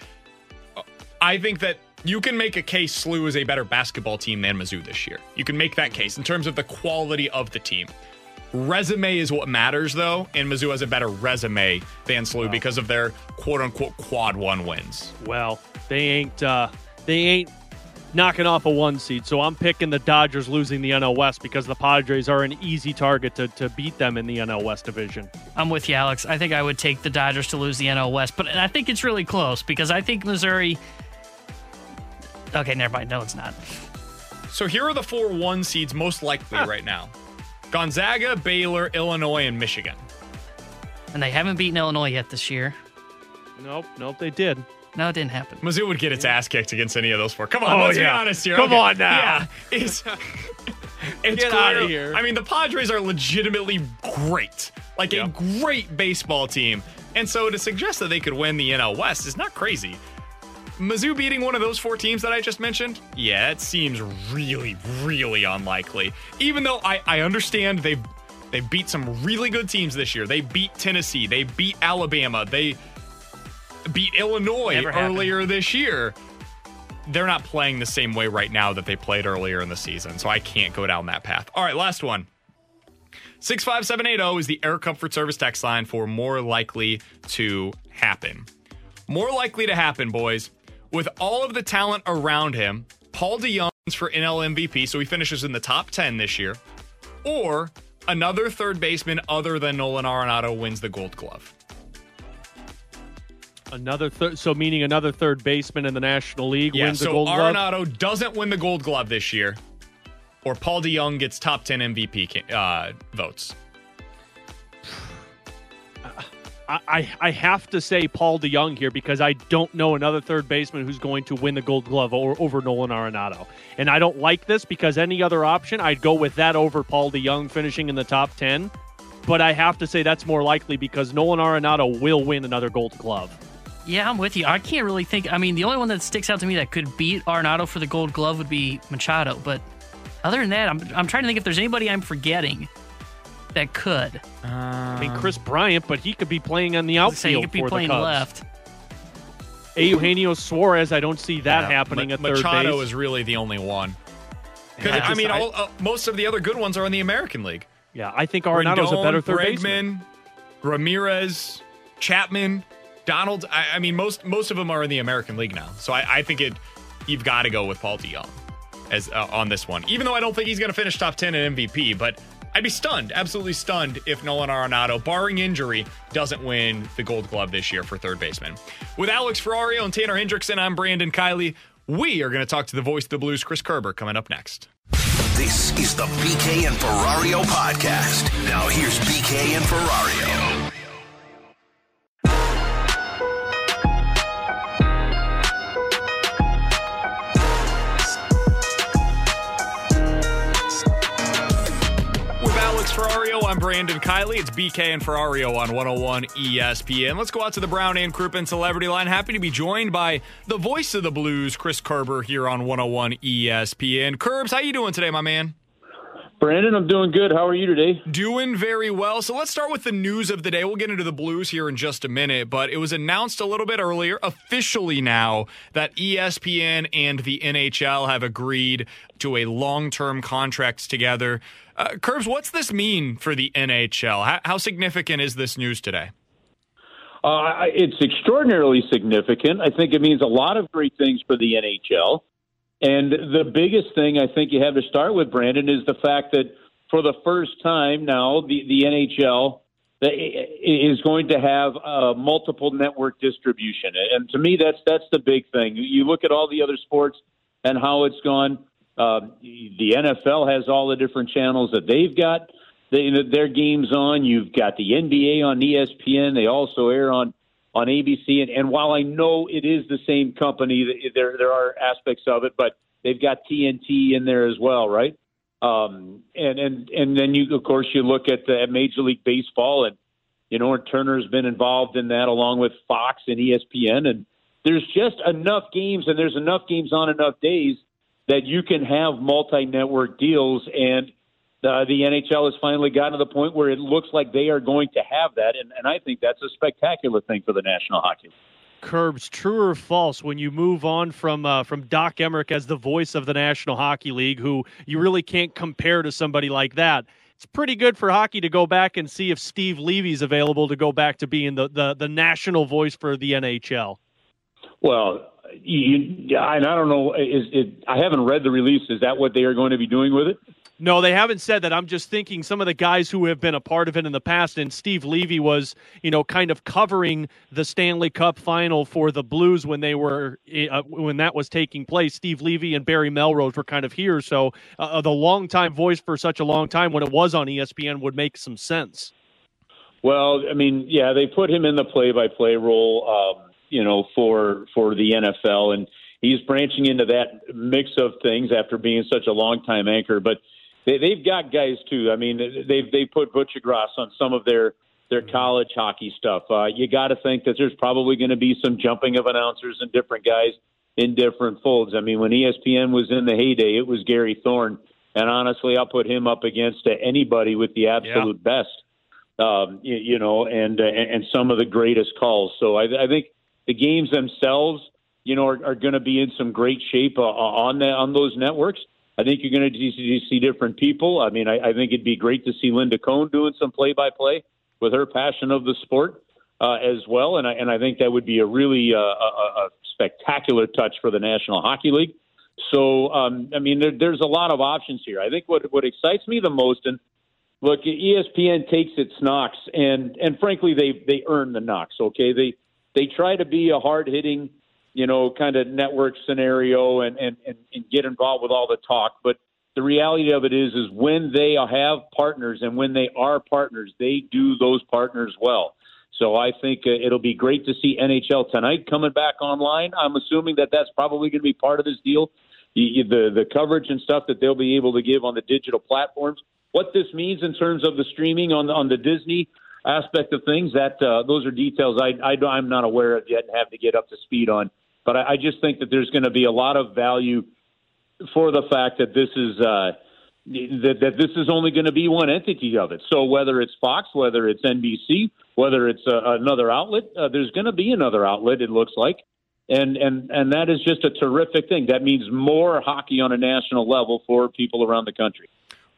I think that you can make a case SLU is a better basketball team than Mizzou this year. You can make that case in terms of the quality of the team. Resume is what matters, though, and Mizzou has a better resume than SLU because of their quote unquote quad one wins. Well, they ain't uh they ain't knocking off a one seed. So I'm picking the Dodgers losing the NL West because the Padres are an easy target to, to beat them in the NL West division. I'm with you, Alex. I think I would take the Dodgers to lose the NL West, but I think it's really close because I think Missouri. Okay, never mind. No, it's not. So here are the four one seeds most likely right now Gonzaga, Baylor, Illinois, and Michigan. And they haven't beaten Illinois yet this year. Nope, nope, they did. No, it didn't happen. Mizzou would get its ass kicked against any of those four. Come on, Oh, let's yeah. be honest here. Come Okay. on now. Yeah, it's, it's Get outta clear- here. I mean, the Padres are legitimately great, like a great baseball team, and so to suggest that they could win the NL West is not crazy. Mizzou beating one of those four teams that I just mentioned, yeah, it seems really, really unlikely. Even though I, I understand they've they beat some really good teams this year. They beat Tennessee, they beat Alabama, they beat Illinois earlier this year. They're not playing the same way right now that they played earlier in the season, so I can't go down that path. All right, last one. 65780 is the Air Comfort Service text line for more likely to happen. More likely to happen, boys. With all of the talent around him, Paul DeJong's for NL MVP, so he finishes in the top 10 this year, or another third baseman other than Nolan Arenado wins the Gold Glove. Another third, so meaning another third baseman in the National League Yeah, wins the so Gold Glove. Arenado doesn't win the Gold Glove this year, or Paul DeYoung gets top 10 MVP uh, votes. I, I have to say Paul DeJong here because I don't know another third baseman who's going to win the Gold Glove over, over Nolan Arenado, and I don't like this because any other option I'd go with that over Paul DeJong finishing in the top ten. But I have to say that's more likely because Nolan Arenado will win another Gold Glove. Yeah, I'm with you. I can't really think. I mean, the only one that sticks out to me that could beat Arenado for the Gold Glove would be Machado. But other than that, I'm, I'm trying to think if there's anybody I'm forgetting that could. I mean Kris Bryant, but he could be playing on the I say, outfield he could be for playing the Cubs. left. Eugenio Suarez, I don't see that Yeah, happening Ma- at third Machado base. is really the only one. 'Cause, Yeah, I I, just- mean, I- all, uh, most of the other good ones are in the American League. yeah, I think Arenado's a Rendon, better third Bregman, baseman. Ramirez, Chapman, Donald. I, I mean, most most of them are in the American League now. So I, I think it you've got to go with Paul DeJong as uh, on this one. Even though I don't think he's going to finish top ten in MVP, but I'd be stunned, absolutely stunned, if Nolan Arenado, barring injury, doesn't win the Gold Glove this year for third baseman. With Alex Ferrario and Tanner Hendrickson, I'm Brandon Kiley. We are going to talk to the voice of the Blues, Chris Kerber, coming up next. This is the BK and Ferrario podcast. Now here's BK and Ferrario. Ferrario. I'm Brandon Kiley. It's BK and Ferrario on 101 ESPN. Let's go out to the Brown and Crouppen Celebrity Line. Happy to be joined by the voice of the Blues, Chris Kerber, here on 101 ESPN. Curbs, how you doing today, my man? Brandon, I'm doing good. How are you today? Doing very well. So let's start with the news of the day. We'll get into the Blues here in just a minute, but it was announced a little bit earlier, officially now, that ESPN and the NHL have agreed to a long term contract together. Uh, Curbs, what's this mean for the NHL? How, how significant is this news today? Uh, it's extraordinarily significant. I think it means a lot of great things for the NHL. And the biggest thing I think you have to start with, Brandon, is the fact that for the first time now, the, the NHL is going to have uh, multiple network distribution. And to me, that's that's the big thing. You look at all the other sports and how it's gone. Uh, the NFL has all the different channels that they've got their games on. You've got the NBA on ESPN. They also air on on ABC. And, and while I know it is the same company, there there are aspects of it, but they've got TNT in there as well, right? Um, and and and then you of course you look at, the, at Major League Baseball, and you know Turner's been involved in that along with Fox and ESPN, and there's just enough games, and there's enough games on enough days that you can have multi-network deals and uh, the NHL has finally gotten to the point where it looks like they are going to have that, and, and I think that's a spectacular thing for the National Hockey League. Curbs, true or false, when you move on from uh, from Doc Emrick as the voice of the National Hockey League, who you really can't compare to somebody like that. It's pretty good for hockey to go back and see if Steve Levy's available to go back to being the, the, the national voice for the NHL. Well, you, and I don't know. Is it? I haven't read the release. Is that what they are going to be doing with it? No, they haven't said that. I'm just thinking some of the guys who have been a part of it in the past, and Steve Levy was, you know, kind of covering the Stanley Cup final for the Blues when they were uh, when that was taking place. Steve Levy and Barry Melrose were kind of here, so uh, uh the longtime voice for such a long time when it was on ESPN would make some sense. Well, I mean, yeah, they put him in the play-by-play role, um, you know, for for the NFL, and he's branching into that mix of things after being such a long time anchor, but they, they've got guys too. I mean, they've they put Buccigross on some of their their mm-hmm. college hockey stuff. Uh, you got to think that there's probably going to be some jumping of announcers and different guys in different folds. I mean, when ESPN was in the heyday, it was Gary Thorne, and honestly, I'll put him up against anybody with the absolute yeah. best. Um, you, you know, and uh, and some of the greatest calls. So I, I think the games themselves, you know, are, are going to be in some great shape uh, on the, on those networks. I think you're going to see different people. I mean, I, I think it'd be great to see Linda Cohn doing some play-by-play with her passion of the sport uh, as well, and I and I think that would be a really uh, a, a spectacular touch for the National Hockey League. So, um, I mean, there, there's a lot of options here. I think what what excites me the most, and look, ESPN takes its knocks, and and frankly, they they earn the knocks. Okay, they they try to be a hard hitting you know, kind of network scenario and, and, and, and get involved with all the talk. But the reality of it is, is when they have partners and when they are partners, they do those partners well. So I think uh, it'll be great to see NHL tonight coming back online. I'm assuming that that's probably going to be part of this deal. The, the the coverage and stuff that they'll be able to give on the digital platforms. What this means in terms of the streaming on on the Disney aspect of things, that uh, those are details I, I I'm not aware of yet and have to get up to speed on. But I, I just think that there's going to be a lot of value for the fact that this is uh, that, that this is only going to be one entity of it. So whether it's Fox, whether it's NBC, whether it's uh, another outlet, uh, there's going to be another outlet. It looks like, and and and that is just a terrific thing. That means more hockey on a national level for people around the country.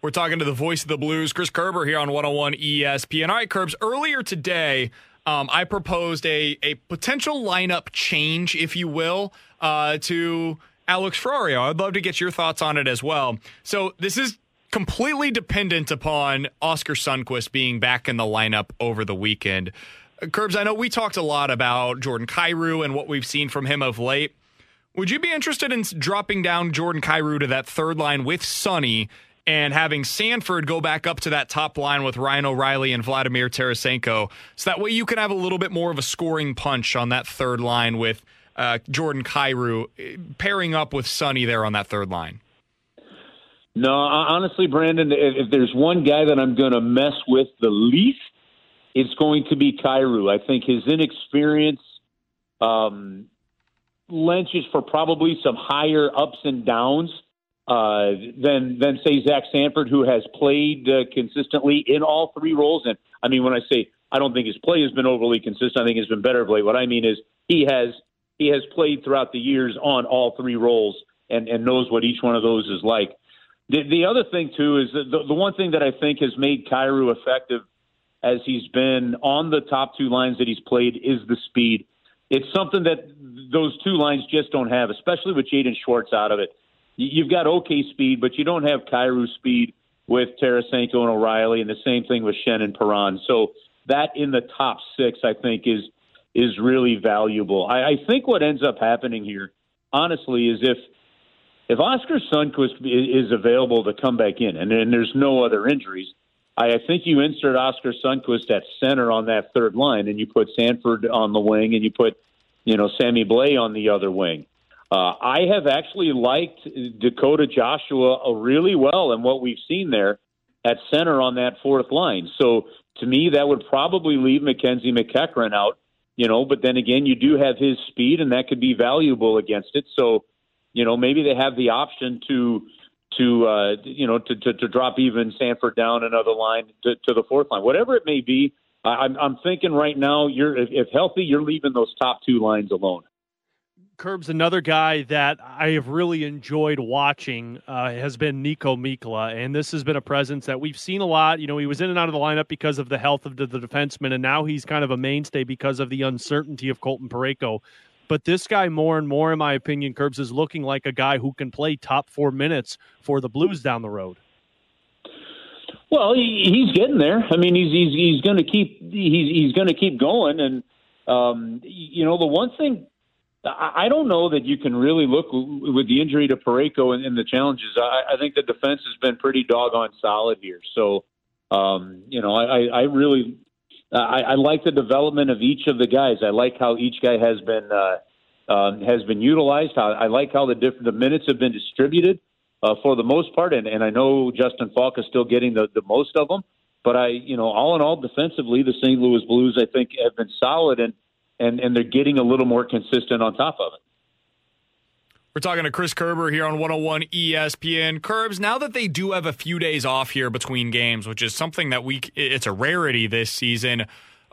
We're talking to the voice of the Blues, Chris Kerber, here on 101 ESPN. All right, Curbs, earlier today, um, I proposed a, a potential lineup change, if you will, uh, to Alex Ferrario. I'd love to get your thoughts on it as well. So this is completely dependent upon Oskar Sundqvist being back in the lineup over the weekend. Curbs, I know we talked a lot about Jordan Kyrou and what we've seen from him of late. Would you be interested in dropping down Jordan Kyrou to that third line with Sonny and having Sanford go back up to that top line with Ryan O'Reilly and Vladimir Tarasenko. So that way you can have a little bit more of a scoring punch on that third line with uh, Jordan Kyrou pairing up with Sonny there on that third line. No, honestly, Brandon, if there's one guy that I'm going to mess with the least, it's going to be Kyrou. I think his inexperience um, lenches for probably some higher ups and downs uh, than than say Zach Sanford, who has played uh, consistently in all three roles. And I mean, when I say I don't think his play has been overly consistent, I think it's been better of late. What I mean is he has he has played throughout the years on all three roles and and knows what each one of those is like. The, the other thing too is the, the one thing that I think has made Kyrou effective as he's been on the top two lines that he's played is the speed. It's something that those two lines just don't have, especially with Jaden Schwartz out of it. You've got okay speed, but you don't have Kyrou speed with Tarasenko and O'Reilly, and the same thing with Schenn and Perron. So that in the top six, I think, is is really valuable. I, I think what ends up happening here, honestly, is if if Oskar Sundqvist is available to come back in, and, there's no other injuries, I, I think you insert Oskar Sundqvist at center on that third line, and you put Sanford on the wing, and you put you know Sammy Blais on the other wing. Uh, I have actually liked Dakota Joshua really well and what we've seen there at center on that fourth line. So to me, that would probably leave Mackenzie MacEachern out, you know, but then again, you do have his speed and that could be valuable against it. So, you know, maybe they have the option to, to, uh, you know, to, to, to drop even Sanford down another line to, to the fourth line, whatever it may be. I'm, I'm thinking right now, you're, if, if healthy, you're leaving those top two lines alone. Curbs, another guy that I have really enjoyed watching uh, has been Niko Mikkola, and this has been a presence that we've seen a lot. You know, he was in and out of the lineup because of the health of the, the defenseman, and now he's kind of a mainstay because of the uncertainty of Colton Parayko. But this guy, more and more, in my opinion, Curbs is looking like a guy who can play top four minutes for the Blues down the road. Well, he, he's getting there. I mean, he's he's he's going to keep he's he's going to keep going, and um, you know, the one thing I don't know that you can really look with the injury to Parayko and, and the challenges. I, I think the defense has been pretty doggone solid here. So, um, you know, I, I really I, I like the development of each of the guys. I like how each guy has been uh, um, has been utilized. I, like how the different the minutes have been distributed uh, for the most part. And, and I know Justin Faulk is still getting the, the most of them. But I, you know, all in all, defensively, the St. Louis Blues I think have been solid and and and they're getting a little more consistent on top of it. We're talking to Chris Kerber here on 101 ESPN. Curbs, now that they do have a few days off here between games, which is something that we it's a rarity this season.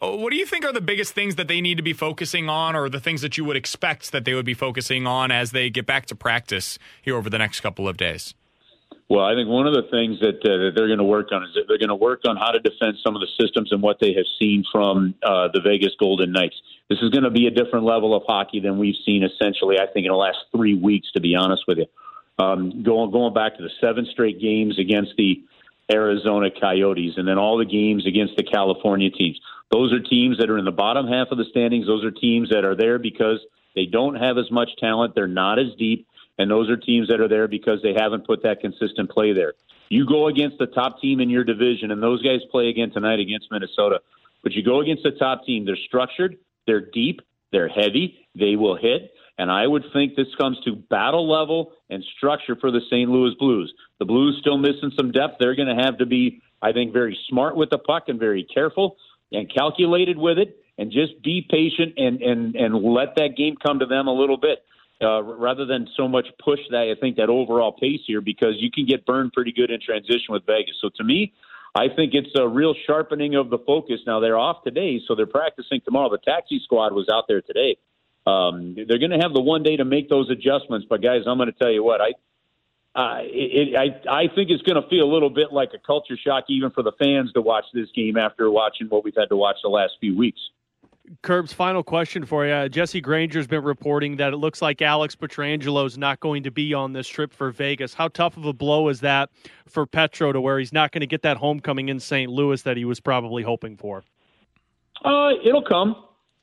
Uh, what do you think are the biggest things that they need to be focusing on, or the things that you would expect that they would be focusing on as they get back to practice here over the next couple of days? Well, I think one of the things that, uh, that they're going to work on is that they're going to work on how to defend some of the systems and what they have seen from uh, the Vegas Golden Knights. This is going to be a different level of hockey than we've seen essentially, I think, in the last three weeks, to be honest with you. Um, going, going back to the seven straight games against the Arizona Coyotes and then all the games against the California teams. Those are teams that are in the bottom half of the standings. Those are teams that are there because they don't have as much talent. They're not as deep and those are teams that are there because they haven't put that consistent play there. You go against the top team in your division, and those guys play again tonight against Minnesota. But you go against the top team, they're structured, they're deep, they're heavy, they will hit. And I would think this comes to battle level and structure for the St. Louis Blues. The Blues still missing some depth. They're going to have to be, I think, very smart with the puck and very careful and calculated with it and just be patient and, and, and let that game come to them a little bit uh, rather than so much push that I think that overall pace here because you can get burned pretty good in transition with Vegas. So to me, I think it's a real sharpening of the focus. Now they're off today, so they're practicing tomorrow. The taxi squad was out there today. Um, they're going to have the one day to make those adjustments. But guys, I'm going to tell you what I. Uh, it, I I think it's going to feel a little bit like a culture shock even for the fans to watch this game after watching what we've had to watch the last few weeks. Curbs, final question for you. Jesse Granger's been reporting that it looks like Alex Pietrangelo is not going to be on this trip for Vegas. How tough of a blow is that for Petro to where he's not going to get that homecoming in St. Louis that he was probably hoping for? Uh, it'll come.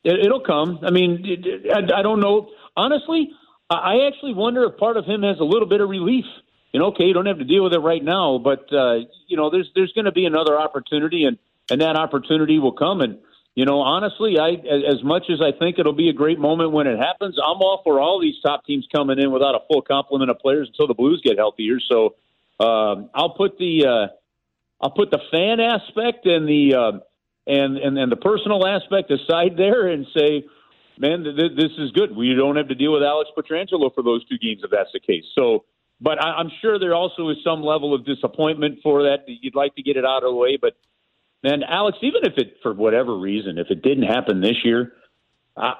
It, will come. I mean, it, I, I, don't know. Honestly, I actually wonder if part of him has a little bit of relief. You know, okay, you don't have to deal with it right now, but uh, you know, there's there's going to be another opportunity, and and that opportunity will come. And you know, honestly, I as much as I think it'll be a great moment when it happens, I'm all for all these top teams coming in without a full complement of players until the Blues get healthier. So, um, I'll put the uh, I'll put the fan aspect and the uh, and, and and the personal aspect aside there and say, man, th- this is good. We don't have to deal with Alex Pietrangelo for those two games if that's the case. So, but I, I'm sure there also is some level of disappointment for that. You'd like to get it out of the way, but man, Alex, even if it for whatever reason, if it didn't happen this year, I,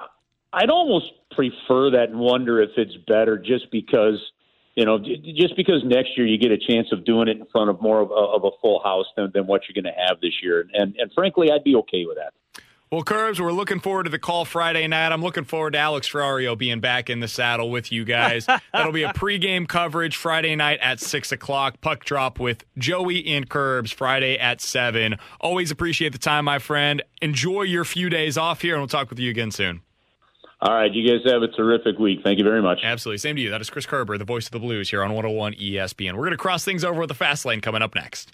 I'd almost prefer that and wonder if it's better just because you know, just because next year you get a chance of doing it in front of more of a, of a full house than, than what you're going to have this year. And, and frankly, I'd be okay with that. Well, Curbs, we're looking forward to the call Friday night. I'm looking forward to Alex Ferrario being back in the saddle with you guys. That'll be a pregame coverage Friday night at 6 o'clock. Puck drop with Joey and Curbs Friday at 7. Always appreciate the time, my friend. Enjoy your few days off here, and we'll talk with you again soon. All right, you guys have a terrific week. Thank you very much. Absolutely. Same to you. That is Chris Kerber, the voice of the Blues here on 101 ESPN. We're going to cross things over with the fast lane coming up next.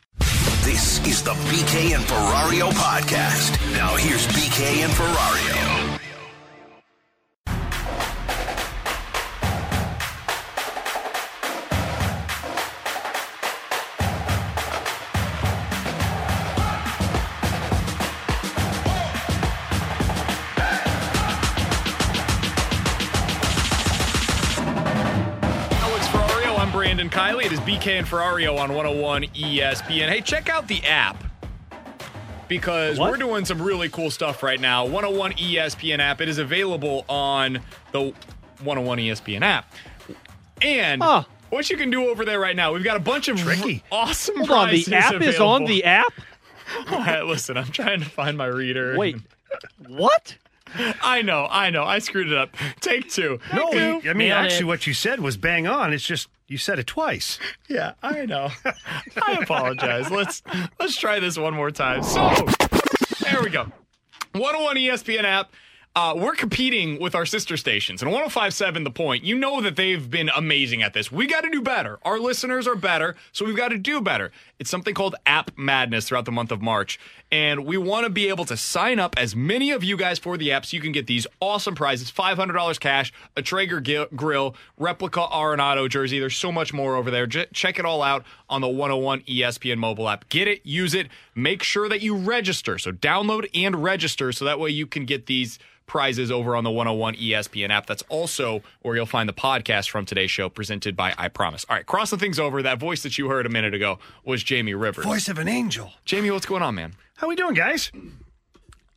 This is the BK and Ferrario podcast. Now here's BK and Ferrario. BK and Ferrario on 101 ESPN. Hey, check out the app because we're doing some really cool stuff right now. 101 ESPN app. It is available on the 101 ESPN app. And what you can do over there right now, we've got a bunch of Tricky. awesome Hold on, the prizes app is on the app? All right, listen, I'm trying to find my reader. Wait, what? I know, I know. I screwed it up. Take two. No, Take two. I mean, actually, what you said was bang on. It's just you said it twice. Yeah, I know. I apologize. Let's let's try this one more time. So there we go. 101 ESPN app. Uh, we're competing with our sister stations. And 1057 The Point, you know that they've been amazing at this. We got to do better. Our listeners are better, so we've got to do better. It's something called App Madness throughout the month of March. And we want to be able to sign up as many of you guys for the app so you can get these awesome prizes $500 cash, a Traeger grill, replica Arenado jersey. There's so much more over there. J- check it all out on the 101 ESPN mobile app. Get it, use it, make sure that you register. So download and register so that way you can get these prizes over on the 101 ESPN app. That's also where you'll find the podcast from today's show presented by I Promise. All right, crossing things over, that voice that you heard a minute ago was Jamie Rivers. Voice of an angel. Jamie, what's going on, man? How are we doing, guys?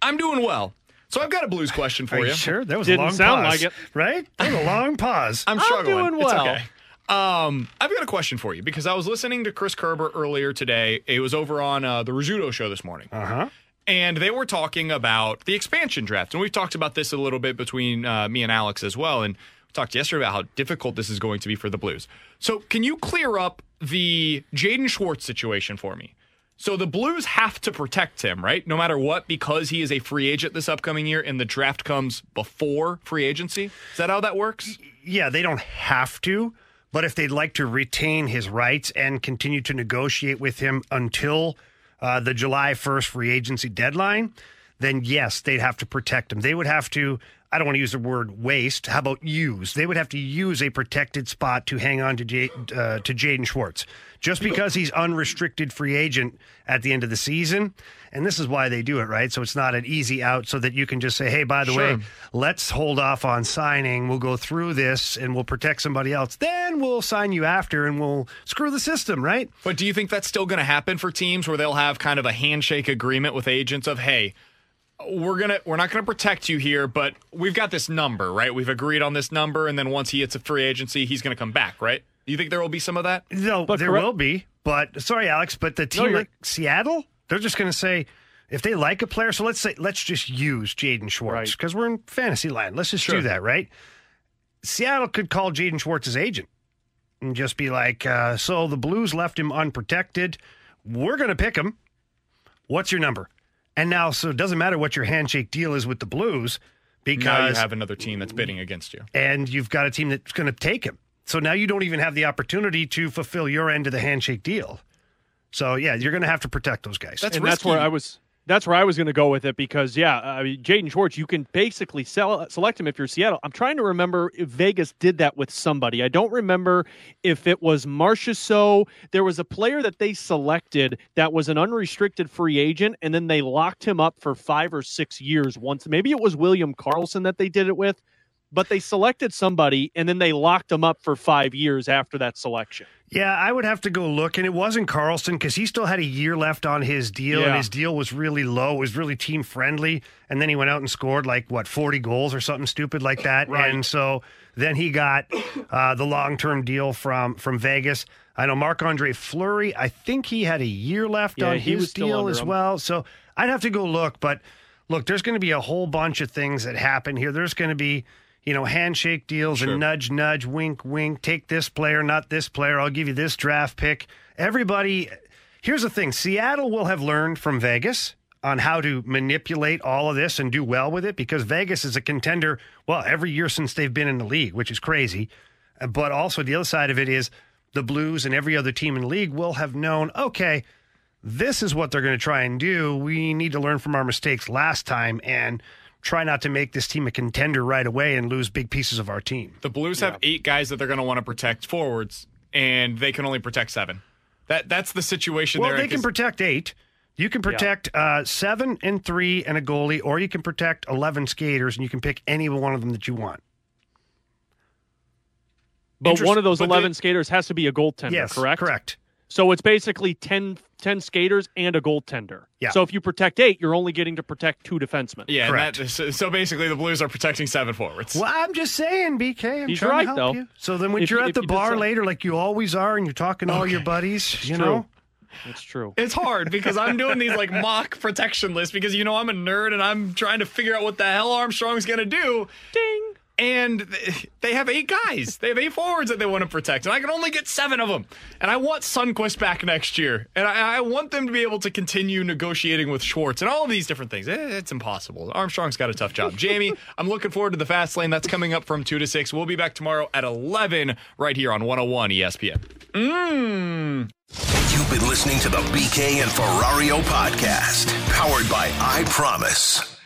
I'm doing well. So I've got a blues question for Are you you. sure? That was Didn't a long sound pause, like it. right? That was a long pause. I'm struggling. It's okay. Um, I've got a question for you because I was listening to Chris Kerber earlier today. It was over on uh, the Rizzuto show this morning. Uh huh. And they were talking about the expansion draft. And we've talked about this a little bit between uh, me and Alex as well. And we talked yesterday about how difficult this is going to be for the Blues. So, can you clear up the Jaden Schwartz situation for me? So, the Blues have to protect him, right? No matter what, because he is a free agent this upcoming year and the draft comes before free agency. Is that how that works? Yeah, they don't have to, but if they'd like to retain his rights and continue to negotiate with him until uh, the July 1st free agency deadline, then yes, they'd have to protect him. They would have to, I don't want to use the word waste. How about use? They would have to use a protected spot to hang on to, J, uh, to Jaden Schwartz. Just because he's unrestricted free agent at the end of the season. And this is why they do it, right? So it's not an easy out so that you can just say, hey, by the Sure. way, let's hold off on signing. We'll go through this and we'll protect somebody else. Then we'll sign you after and we'll screw the system, right? But do you think that's still going to happen for teams where they'll have kind of a handshake agreement with agents of, hey, we're gonna we're not gonna protect you here, but we've got this number, right? We've agreed on this number, and then once he hits a free agency, he's gonna come back, right? You think there will be some of that? No, But there correct- will be. But sorry, Alex, but the team you're- like Seattle, they're just going to say if they like a player. So let's say let's just use Jaden Schwartz because we're in fantasy land. Let's just Sure. do that, right? Seattle could call Jaden Schwartz's agent and just be like, uh, "So the Blues left him unprotected. We're going to pick him. What's your number?" And now, so it doesn't matter what your handshake deal is with the Blues because now you have another team that's bidding against you. and you've got a team that's going to take him. So now you don't even have the opportunity to fulfill your end of the handshake deal. So yeah, you're going to have to protect those guys. and that's where I was That's where I was going to go with it because, yeah, I mean, Jaden Schwartz, you can basically sell, select him if you're Seattle. I'm trying to remember if Vegas did that with somebody. I don't remember if it was Marchessault. There was a player that they selected that was an unrestricted free agent, and then they locked him up for five or six years once. Maybe it was William Karlsson that they did it with, but they selected somebody and then they locked him up for five years after that selection. Yeah, I would have to go look, and it wasn't Karlsson because he still had a year left on his deal, Yeah. and his deal was really low. It was really team friendly, and then he went out and scored like what forty goals or something stupid like that, Right. and so then he got uh, the long term deal from from Vegas. I know Marc Andre Fleury. I think he had a year left Yeah, on his deal as him. well. So I'd have to go look, but look, there's going to be a whole bunch of things that happen here. There's going to be, you know, handshake deals and nudge, nudge, wink, wink. Take this player, not this player. I'll give you this draft pick. Everybody, here's the thing Seattle will have learned from Vegas on how to manipulate all of this and do well with it because Vegas is a contender, well, every year since they've been in the league, which is crazy. Uh, But also, the other side of it is the Blues and every other team in the league will have known, okay, this is what they're going to try and do. We need to learn from our mistakes last time and try not to make this team a contender right away and lose big pieces of our team. The Blues have eight guys that they're going to want to protect forwards, and they can only protect seven. That that's the situation. Well, they're they in, protect eight. You can protect uh, seven and three and a goalie, or you can protect 11 skaters and you can pick any one of them that you want. But one of those but they- 11 skaters has to be a goaltender, Yes, correct? correct. So it's basically 10, 10 skaters and a goaltender. Yeah. So if you protect eight, you're only getting to protect two defensemen. Yeah, and that, so, so basically the Blues are protecting seven forwards. Well, I'm just saying, BK. I'm He's trying right, to help though. you. So then when If you're you- at the you bar decide- later, like you always are, and you're talking to all your buddies, you true. know? That's true. It's hard because I'm doing these like mock protection lists because you know I'm a nerd and I'm trying to figure out what the hell Armstrong's going to do. Ding. And they have eight guys. They have eight forwards that they want to protect, and I can only get seven of them. And I want Sundqvist back next year, and I, I want them to be able to continue negotiating with Schwartz and all of these different things. Eh, It's impossible. Armstrong's got a tough job. Jamie, I'm looking forward to the fast lane. That's coming up from two to six. We'll be back tomorrow at 11 right here on 101 ESPN. Mmm. You've been listening to the BK and Ferrario podcast, powered by I Promise.